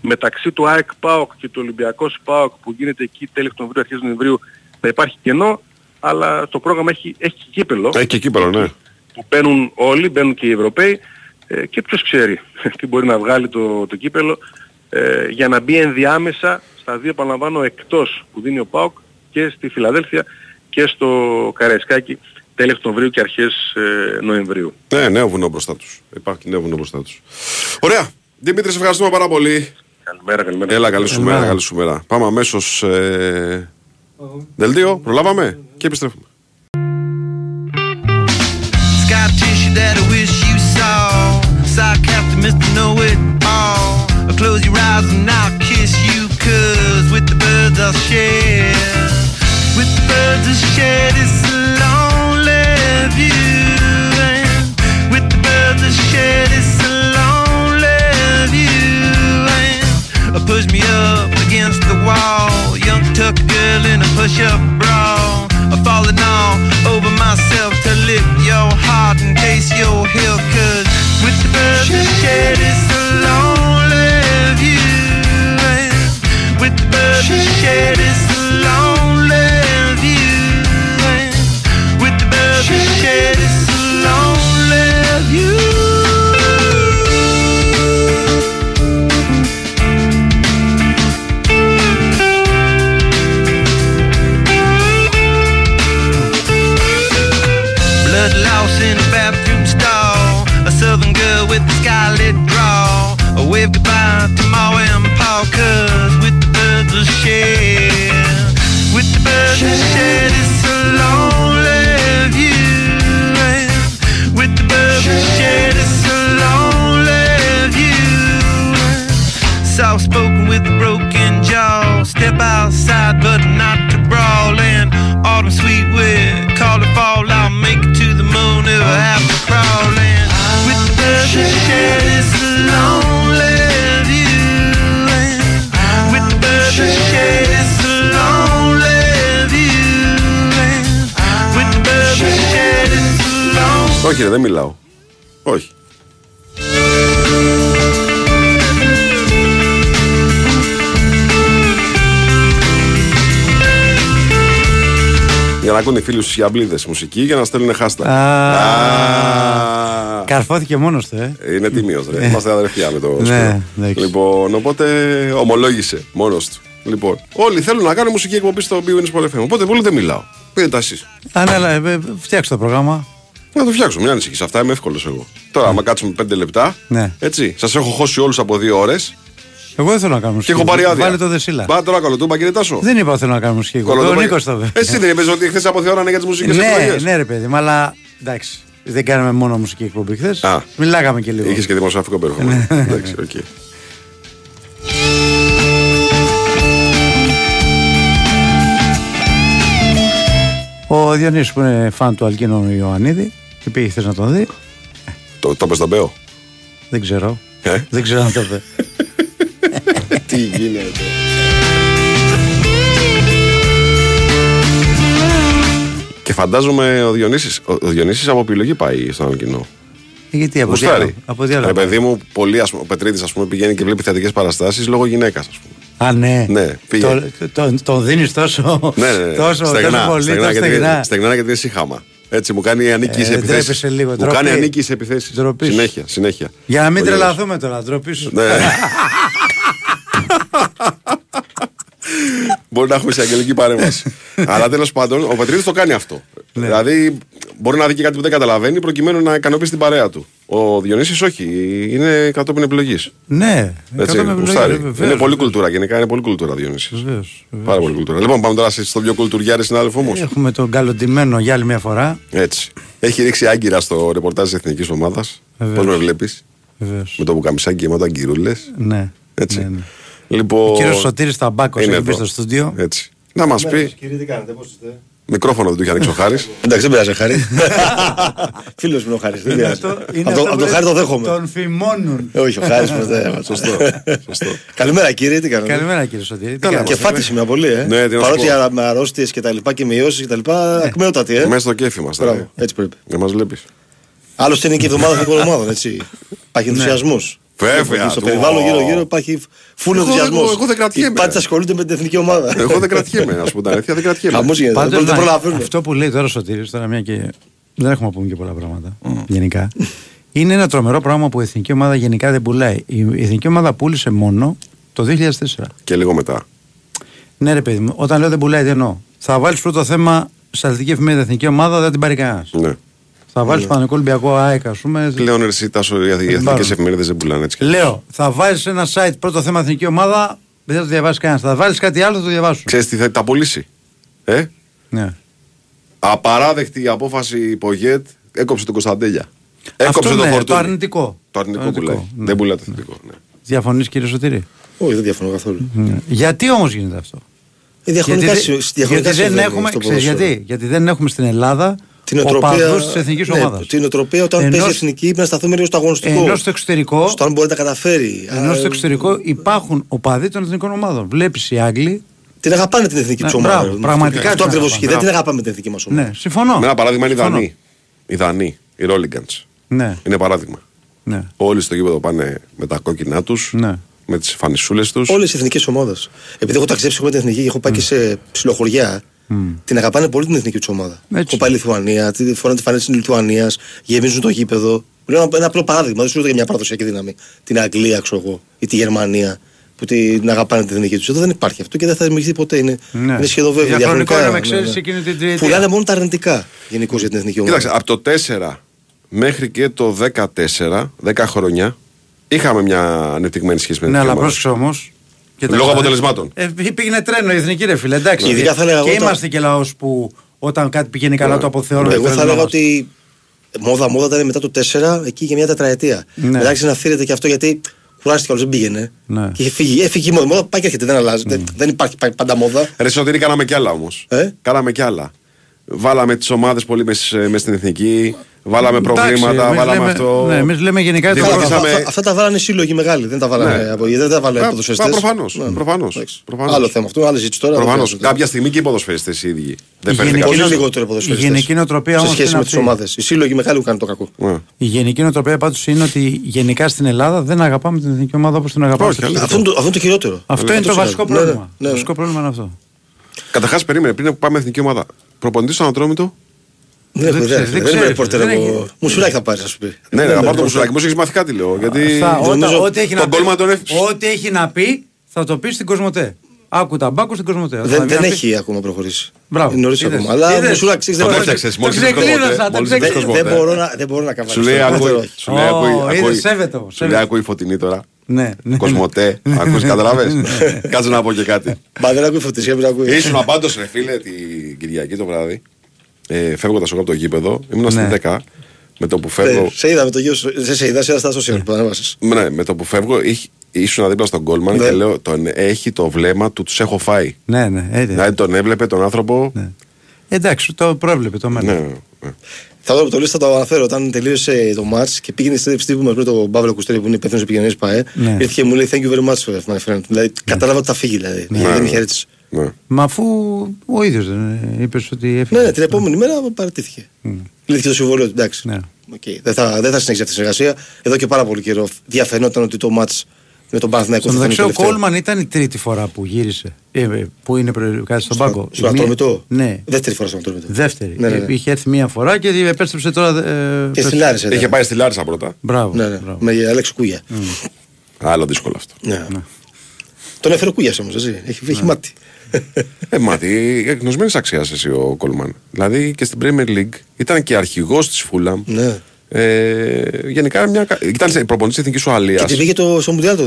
μεταξύ του ΑΕΚ ΠΑΟΚ και του Ολυμπιακός ΠΑΟΚ που γίνεται εκεί τέλη Οκτωβρίου, αρχές Νοεμβρίου θα υπάρχει κενό αλλά το πρόγραμμα έχει, έχει και κύπελο Έχει και κύπελο, ναι. που μπαίνουν όλοι, μπαίνουν και οι Ευρωπαίοι ε, και ποιος ξέρει τι μπορεί να βγάλει το, το κύπελο ε, για να μπει ενδιάμεσα στα δύο επαναλαμβάνω εκτός που δίνει ο ΠΑΟΚ και στη Φιλαδέλφια και στο Καραϊσκάκι τέλη Οκτωβρίου και αρχές ε, Νοεμβρίου. Ναι, νέο βουνό μπροστά τους. Υπάρχει νέο βουνό μπροστά τους. Ωραία. Δημήτρης, σε ευχαριστούμε πάρα πολύ. Καλημέρα, καλημέρα. Έλα, καλή σου μέρα, καλή σου μέρα. Πάμε αμέσως ε... Δελτίο, προλάβαμε και επιστρέφουμε. Για να ακούνε οι φίλοι στου γιαμπλίδε μουσική για να στέλνουν χάστα. Α. Καρφώθηκε μόνος του, ε. Είναι τίμιος, ρε. Είμαστε αδερφιά με το Ναι, Σπύρο. εντάξει. Λοιπόν, οπότε ομολόγησε μόνος του. Λοιπόν, όλοι θέλουν να κάνουν μουσική εκπομπή στο Big Wins Sport FM. Οπότε πολύ δεν μιλάω. Πείτε τα εσείς. Α, ναι, αλλά, ε, ε, φτιάξτε το πρόγραμμα. Να το φτιάξω, μην ανησυχείς. Αυτά είμαι εύκολος εγώ. Τώρα, άμα κάτσουμε 5 λεπτά, Ναι. έτσι, σας έχω χώσει όλους από 2 ώρες Εγώ δεν θέλω να κάνω και μουσική. έχω πάρει άδεια. Βάλε το δεσίλα. Πάτε τώρα κολοτούμπα, κύριε Τάσο. Δεν είπα ότι θέλω να κάνω μουσική. Εγώ. Ο Κολοτούμπα- Νίκος το είπε. Εσύ δεν είπες ότι χθες αποθεώρανε για τις μουσικές Ναι, επιλογές. ναι, ρε παιδί, μου, αλλά εντάξει. Δεν κάναμε μόνο μουσική εκπομπή χθες. Α. Μιλάγαμε και λίγο. Είχες και δημοσιογραφικό περιεχόμενο. Ναι. Εντάξει, οκ. Ο Διονύσης που είναι φαν του Αλκίνου Ιωαννίδη και πήγε χθες να τον δει. Το, το 'πες στον Μπέο; Δεν ξέρω. Ε; Δεν ξέρω αν το είπε. Τι γίνεται; Και φαντάζομαι ο Διονύσης, ο, ο Διονύσης από επιλογή πάει στον άλλο κοινό. Ε, Γιατί από Γουστάρει. διάλογο. Από διάλογο. Ρε παιδί μου, πολύ, ας πούμε, ο Πετρίδης ας πούμε, πηγαίνει και βλέπει θεατρικές παραστάσεις λόγω γυναίκας ας πούμε. Α, ναι. Ναι, πήγε. Το, το, τον δίνεις τόσο, Ναι, ναι, ναι. τόσο, στεγνά, τόσο πολύ. στεγνά, τόσο γιατί, στεγνά. στεγνά γιατί εσύ χάμα. Έτσι μου κάνει ανίκης σε Ε, επιθέσεις. ντρέπεσαι λίγο, μου ντροπή. κάνει ανίκης σε επιθέσεις. Ντροπή σου. Συνέχεια, συνέχεια. Για να μην Ο Γιώργος. τρελαθούμε τώρα, ντροπή σου. Ναι. Μπορεί να έχουμε σε αγγελική παρέμβαση. Αλλά τέλος πάντων, ο Πετρίδη το κάνει αυτό. Ναι. Δηλαδή, μπορεί να δει και κάτι που δεν καταλαβαίνει προκειμένου να ικανοποιήσει την παρέα του. Ο Διονύσης όχι, είναι κατόπιν επιλογής. Ναι, Έτσι, εκατό με γουστάρει. επιλογή, βεβαίως, Είναι πολύ κουλτούρα, γενικά είναι πολύ κουλτούρα Διονύσης. Βεβαίως, βεβαίως. Πάρα πολύ κουλτούρα. Λοιπόν, πάμε τώρα στο πιο κουλτουριάρη συνάδελφο όμως. Έχουμε τον καλοντημένο για άλλη μια φορά. Έτσι. Έχει ρίξει άγκυρα στο ρεπορτάζ της εθνικής ομάδας. Βεβαίως. Πώς με βλέπεις; Βεβαίως. Με το μπουκαμισάκι γεμάτο αγκυρούλες. Ναι. Έτσι. Ναι, ναι. Λοιπόν, Ο κύριος Σωτήρης Ταμπάκος είναι έχει μπει εδώ. στο στούντιο. Έτσι. Να μας πει. Κύριε, τι κάνετε, πώς είστε; Μικρόφωνο δεν του είχε ανοίξει ο Χάρης. Εντάξει, δεν πειράζει, Χάρη. Φίλος μου είναι ο Χάρης, δεν πειράζει. αυτό- είναι Από το- αυτό Από που το Χάρη το λένε, δέχομαι. Τον φημώνουν. Ε, Όχι, ο Χάρης μας δεν. Σωστό. Σωστό. Καλημέρα κύριε, τι κάνετε; Καλημέρα κύριε Σωτήρη. Τι Καλά, κάνετε; Και φάτησε με πολύ, ε. Ναι, τι να σου Παρότι πω. αρα- με αρρώστιες και τα λοιπά και μειώσεις και τα λοιπά, ακμεότατη, ε. Μέσα στο κέφι μας. Μπράβο, έτσι πρέπει. Δεν μας βλέπεις. Άλλωστε είναι και η εβδομάδα εθνικών ομάδων, έτσι. Υπάρχει ενθουσιασμό. Βέβαια, Στο του- περιβάλλον γύρω-γύρω υπάρχει φουλ Εγώ- ενθουσιασμό. εγώ- εγώ δεν κρατιέμαι. Οι πάντε ασχολούνται με την εθνική ομάδα. Εγώ δεν κρατιέμαι, ας πούμε. τα αλήθεια, Δεν κρατιέμαι. Χαμός γίνεται. Πάντως, Δεν δεν να- προλαβαίνουν. αυτό που λέει τώρα ο Σωτήρης, τώρα μια και δεν έχουμε να πούμε και πολλά πράγματα γενικά. Είναι ένα τρομερό πράγμα που η εθνική ομάδα γενικά δεν πουλάει. Η η εθνική ομάδα πούλησε μόνο το 2004. Και λίγο μετά. Ναι, ρε παιδί μου, όταν λέω δεν πουλάει, τι εννοώ. Θα βάλεις πρώτο θέμα σε αθλητική εφημερίδα εθνική ομάδα, δεν την πάρει κανένας. Ναι. Θα βάλεις Ναι. Παναγικό Ολυμπιακό ΑΕΚ, ας πούμε. Πλέον εσύ τάσο οι εθνικέ πάρουν. εφημερίδες δεν πουλάνε έτσι. Λέω, θα βάλει ένα site πρώτο θέμα εθνική ομάδα, δεν θα το διαβάσει κανένας. Θα βάλεις κάτι άλλο, θα το διαβάσουν. Ξέρεις τι θα τα πωλήσει. Ε; Ναι. Απαράδεκτη η απόφαση Πογέτ έκοψε τον Κωνσταντέλια. Έκοψε Αυτό τον ναι, Φορτούνη. το αρνητικό. Το αρνητικό Το πουλάει. αρνητικό, ναι. Δεν πουλάει το θετικό. Ναι. Διαφωνείς κύριε Σωτήρη; Όχι, δεν διαφωνώ καθόλου. Ναι. Γιατί όμως γίνεται αυτό; Ε, διαχρονικά γιατί, συ- δεν- διαχρονικά γιατί, δεν συμβαίνει έχουμε, στο ξέρεις ποδόσφαιρο. γιατί, γιατί δεν έχουμε στην Ελλάδα Την οτροπία, οπαδούς της εθνικής ναι, ομάδας. την οτροπία όταν Ενώ- παίζει η εθνική πρέπει να σταθούμε λίγο στο αγωνιστικό. Ενώ στο εξωτερικό, Στο αν μπορεί να τα καταφέρει. ενώ Α, στο εξωτερικό υπάρχουν οπαδοί των εθνικών ομάδων. Βλέπεις οι Άγγλοι Την αγαπάνε την εθνική Ναι, τους ομάδα. μπράβο, πραγματικά Αυτό την ακριβώς αγαπάνε. ισχύει. Δεν την Μπράβο. αγαπάμε την εθνική μας ομάδα. Ναι, συμφωνώ. Με ένα παράδειγμα είναι οι Συμφωνώ. Δανείοι. Οι Δανείοι, οι Ρόλιγκαντς. Ναι, Είναι παράδειγμα. ναι. Όλοι στο γήπεδο πάνε με τα κόκκινά τους, Ναι. με τις φανισούλε τους. Όλες οι εθνικές ομάδες. Επειδή έχω ταξιδέψει με την εθνική και έχω πάει και σε ψιλοχωριά, την αγαπάνε πολύ την εθνική τους ομάδα. Έχω πάει Λιθουανία, τη φορά τη φανέλα της Λιθουανίας, γεμίζουν το γήπεδο. Λέω ένα, ένα απλό παράδειγμα, δεν σου λέω για μια παραδοσιακή δύναμη. Την Αγγλία, ξέρω εγώ, ή τη Γερμανία, που την αγαπάνε την εθνική τους. Εδώ δεν υπάρχει αυτό και δεν θα δημιουργηθεί ποτέ. Είναι, Ναι. είναι σχεδόν βέβαιο. Διαχρονικό Διαφορετικά, είναι με ναι, εξαίρεση ναι. εκείνη την τριετία. Πουλάνε μόνο τα αρνητικά γενικώς για την εθνική ομάδα. Κοίταξε, από το 4 μέχρι και το 14, 10 χρόνια, είχαμε μια ανεπτυγμένη σχέση με την Ναι, αλλά ομάδα. πρόσεξε όμως. Λόγω αποτελεσμάτων. Ε, πήγαινε τρένο η εθνική, ρε φίλε. Εντάξει. Και ειδικά θα έλεγα και εγώ τα- είμαστε και λαός που όταν κάτι πηγαίνει καλά το αποθεώνουμε. Εγώ θα θέλουμε έλεγα να ότι μόδα μόδα ήταν μετά το 4 εκεί για μια τετραετία. Ναι. Μετά άρχισε να φύρεται και αυτό γιατί κουράστηκε όλος, δεν πήγαινε. Ναι. Και είχε φύγει, έφυγε η μόδα. Μόδα πάει και έρχεται, δεν αλλάζει. Δεν, δεν υπάρχει πα- πάντα μόδα. Ρε Σωτήρη, κάναμε κι άλλα όμως. Ε; Κάναμε κι άλλα. Βάλαμε τις ομάδες πολύ μες στην εθνική. Βάλαμε Εντάξει, προβλήματα. εμείς βάλαμε λέμε- αυτό. Ναι, εμείς λέμε γενικά Καλά, το αυτά, αυτά- αυτά τα βάλανε οι σύλλογοι μεγάλοι. Δεν τα βάλανε, Ναι. από, δεν τα βάλανε Α, ποδοσφαιριστές. προφανώς, Ναι. προφανώς, Εντάξει. προφανώς. Άλλο θέμα αυτό, άλλη ζήτηση τώρα. δεν Προφανώς. χρειάζεται. Κάποια στιγμή και οι ποδοσφαιριστές οι ίδιοι. Δεν Η φέρνει γενική κάποιος. Πολύ νοοτροπία- λιγότερο η ποδοσφαιριστές. γενική νοοτροπία Σε όμως σχέση είναι με τις αυτή. ομάδες. Οι σύλλογοι μεγάλοι κάνουν το κακό. Ναι. Η γενική νοοτροπία πάντως είναι ότι γενικά στην Ελλάδα δεν αγαπάμε την εθνική ομάδα όπως την αγαπάμε Όχι, στο αλλά εξωτερικό. Αυτό είναι το, αυτό είναι το χειρότερο. Αυτό είναι το ξέρω. βασικό Ναι, ναι, πρόβλημα. ναι. Το βασικό πρόβλημα είναι αυτό. Καταρχάς, περίμενε πριν που πάμε εθνική ομάδα. Προπονητής στον Ατρόμητο. Δεν έχω Δεν ιδέα. ξέρεις, δεν Δεν είμαι ξέρεις, ρεπόρτερ δεν εγώ. έχει- Μουσουράκι θα πάρει, ας σου πει. Ναι, Δεν ρε, είμαι να πάρω το ρεπόρτερ. μουσουλάκι. Μου έχει μάθει κάτι, λέω. Γιατί. Θα, όταν, νομίζω ό,τι, έχει να τον πει, Goldman τον έφυγε. ό,τι έχει να πει θα το πεις στην Κοσμοτέ. Άκου τα μπάκου στην Κοσμοτέ. Όταν Δεν, βγει δεν να πει- έχει ακόμα προχωρήσει. Μπράβο. Είναι νωρίς Είδες, ακόμα. Αλλά είδες. μουσουράκι, ξέρεις, Το δεν έφτιαξες, Το μόλις ήρθε ξεκλίνωσα, Κοσμοτέ. το Μόλις Δεν, ήρθε ξεκλίνωσα. δεν, μπορώ να, δεν μπορώ να καβαλήσω. Σου λέει, Δεν ακούει, μπορώ. σου λέει, ακούει, Ω, είδες, ακούει, σέβεται όμως, σου λέει, σέβεται. ακούει φωτεινή τώρα. Ναι, ναι. Κοσμοτέ, ακούς, καταλαβες. Κάτσε να πω και κάτι. Μα δεν ακούει φωτισιά, μην ακούει. Ήσουν απάντως ρε φίλε την Κυριακή το βράδυ. Ε, φεύγοντας εγώ από το γήπεδο, ήμουν στην Ναι. 10. Με το που Ε, φεύγω, Σε είδα με το γιο σου. Δεν σε είδα, σε είδα στα social που ανέβασες. ναι, με το που φεύγω είχ- ήσουν δίπλα στον Goldman Ναι. και λέω τον, έχει το βλέμμα του τους έχω φάει. Ναι, ναι, έτσι. Δηλαδή τον έβλεπε τον άνθρωπο. Ναι. Εντάξει, το πρόβλεπε το μέλλον. Ναι, ναι. Θα δω το λίστα, θα το αναφέρω. Όταν τελείωσε το match και πήγαινε στη συνέντευξη τύπου μα με τον Παύλο Κουστέρη που είναι υπεύθυνος επικοινωνίας ΠαΕ, Ναι. ήρθε και μου λέει Thank you very much, my friend. Δηλαδή κατάλαβα ότι θα φύγει. Δηλαδή. Δεν είχε έτσι. Ναι. Μα αφού ο ίδιος δεν είπες ότι έφυγε. Ναι, ναι, την επόμενη μέρα παραιτήθηκε. Λύθηκε το συμβόλαιο του. Εντάξει. Ναι. Οκ. Δεν, θα, δεν θα συνεχίσει αυτή η συνεργασία. Εδώ και πάρα πολύ καιρό διαφαινόταν ότι το match με τον Παναθηναϊκό Στο θα είναι μεταξύ, το ο τελευταίο. Κόλμαν ήταν η τρίτη φορά που γύρισε. Ε, ε, που είναι προεδρικά στον πάγκο. Στο Η μία- Ατρόμητο. Ναι, Δεύτερη φορά στο Ατρόμητο. δεύτερη. Ναι, ναι, ναι. Ε, Είχε έρθει μία φορά και επέστρεψε τώρα. Ε, Και στη Λάρισα. ήταν. Είχε πάει στη Λάρισα πρώτα. Μπράβο. Ναι, ναι. μπράβο. Με Αλέξη Κούγια. Άλλο δύσκολο αυτό. Ναι. Τον έφερε ο Κούγιας όμως, έτσι. Έχει, έχει μάτι. Ε, μάτι, γνωσμένης αξίας εσύ ο Κόλμαν. Δηλαδή και στην Premier League ήταν και αρχηγός της Φούλαμ. Ναι. Ε, γενικά μια, κα- ήταν προπονητής εθνικής Ουαλίας. Και την πήγε το, στο Μουντιάλ το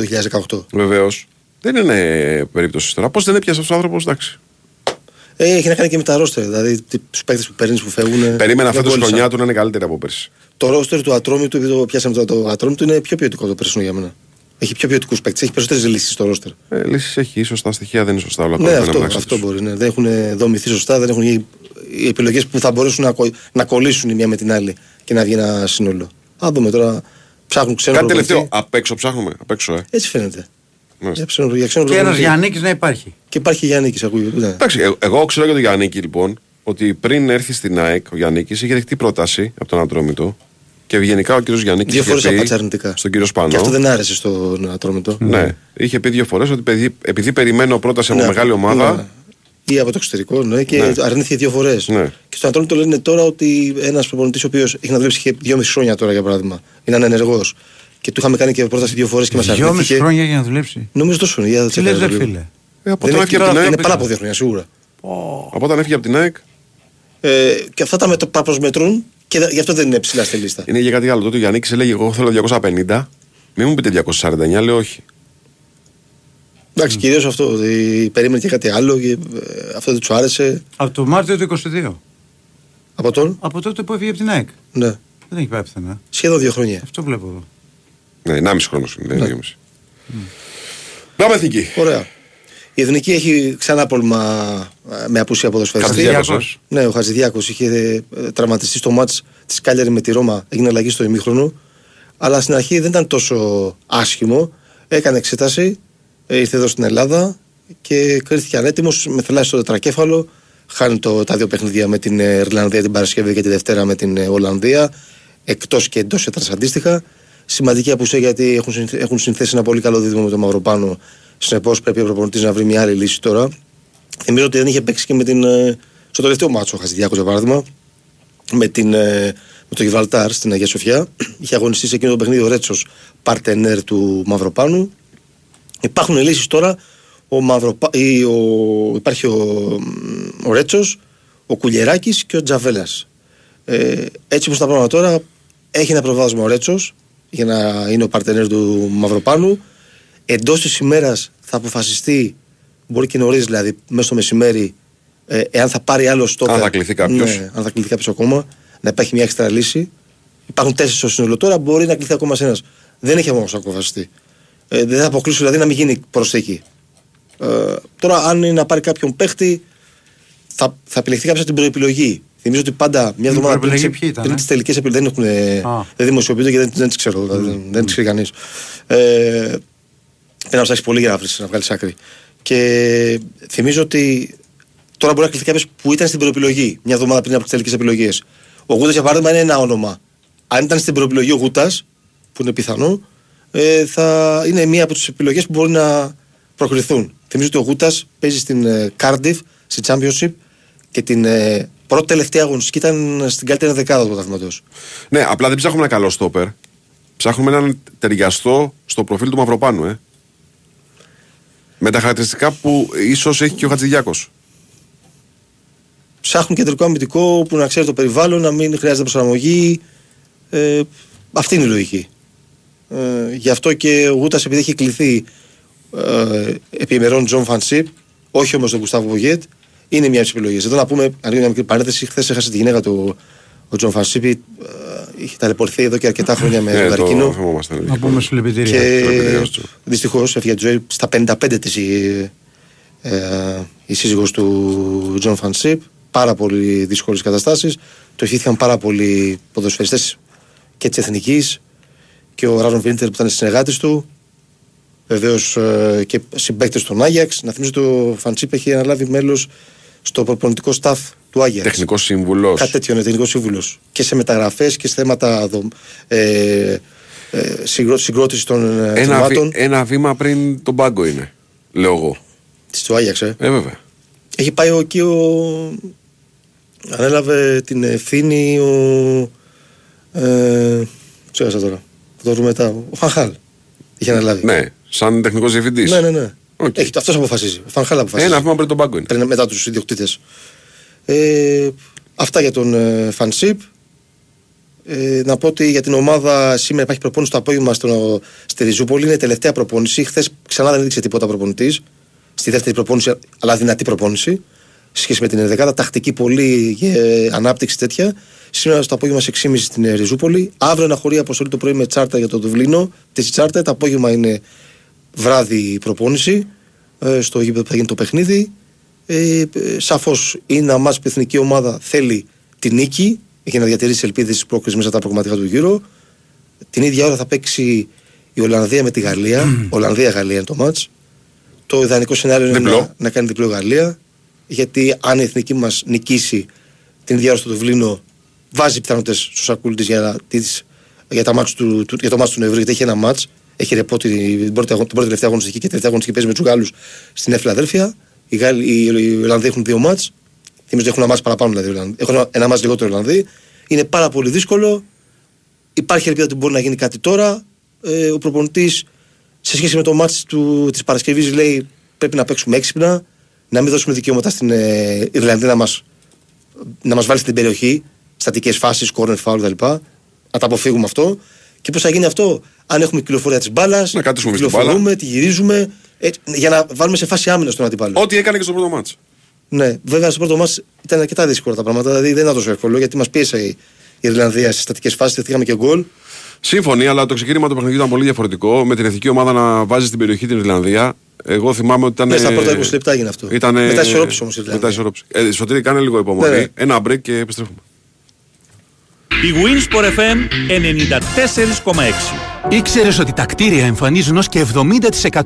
2018. Βεβαίως. Δεν είναι περίπτωση τώρα. Πώς δεν έπιασε αυτός ο άνθρωπος, εντάξει. Ε, έχει να κάνει και με τα ρόστερ. Δηλαδή τους παίκτες που παίρνεις που φεύγουν. Περίμενα δεν φέτος η κόλλησαν. χρονιά του να είναι καλύτερη από πέρσι. Το ρόστερ του Ατρόμητου, επειδή το πιάσαμε το, το Ατρόμητο, είναι πιο ποιοτικό το περσινό για μένα. Έχει πιο ποιοτικούς παίκτες, έχει περισσότερες λύσεις στο ρόστερ. Ε, Λύσεις έχει, ίσως τα στοιχεία δεν είναι σωστά όλα. Ναι, κολλημένα αυτό, μεταξύ αυτό τους. μπορεί. Ναι. Δεν έχουν δομηθεί σωστά, δεν έχουν γίνει οι επιλογές που θα μπορέσουν να, κο- να κολλήσουν η μία με την άλλη και να βγει ένα σύνολο. Α δούμε τώρα. Ψάχνουν ξένο Κάτι προπονητή. τελευταίο. Απ' έξω ψάχνουμε. Απ' έξω, ε. Έτσι φαίνεται. Μάλιστα. Για ξένο, για ξένο Και ένας προπονητή. Γιάννη να υπάρχει. Και υπάρχει Γιάννη, ακούγεται. Ναι. Εντάξει, ε- εγώ ξέρω για τον Γιάννη λοιπόν ότι πριν έρθει στην ΑΕΚ ο Γιάννη είχε δεχτεί πρόταση από τον Ατρόμητο και γενικά ο κύριος Γιάννη Δύο φορές απάντησε αρνητικά. στον κύριο Σπανό. Και αυτό δεν άρεσε στον Ατρόμητο. Ναι, είχε πει δύο φορές ότι παιδί- επειδή περιμένω πρόταση από Ναι, μεγάλη ομάδα. ναι. Ή από το εξωτερικό, ναι, και Ναι. αρνήθηκε δύο φορές. Ναι. Και στον Ατρόμητο λένε τώρα ότι ένας προπονητής ο οποίος έχει να δουλέψει και δυόμιση χρόνια τώρα για παράδειγμα, είναι ανενεργός. Και του είχαμε κάνει και πρόταση δύο φορές και μας Δυόμιση αρνήθηκε. χρόνια για να δουλέψει. Νομίζω τόσο είναι. Για Τι λες, ρε φίλε; Ε, από Δεν όταν είναι, έφυγε από την ΑΕΚ. είναι πάρα από δύο χρόνια σίγουρα. Από όταν έφυγε από την ΑΕΚ Ε, και αυτά τα, μετ, τα προσμετρούν και δε- γι' αυτό δεν είναι ψηλά στη λίστα. είναι για κάτι άλλο. Τότε ο Γιάννης έλεγε: Εγώ θέλω 250. Μην μου πείτε 249, λέω όχι. Εντάξει, κυρίως αυτό. ότι περίμενε και κάτι άλλο και ε, αυτό δεν του άρεσε. Από το Μάρτιο του 22. Από τον; Από τότε που έφυγε από την ΑΕΚ. Ναι. Δεν έχει πάει πουθενά. Σχεδόν δύο χρόνια. Αυτό βλέπω εδώ. Ναι, 1,5 χρόνο είναι. Ναι. Ναι. 2,5. Πάμε εθνική. Ωραία. Η Εθνική έχει ξανά πρόβλημα ε, με απουσία ποδοσφαιριστή. Χατζηδιάκος, ε. Ναι, ο Χατζηδιάκος είχε ε, τραυματιστεί στο μάτς της Κάλιαρη με τη Ρώμα, έγινε αλλαγή στο ημίχρονο. Αλλά στην αρχή δεν ήταν τόσο άσχημο. Έκανε εξέταση, ε, ήρθε εδώ στην Ελλάδα, και κρίθηκε ανέτοιμος με θελάσει στο τετρακέφαλο. Χάνει το, τα δύο παιχνίδια με την ε, Ιρλανδία την Παρασκευή και τη Δευτέρα με την ε, Ολλανδία. Εκτός και εντός έδρα αντίστοιχα. Σημαντική απουσία γιατί έχουν, συνθ- έχουν συνθέσει ένα πολύ καλό δίδυμο με τον Μαυροπάνο. Συνεπώς πρέπει ο προπονητής να βρει μια άλλη λύση τώρα. Θυμίζω ότι δεν είχε παίξει και με την, ε, στο τελευταίο μάτσο ο Χαζηδιάκο για παράδειγμα. Με, την, ε, με το Γιβραλτάρ στην Αγία Σοφιά. Είχε αγωνιστεί σε εκείνο το παιχνίδι ο Ρέτσος, παρτενέρ του Μαυροπάνου. Υπάρχουν λύσεις τώρα. Ο Μαυροπα... ή ο... Υπάρχει ο, ο Ρέτσος, ο Κουλιεράκης και ο Τζαβέλας. Ε, έτσι όπως τα πράγματα τώρα, έχει ένα προβάδισμα ο Ρέτσος για να είναι ο παρτενέρ του Μαυροπάνου. Εντός της ημέρας θα αποφασιστεί, μπορεί και νωρίς δηλαδή, μέσα στο μεσημέρι, ε, εάν θα πάρει άλλο στόπερ. Αν θα κληθεί κάποιος. Ναι, αν θα κληθεί κάποιος ακόμα, να υπάρχει μια έξτρα λύση. Υπάρχουν τέσσερις στο σύνολο τώρα, μπορεί να κληθεί ακόμα ένας. Δεν έχει όμω αποφασιστεί. Ε, δεν θα αποκλείσω δηλαδή να μην γίνει προσθήκη. Ε, τώρα, αν είναι να πάρει κάποιον παίχτη, θα, θα επιλεχθεί κάποιος από την προεπιλογή. Θυμίζω ότι πάντα μια εβδομάδα πριν, προεπιλογή τις- ποιοι ήταν, πριν ε; τις τελικές επιλογές δεν, έχουν, Α. δεν δημοσιοποιούνται και δεν, δεν τις ξέρω. δηλαδή, δεν, δεν τις ξέρει κανείς. Ε, πρέπει να ψάξει πολύ για να, βρεις, να βγάλεις άκρη. Και θυμίζω ότι τώρα μπορεί να κληθεί κάποιος που ήταν στην προεπιλογή μια εβδομάδα πριν από τις τελικές επιλογές. Ο Γούτας, για παράδειγμα, είναι ένα όνομα. Αν ήταν στην προεπιλογή ο Γούτας, που είναι πιθανό, ε, θα είναι μία από τις επιλογές που μπορεί να προκριθούν. Θυμίζω ότι ο Γούτας παίζει στην ε, Cardiff, στη Championship και την ε, πρώτη τελευταία αγωνιστική ήταν στην καλύτερη δεκάδα του πρωταθλήματος. Ναι, απλά δεν ψάχνουμε ένα καλό στόπερ. Ψάχνουμε έναν ταιριαστό στο προφίλ του Μαυροπάνου, ε. Με τα χαρακτηριστικά που ίσως έχει και ο Χατζηδιάκος. Ψάχνουν κεντρικό αμυντικό που να ξέρει το περιβάλλον, να μην χρειάζεται προσαρμογή. Ε, αυτή είναι η λογική. Ε, γι' αυτό και ο Γούτας, επειδή έχει κληθεί ε, επί ημερών Τζον Φαν'τ Σιπ, όχι όμως τον Γουστάβο Πογέτ, είναι μια από τις επιλογές. Εδώ να πούμε, αν είναι μια μικρή παρένθεση, χθες έχασε τη γυναίκα του ο Τζον Φαν'τ Σιπ. Ε, είχε ταλαιπωρηθεί εδώ και αρκετά χρόνια με Ναι, τον το καρκίνο. θυμόμαστε, ναι. Να πούμε συλλυπητήρια. Και Συλλυπητήρια στο. δυστυχώς έφυγε τη ζωή στα 55 της η, ε, η σύζυγος του Τζον Φαν'τ Σιπ. Πάρα πολύ δύσκολες καταστάσεις. Το ευχήθηκαν πάρα πολλοί ποδοσφαιριστές και της Εθνικής και ο Άρον Βίντερ που ήταν συνεργάτης του. Βεβαίως ε, και συμπαίκτες τον Άγιαξ. Να θυμίσω ότι ο Φαν'τ Σιπ έχει αναλάβει μέλος στο προπονητικό staff του Άγιαξ. Τεχνικός σύμβουλος. Κάτι τέτοιο είναι τεχνικός σύμβουλος. Και σε μεταγραφές και σε θέματα δο, ε, ε, συγκρό, συγκρότησης των ε, Ένα, βη- θυμάτων. ένα βήμα πριν τον πάγκο είναι. Λέω εγώ. Της του Άγιαξ, ε. Ε, βέβαια. Έχει πάει ο, εκεί ο. Ανέλαβε την ευθύνη ο. Ε, ξέχασα τώρα. Θα το βρούμε μετά. Ο Φανχάλ. Είχε αναλάβει. Ναι, σαν τεχνικός διευθυντής. ναι, ναι. ναι. Έχει, αυτός αποφασίζει. Ο Φανχάλ αποφασίζει. Ένα βήμα πριν τον πάγκο είναι. Πριν, μετά τους ιδιοκτήτες. Ε, αυτά για τον ε, Φανσίπ. Ε, να πω ότι για την ομάδα σήμερα υπάρχει προπόνηση το απόγευμα στο, στη Ριζούπολη. Είναι η τελευταία προπόνηση. Χθες ξανά δεν έδειξε τίποτα προπονητής. Στη δεύτερη προπόνηση, αλλά δυνατή προπόνηση. Σε σχέση με την Ενδεκάδα, τακτική πολύ και ε, ανάπτυξη τέτοια. Σήμερα στο απόγευμα σε 6.30 στην ε, Ριζούπολη. Αύριο ένα χωρί αποστολή το πρωί με τσάρτα για το Δουβλίνο. Τη τσάρτα. Το απόγευμα είναι βράδυ η προπόνηση. Ε, στο γήπεδο που θα γίνει το παιχνίδι. Ε, Σαφώς είναι ένα μάτς που η εθνική ομάδα θέλει τη νίκη για να διατηρήσει ελπίδες τη πρόκριση μέσα από τα προγραμματικά του γύρω. Την ίδια ώρα θα παίξει η Ολλανδία με τη Γαλλία. Ολλανδία-Γαλλία είναι το μάτς. Το ιδανικό σενάριο είναι Διπλό. να, να κάνει διπλό Γαλλία. Γιατί αν η εθνική μας νικήσει την ίδια ώρα στο Δουβλίνο, βάζει πιθανότητες στους σακούλη τη για, τις- για, τα μάτς του, του, για το μάτς του Νοεμβρίου. Γιατί έχει ένα μάτς. Έχει ρεπό την την πρώτη, αγω- την πρώτη τελευταία αγωνιστική και την τελευταία αγωνιστική παίζει με τους Γάλλους στην Εφηλαδέλφια. Οι, Γάλλοι, οι, οι Ολλανδοί έχουν δύο μάτς. Θυμίζω ότι έχουν ένα μάτς παραπάνω δηλαδή. οι Ολλανδοί. Έχουν ένα- ένα μάτς λιγότερο οι Ολλανδοί. Είναι πάρα πολύ δύσκολο. Υπάρχει ελπίδα ότι μπορεί να γίνει κάτι τώρα. Ε, ο προπονητής σε σχέση με το μάτς του, της Παρασκευής λέει πρέπει να παίξουμε έξυπνα, να μην δώσουμε δικαιώματα στην ε, Ιρλανδία να μας, να μας βάλει στην περιοχή, στατικές φάσεις, corner foul κτλ. Να τα αποφύγουμε αυτό. Και πώς θα γίνει αυτό, αν έχουμε κυκλοφορία της μπάλας, Να κρατήσουμε στην κυκλοφορούμε, τη γυρίζουμε, ε, για να βάλουμε σε φάση άμυνας τον αντίπαλο. Ό,τι έκανε και στο πρώτο μάτς. Ναι, βέβαια στο πρώτο μάτς ήταν αρκετά δύσκολα τα πράγματα. Δηλαδή δεν ήταν τόσο εύκολο γιατί μας πίεσε η η Ιρλανδία στις στατικές φάσεις. Δεχτήκαμε και γκολ. Σύμφωνοι, αλλά το ξεκίνημα του παιχνιδιού ήταν πολύ διαφορετικό. Με την εθνική ομάδα να βάζει στην περιοχή την Ιρλανδία. Εγώ θυμάμαι ότι ήταν. Ναι, στα πρώτα 20 λεπτά έγινε αυτό. Ήτανε... Μετά ισορρόπησε όμως η Ιρλανδία. Μετά ισορρόπησε. Ε, Σωτήρη, κάνε λίγο υπομονή. Ναι, ναι. Ένα break και επιστρέφουμε. Η Winsport FM 94,6 Ήξερες ότι τα κτίρια εμφανίζουν ως και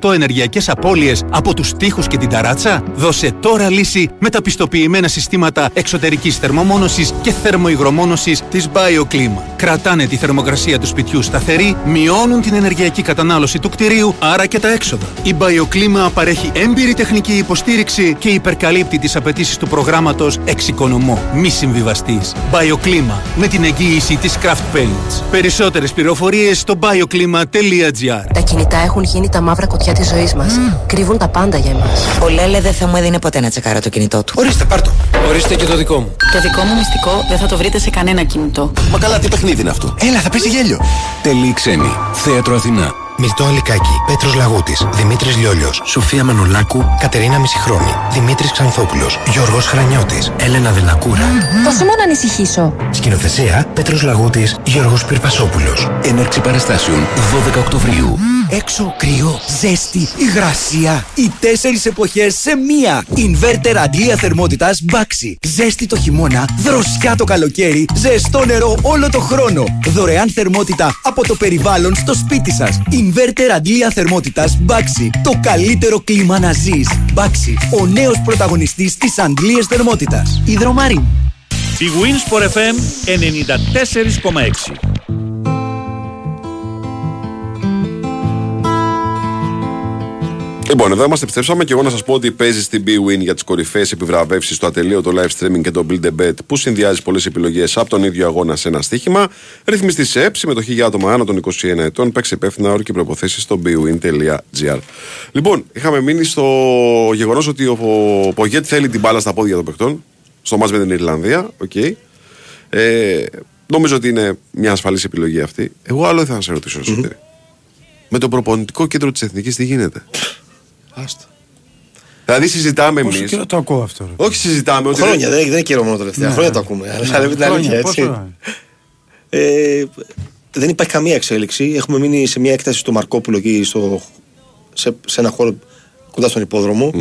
70% ενεργειακές απώλειες από τους τοίχους και την ταράτσα; Δώσε τώρα λύση με τα πιστοποιημένα συστήματα εξωτερικής θερμομόνωσης και θερμοϊγρομόνωσης της BioClima. Κρατάνε τη θερμοκρασία του σπιτιού σταθερή, μειώνουν την ενεργειακή κατανάλωση του κτηρίου, άρα και τα έξοδα. Η BioClima παρέχει έμπειρη τεχνική υποστήριξη και υπερκαλύπτει τις απαιτήσεις του προγράμματος Εξοικονομώ. Μη συμβιβαστής. BioClima με την εγγύηση της Craft Paints. Περισσότερες πληροφορίες στο bioclima.gr Τα κινητά έχουν γίνει τα μαύρα κουτιά της ζωής μας. Κρύβουν τα πάντα για εμάς. Ο Λέλε δεν θα μου έδινε ποτέ να τσεκάρω το κινητό του. Ορίστε, πάρτο. Ορίστε και το δικό μου. Το δικό μου μυστικό δεν θα το βρείτε σε κανένα κινητό. Μα καλά, τι παιχνίδι είναι αυτό; Έλα, θα πέσει γέλιο. Τελή ξένη. Θέατρο Αθηνά. Μυρτό Αλικάκη, Πέτρος Λαγούτης, Δημήτρης Λιόλιος, Σοφία Μανολάκου, Κατερίνα Μισηχρόνη, Δημήτρης Ξανθόπουλος, Γιώργος Χρανιώτης, Έλενα Δελακούρα. Πόσο μόνο ανησυχήσω. Σκηνοθεσία Πέτρος Λαγούτης, Γιώργος Πυρπασόπουλος. Έναρξη παραστάσεων 12 Οκτωβρίου. Έξω κρύο, ζέστη, υγρασία. Οι τέσσερις εποχές σε μία. Ινβέρτερ αντλία θερμότητας Baxi. Ζέστη το χειμώνα, δροσιά το καλοκαίρι, ζεστό νερό όλο το χρόνο. Δωρεάν θερμότητα από το περιβάλλον στο σπίτι σας. Ινβέρτερ αντλία θερμότητας Baxi. Το καλύτερο κλίμα να ζεις. Baxi, ο νέος πρωταγωνιστής της αντλίας θερμότητας. Ιδρομάριν. Η Winsport FM 94,6 Λοιπόν, εδώ είμαστε, επιστρέψαμε και εγώ να σας πω ότι παίζει στην B-Win για τις κορυφαίες επιβραβεύσεις στο ατελείωτο live streaming και το Build a Bet που συνδυάζει πολλές επιλογές από τον ίδιο αγώνα σε ένα στοίχημα. Ρυθμιστή σε ΕΠ, συμμετοχή για άτομα άνω των 21 ετών. Παίξει υπεύθυνα όρου και προποθέσει στο bwin.gr. Λοιπόν, είχαμε μείνει στο γεγονός ότι ο Πογέτ θέλει την μπάλα στα πόδια των παιχτών στο μάτς με την Ιρλανδία. Okay. Ε, νομίζω ότι είναι μια ασφαλής επιλογή αυτή. Εγώ άλλο ήθελα να σε ρωτήσω, mm-hmm. Με το προπονητικό κέντρο της Εθνικής τι γίνεται; Άστα. Δηλαδή συζητάμε εμείς. Πόσο καιρό το ακούω αυτό. Ρε. Όχι συζητάμε. Ότι Χρόνια, δεν, δεν είναι καιρό μόνο τελευταία. Ναι. Χρόνια το ακούμε. Αλλά Ναι, λέμε την αλήθεια, χρόνια, έτσι. πόσο; Ε, δεν υπάρχει καμία εξέλιξη. Έχουμε μείνει σε μια έκταση στο Μαρκόπουλο εκεί στο, σε, σε ένα χώρο κοντά στον υπόδρομο.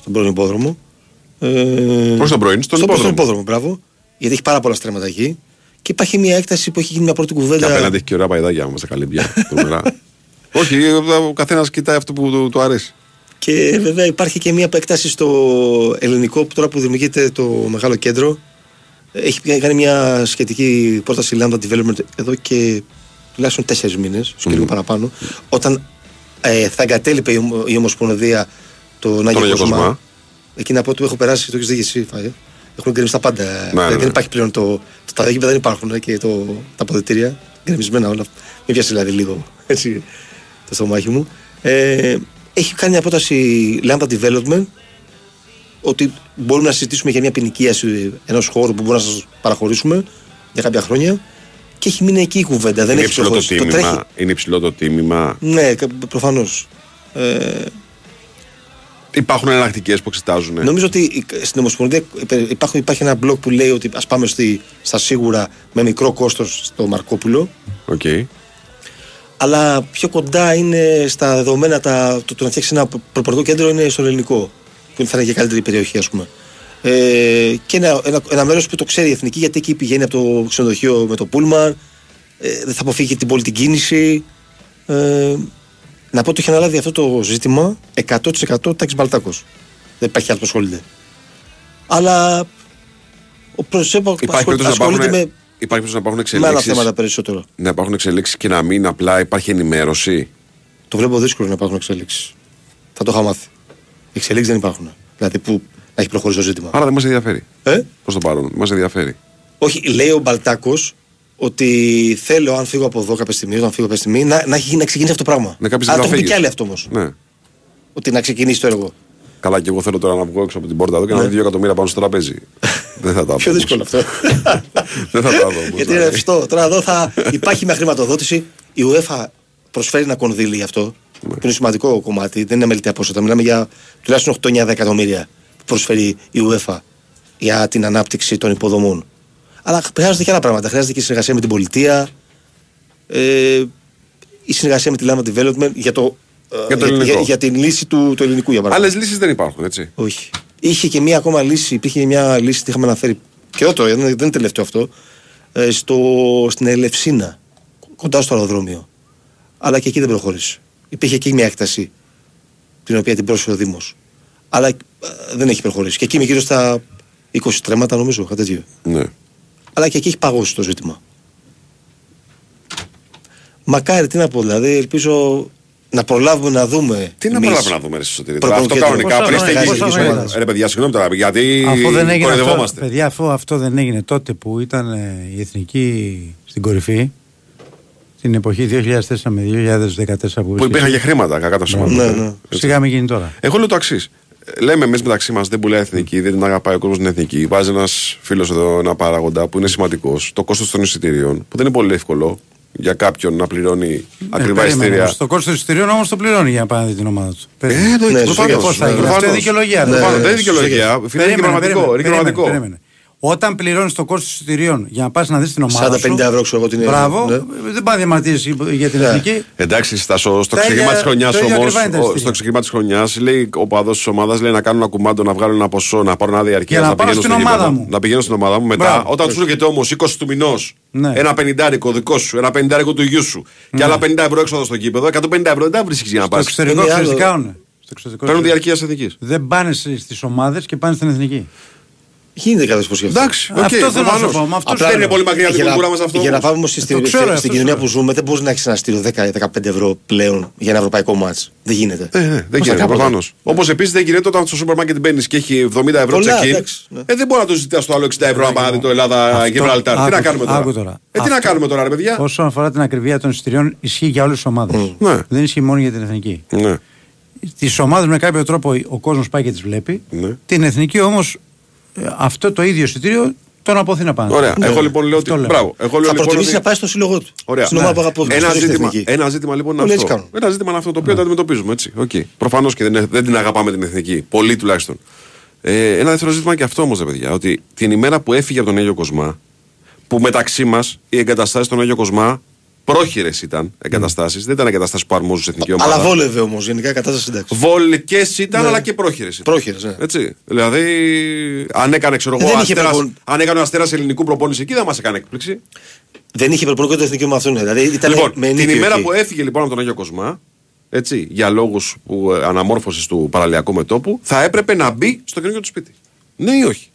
Στον πρώην υπόδρομο. Ε, Προς τον πρώην, στον στο- υπόδρομο. υπόδρομο, μπράβο. Γιατί έχει πάρα πολλά στρέμματα εκεί. Και υπάρχει μια έκταση που έχει γίνει μια πρώτη Και κουβέντα. απέναντι έχει και ωραία παϊδάκια μα τα καλύμπια. τρομερά. Όχι, ο καθένας κοιτάει αυτό που του, του αρέσει. Και βέβαια υπάρχει και μια επέκταση στο ελληνικό που τώρα που δημιουργείται το μεγάλο κέντρο. Έχει κάνει μια σχετική πρόταση Lambda Development εδώ και τουλάχιστον τέσσερις μήνες, mm. και λίγο παραπάνω. Όταν ε, θα εγκατέλειπε η, Ομο- η Ομοσπονδία τον Άγιο Άγιο Κοσμά. Κοσμά. Εκεί να πω ότι έχω περάσει, το έχεις δει και εσύ, Φάε. Έχουν γκρεμίσει τα πάντα. ναι, δεν ναι. υπάρχει πλέον το. το τα γήπεδα δεν υπάρχουν ε, και το, τα αποδητήρια. Γκρεμισμένα όλα. Μην πιάσεις δηλαδή λίγο έτσι, το στομάχι μου. Ε, έχει κάνει μια πρόταση Lambda Development ότι μπορούμε να συζητήσουμε για μια ποινικίαση ενός χώρου που μπορούμε να σας παραχωρήσουμε για κάποια χρόνια. Και έχει μείνει εκεί η κουβέντα. Δεν είναι, έχει υψηλό το προχωρήσει. Το τρέχει. τίμημα, είναι υψηλό το τίμημα. Ναι, προφανώς. Ε, Υπάρχουν εναλλακτικές που εξετάζουν. Νομίζω ότι στην Ομοσπονδία υπάρχει, υπάρχει ένα blog που λέει ότι ας πάμε στη, στα σίγουρα με μικρό κόστος στο Μαρκόπουλο. Okay. Αλλά πιο κοντά είναι στα δεδομένα τα, το, το να φτιάξεις ένα προπορικό κέντρο είναι στο ελληνικό. Που θα είναι και καλύτερη περιοχή, ας πούμε. Ε, και ένα, ένα, ένα μέρος που το ξέρει η εθνική, γιατί εκεί πηγαίνει από το ξενοδοχείο με το Πούλμαν. Ε, δεν θα αποφύγει την πόλη την κίνηση. Ε, να πω ότι έχει αναλάβει αυτό το ζήτημα 100% τάξη Μπαλτάκος. Δεν υπάρχει άλλο που ασχολείται. Αλλά ο Προσέπα Υπάρχει περίπτωση να ασχολείται υπάρχουν, με, υπάρχει περίπτωση να υπάρχουν με άλλα εξελίξεις, θέματα περισσότερο. να υπάρχουν εξελίξεις και να μην απλά υπάρχει ενημέρωση. Το βλέπω δύσκολο να υπάρχουν εξελίξεις. Θα το είχα μάθει. Εξελίξεις δεν υπάρχουν. Δηλαδή που να έχει προχωρήσει το ζήτημα. Άρα δεν μας ενδιαφέρει. Ε; Προς το παρόν, μας ενδιαφέρει. Όχι, λέει ο Μπαλτάκος ότι θέλω αν φύγω από εδώ κάποια στιγμή, όταν φύγω κάποια στιγμή, να, να, έχει, να ξεκινήσει αυτό το πράγμα. Ναι, κάποιος Αλλά δεν το θα έχουν πει φύγεις. και άλλοι αυτό όμως. Ναι. Ότι να ξεκινήσει το έργο. Καλά, και εγώ θέλω τώρα να βγω έξω από την πόρτα εδώ και να Ναι. δω δύο εκατομμύρια πάνω στο τραπέζι. δεν θα τα δω. Πιο όμως. δύσκολο αυτό. δεν θα τα δω. όμως. Γιατί είναι ρευστό. Τώρα εδώ θα υπάρχει μια χρηματοδότηση. Η UEFA προσφέρει ένα κονδύλι γι' αυτό. Που είναι σημαντικό κομμάτι. Δεν είναι μελιτέα ποσότητα. Μιλάμε για τουλάχιστον 8-9 εκατομμύρια που προσφέρει η UEFA για την ανάπτυξη των υποδομών. Αλλά χρειάζονται και άλλα πράγματα. Χρειάζεται και η συνεργασία με την πολιτεία. Ε, η συνεργασία με τη Lama Development για, το, ε, Για το για, ελληνικό. για, την λύση του, του ελληνικού για παράδειγμα. Άλλες λύσεις δεν υπάρχουν, έτσι. Όχι. Είχε και μία ακόμα λύση, υπήρχε μια λύση, τη είχαμε αναφέρει και εδώ το, δεν δεν είναι τελευταίο αυτό, ε, στο, στην Ελευσίνα, κοντά στο αεροδρόμιο. Αλλά και εκεί δεν προχώρησε. Υπήρχε εκεί μια έκταση την οποία την πρόσφερε ο Δήμος. Αλλά ε, δεν έχει προχωρήσει. Και εκεί είμαι γύρω στα 20 τρέματα νομίζω, κάτι τέτοιο. Ναι. Αλλά και εκεί έχει παγώσει το ζήτημα. Μακάρι, τι να πω, δηλαδή, ελπίζω να προλάβουμε να δούμε. Τι να εμείς προλάβουμε να δούμε, ρε Σωτήρη. προπονητικό Αυτό κανονικά κέντρο. πριν Πόσα στεγεί η χρόνια, εθνική πόσα ομάδα. Ρε παιδιά, συγγνώμη τώρα, γιατί Αφού δεν έγινε αυτό, κοροϊδευόμαστε. παιδιά, αφού αυτό δεν έγινε τότε που ήταν ε, η εθνική στην κορυφή, την εποχή 2004 με 2014 που, Που υπήρχαν και χρήματα, κακά τα Ναι, ψέματα. ναι. Σιγά μην γίνει τώρα. Εγώ λέω το εξή. Λέμε εμείς μεταξύ μας δεν πουλάει εθνική, δεν την αγαπάει ο κόσμος την εθνική. Βάζει ένας φίλος εδώ ένα παράγοντα που είναι σημαντικός. Το κόστος των εισιτηρίων, που δεν είναι πολύ εύκολο για κάποιον να πληρώνει ακριβά Ε, περίμενε εισιτήρια. όμως. Το κόστο των εισιτηρίων όμως το πληρώνει για να πάει να δει την ομάδα του. Ε, εννοείται, Ναι, προφανώς. Πώς θα γίνει. Προφανώς. Αυτό είναι δικαιολογία. ρε. Προφανώς. Ναι, Δεν είναι δικαιολογία. σωστά. Φίλε, είναι Περίμενε, πραγματικό, περίμενε, είναι πραγματικό. περίμενε. Όταν πληρώνεις το κόστος εισιτηρίων για να πας να δεις την ομάδα. 40-50 σου, ευρώ ξέρω εγώ την Μπράβο, ναι. δεν πάει να διαμαρτύρεσαι για την εθνική. Εντάξει, Στάσο, στο Τα ξεκίνημα ίδια- της χρονιάς το ίδιο όμως, ακριβά είναι τα εισιτήρια. στο ξεκίνημα της χρονιάς, λέει ο παδός της ομάδας λέει να κάνουν ένα κουμάντο, να βγάλουν ένα ποσό, να πάρουν άδεια αρκετά. Για να πάω στην ομάδα μου. Να πηγαίνω στην ομάδα μου. Μετά, Μπράβο. όταν του έρχεται όμως 20 του μηνός, Ναι. ένα πενιντάρικο δικό σου, ένα πενιντάρικο του γιού σου και άλλα 50 ευρώ έξοδο στο κήπεδο, 150 ευρώ δεν τα βρίσκεις για να Στο πας. εξωτερικό ξέρεις τι κάνουν. Στο εξωτερικό Παίρνουν ξέρεις. διαρκεία εθνικής. Δεν πάνε στις ομάδες και πάνε στην εθνική. Γίνεται κάθε φορά αυτό. Εντάξει, οκ, Αυτό θέλω να σου προφανώς. πω. Με αυτό Απλά σου είναι λέω. πολύ μακριά από την Για να- κουλτούρα μας αυτό. Για να πάμε όμως Το στην, ξέρω, αυτό στην σου κοινωνία λέω. που ζούμε, δεν μπορείς να έχεις ένα εισιτήριο 10-15 ευρώ πλέον για ένα ευρωπαϊκό ματς. Δεν γίνεται. Ε, ναι, δεν Πώς θα γίνεται κάνουμε προφανώς. Όπως επίσης δεν γίνεται όταν στο σούπερ μάρκετ μπαίνεις και έχει 70 ευρώ Πολλά, check-in. εντάξει, ναι. Ε, δεν μπορεί να το ζητάς το άλλο 60 ευρώ να πάει να δει το Ελλάδα Γιβραλτάρ. Τι να άκου- κάνουμε άκου τώρα. Ε, τι να κάνουμε τώρα, ρε παιδιά; Όσον αφορά την ακριβία των εισιτηρίων, ισχύει για όλες τις ομάδες. Ναι. Δεν ισχύει μόνο για την εθνική. Ναι. Τις ομάδες με κάποιο τρόπο ο κόσμος πάει και τις βλέπει. Ναι. Την εθνική όμως αυτό το ίδιο εισιτήριο τον αποθήνα πάνω. Ωραία. Εγώ λοιπόν λέω ότι. Αυτό λέω. Μπράβο. Εγώ λέω Θα λοιπόν προτιμήσει ότι- να πάει στο σύλλογό του. Ωραία. Στην ομάδα που αγαπώ. Ένα στην ζήτημα, εθνική. ένα ζήτημα λοιπόν είναι Όλοι έτσι αυτό. κάνουν. Ένα ζήτημα είναι αυτό το οποίο το αντιμετωπίζουμε έτσι. Okay. Προφανώς και δεν, δεν την αγαπάμε την εθνική. Πολύ τουλάχιστον. Ε, ένα δεύτερο ζήτημα και αυτό όμως, παιδιά. Ότι την ημέρα που έφυγε από τον Άγιο Κοσμά, που μεταξύ μας οι εγκαταστάσεις στον Άγιο Κοσμά πρόχειρες ήταν εγκαταστάσεις, δεν ήταν εγκαταστάσεις που αρμόζουν σε εθνική ομάδα. Αλλά βόλευε όμως γενικά η κατάσταση εντάξει. Βολικές ήταν, Ναι. αλλά και πρόχειρες ήταν. Πρόχειρες, ναι. Έτσι. Δηλαδή, αν έκανε, ξέρω εγώ, Δεν είχε αστέρας, προπον- αν έκανε ο αστέρας ελληνικού προπόνηση εκεί, δεν μας έκανε έκπληξη. Δεν είχε προπονικό το εθνικό με αυτόν. Δηλαδή ήταν Λοιπόν, με την νίκη ημέρα εκεί. που έφυγε λοιπόν από τον Άγιο Κοσμά, έτσι, για λόγους αναμόρφωσης του παραλιακού μετόπου, θα έπρεπε να μπει στο καινούργιο του σπίτι. Ναι ή όχι;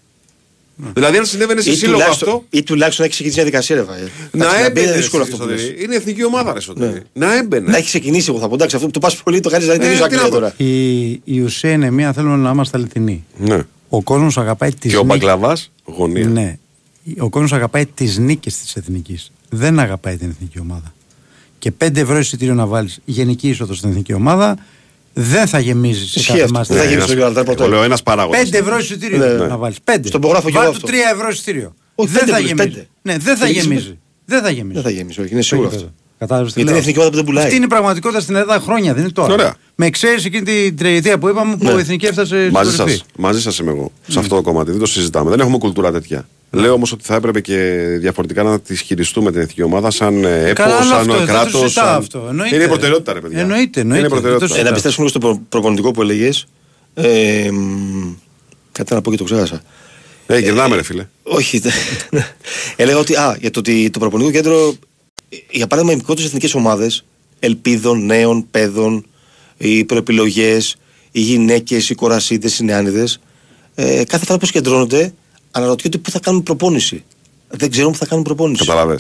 Δηλαδή, αν συνέβαινε σε Ή σύλλογο τουλάχιστον- αυτό. Ή τουλάχιστον να έχει ξεκινήσει μια διαδικασία, ρε Βάη. Να Εντάξει, μπει, έμπαινε. είναι δύσκολο αυτό που Σωτήρη. λες. Είναι εθνική ομάδα, ρε Σωτήρη. Ναι. Να έμπαινε. Να έχει ξεκινήσει, εγώ θα πω. Εντάξει, αυτό που το πας πολύ το κάνεις να είναι Ε, τελείω τι να άκρη πω. τώρα. Η, η ουσία είναι μία, θέλουμε να είμαστε αληθινοί. Ναι. Ο κόσμος αγαπάει τις Και ο Μπαγκλαβά, γωνία. Ναι. Ο κόσμος αγαπάει τις νίκες της εθνικής. Δεν αγαπάει την εθνική ομάδα. Και 5 ευρώ εισιτήριο να βάλεις γενική είσοδος στην εθνική ομάδα δεν θα γεμίζει σε Ισχύει κάθε αυτό. μάτς. Δεν θα γεμίσει ένας- το Γιβραλτάρ ποτέ. Εγώ λέω ένας παράγοντας. 5 ευρώ εισιτήριο Ναι. να βάλεις. 5. Στον υπογράφω κι εγώ αυτό. 3 ευρώ εισιτήριο. Όχι, δεν πέντε θα πλην γεμίζει. πέντε. Ναι, δεν θα Ρίξουμε. γεμίζει. Δεν θα γεμίζει. Δεν θα γεμίσει, όχι, είναι σίγουρο Στο αυτό. Γήπεδο. Κατάλαβες τι Γιατί είναι λέω. εθνική ομάδα που δεν πουλάει. Αυτή είναι η πραγματικότητα στην Ελλάδα χρόνια, δεν είναι τώρα. Ωραία. Με εξαίρεση εκείνη την τριετία που είπαμε που Ναι. η εθνική έφτασε στην Μαζί σας κορυφή. μαζί σας είμαι εγώ. Σε αυτό το κομμάτι. Δεν το συζητάμε. Δεν έχουμε κουλτούρα τέτοια. Λέω όμως ότι θα έπρεπε και διαφορετικά να τη χειριστούμε την εθνική ομάδα σαν ε, έπο, Καλά, άλλο σαν αυτό, δεν το κράτος. συζητάω αυτό. Εννοείται. Είναι η προτεραιότητα, ρε παιδιά. Εννοείται, εννοείται. Είναι η προτεραιότητα. Δεν το Ε, να συζητάω. πιστέψουμε λίγο στο προ- προπονητικό που έλεγες. Ε, μ, κάτι να πω και το ξέχασα. Ε, γυρνάμε, ρε φίλε. Όχι. τε- Έλεγα ότι α, για το, ότι το προπονητικό κέντρο, ε, για παράδειγμα, οι μικρότερες εθνικές ομάδες ελπίδων, νέων, παιδών, οι προεπιλογές, οι γυναίκες, οι κορασίτες, οι νεάνιδες, ε, κάθε φορά που συγκεντρώνονται, αναρωτιούνται πού θα κάνουν προπόνηση. Δεν ξέρουν πού θα κάνουν προπόνηση. Καταλαβέ.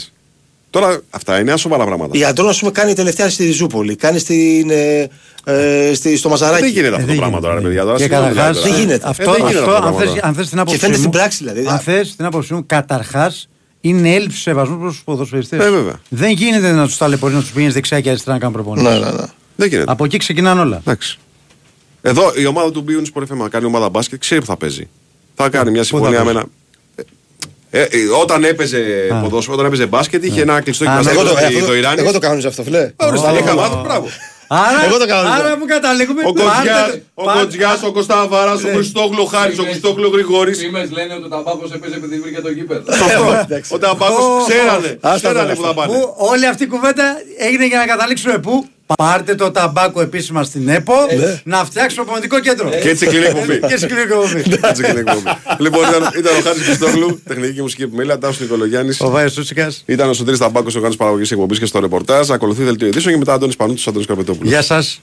Τώρα αυτά είναι σοβαρά πράγματα. Η Αντρών, ας πούμε, κάνει τελευταία στη Ριζούπολη, κάνει στην, ε, ε, στη, στο Μαζαράκι. Δεν γίνεται αυτό δεν το πράγμα γίνεται. τώρα, ρε παιδιά. Τώρα, Και συγγνώμη, καταρχάς, δηλαδή, δεν τώρα. γίνεται. Ε, Αυτό, δεν γίνεται αυτό αυτά τα αν, θες, πράγματα. αν θες την άποψή φαίνεται μου, στην πράξη, δηλαδή. Αν θες την άποψή μου, καταρχάς είναι έλλειψη σεβασμού προς τους ποδοσφαιριστές. Ε, βέβαια. Δεν γίνεται να τους ταλαιπωρείς, να τους πηγαίνεις δεξιά και αριστερά να κάνουν προπόνηση. Ναι, ναι, ναι. Δεν γίνεται. Από εκεί ξεκινάνε όλα. Εντάξει. Εδώ η ομάδα του Μπίουνι Sport FM να κάνει ομάδα μπάσκετ, ξέρει που θα παίζει. Θα κάνει μια Πού θα συμφωνία με παίζει; ένα. Ε, ε, όταν έπαιζε Α. ποδόσφαιρο, όταν έπαιζε μπάσκετ, είχε ένα κλειστό Α, γυμναστήριο Εγώ το, ε, στο- αυτό το το- Ιράνι. εγώ το κάνω αυτό, φιλέ. Ορίστε, Μπράβο. είχα μάθει, μπράβο. Άρα, Εγώ το κάνω, άρα λοιπόν. που καταλήγουμε. Ο Κοντζιάς, πάρτε- ο πάρτε- Κοντζιάς, ο Κωστάβαρα, ο Χριστόγλου Χάρης, ο Χριστόγλου Γρηγόρης. Φήμες λένε ότι ο Ταμπάκος έπαιζε επειδή βρήκε το γήπεδο. Ο Ταμπάκος Ω, ξέρανε, άστα ξέρανε τώρα που θα πάνε. Που όλη αυτή η κουβέντα έγινε για να καταλήξουμε πού; Πάρτε το ταμπάκο επίσημα στην ΕΠΟ να φτιάξουμε απομονητικό κέντρο. Και έτσι κλείνει η εκπομπή. Και έτσι κλείνει η εκπομπή. Έτσι κλείνει η εκπομπή. Λοιπόν, ήταν, ήταν ο Χάρης Χριστόγλου, τεχνική και μουσική επιμέλεια, Τάσος Νικολογιάννης. Ο Βάιος Σούτσικα. Ήταν ο Σωτήρης Ταμπάκος, ο Γάνο Παραγωγής εκπομπής και στο ρεπορτάζ. Ακολουθεί δελτίο ειδήσεων και μετά Αντώνης Πανούτο, Αντώνης Καρπετόπουλος. Γεια σας.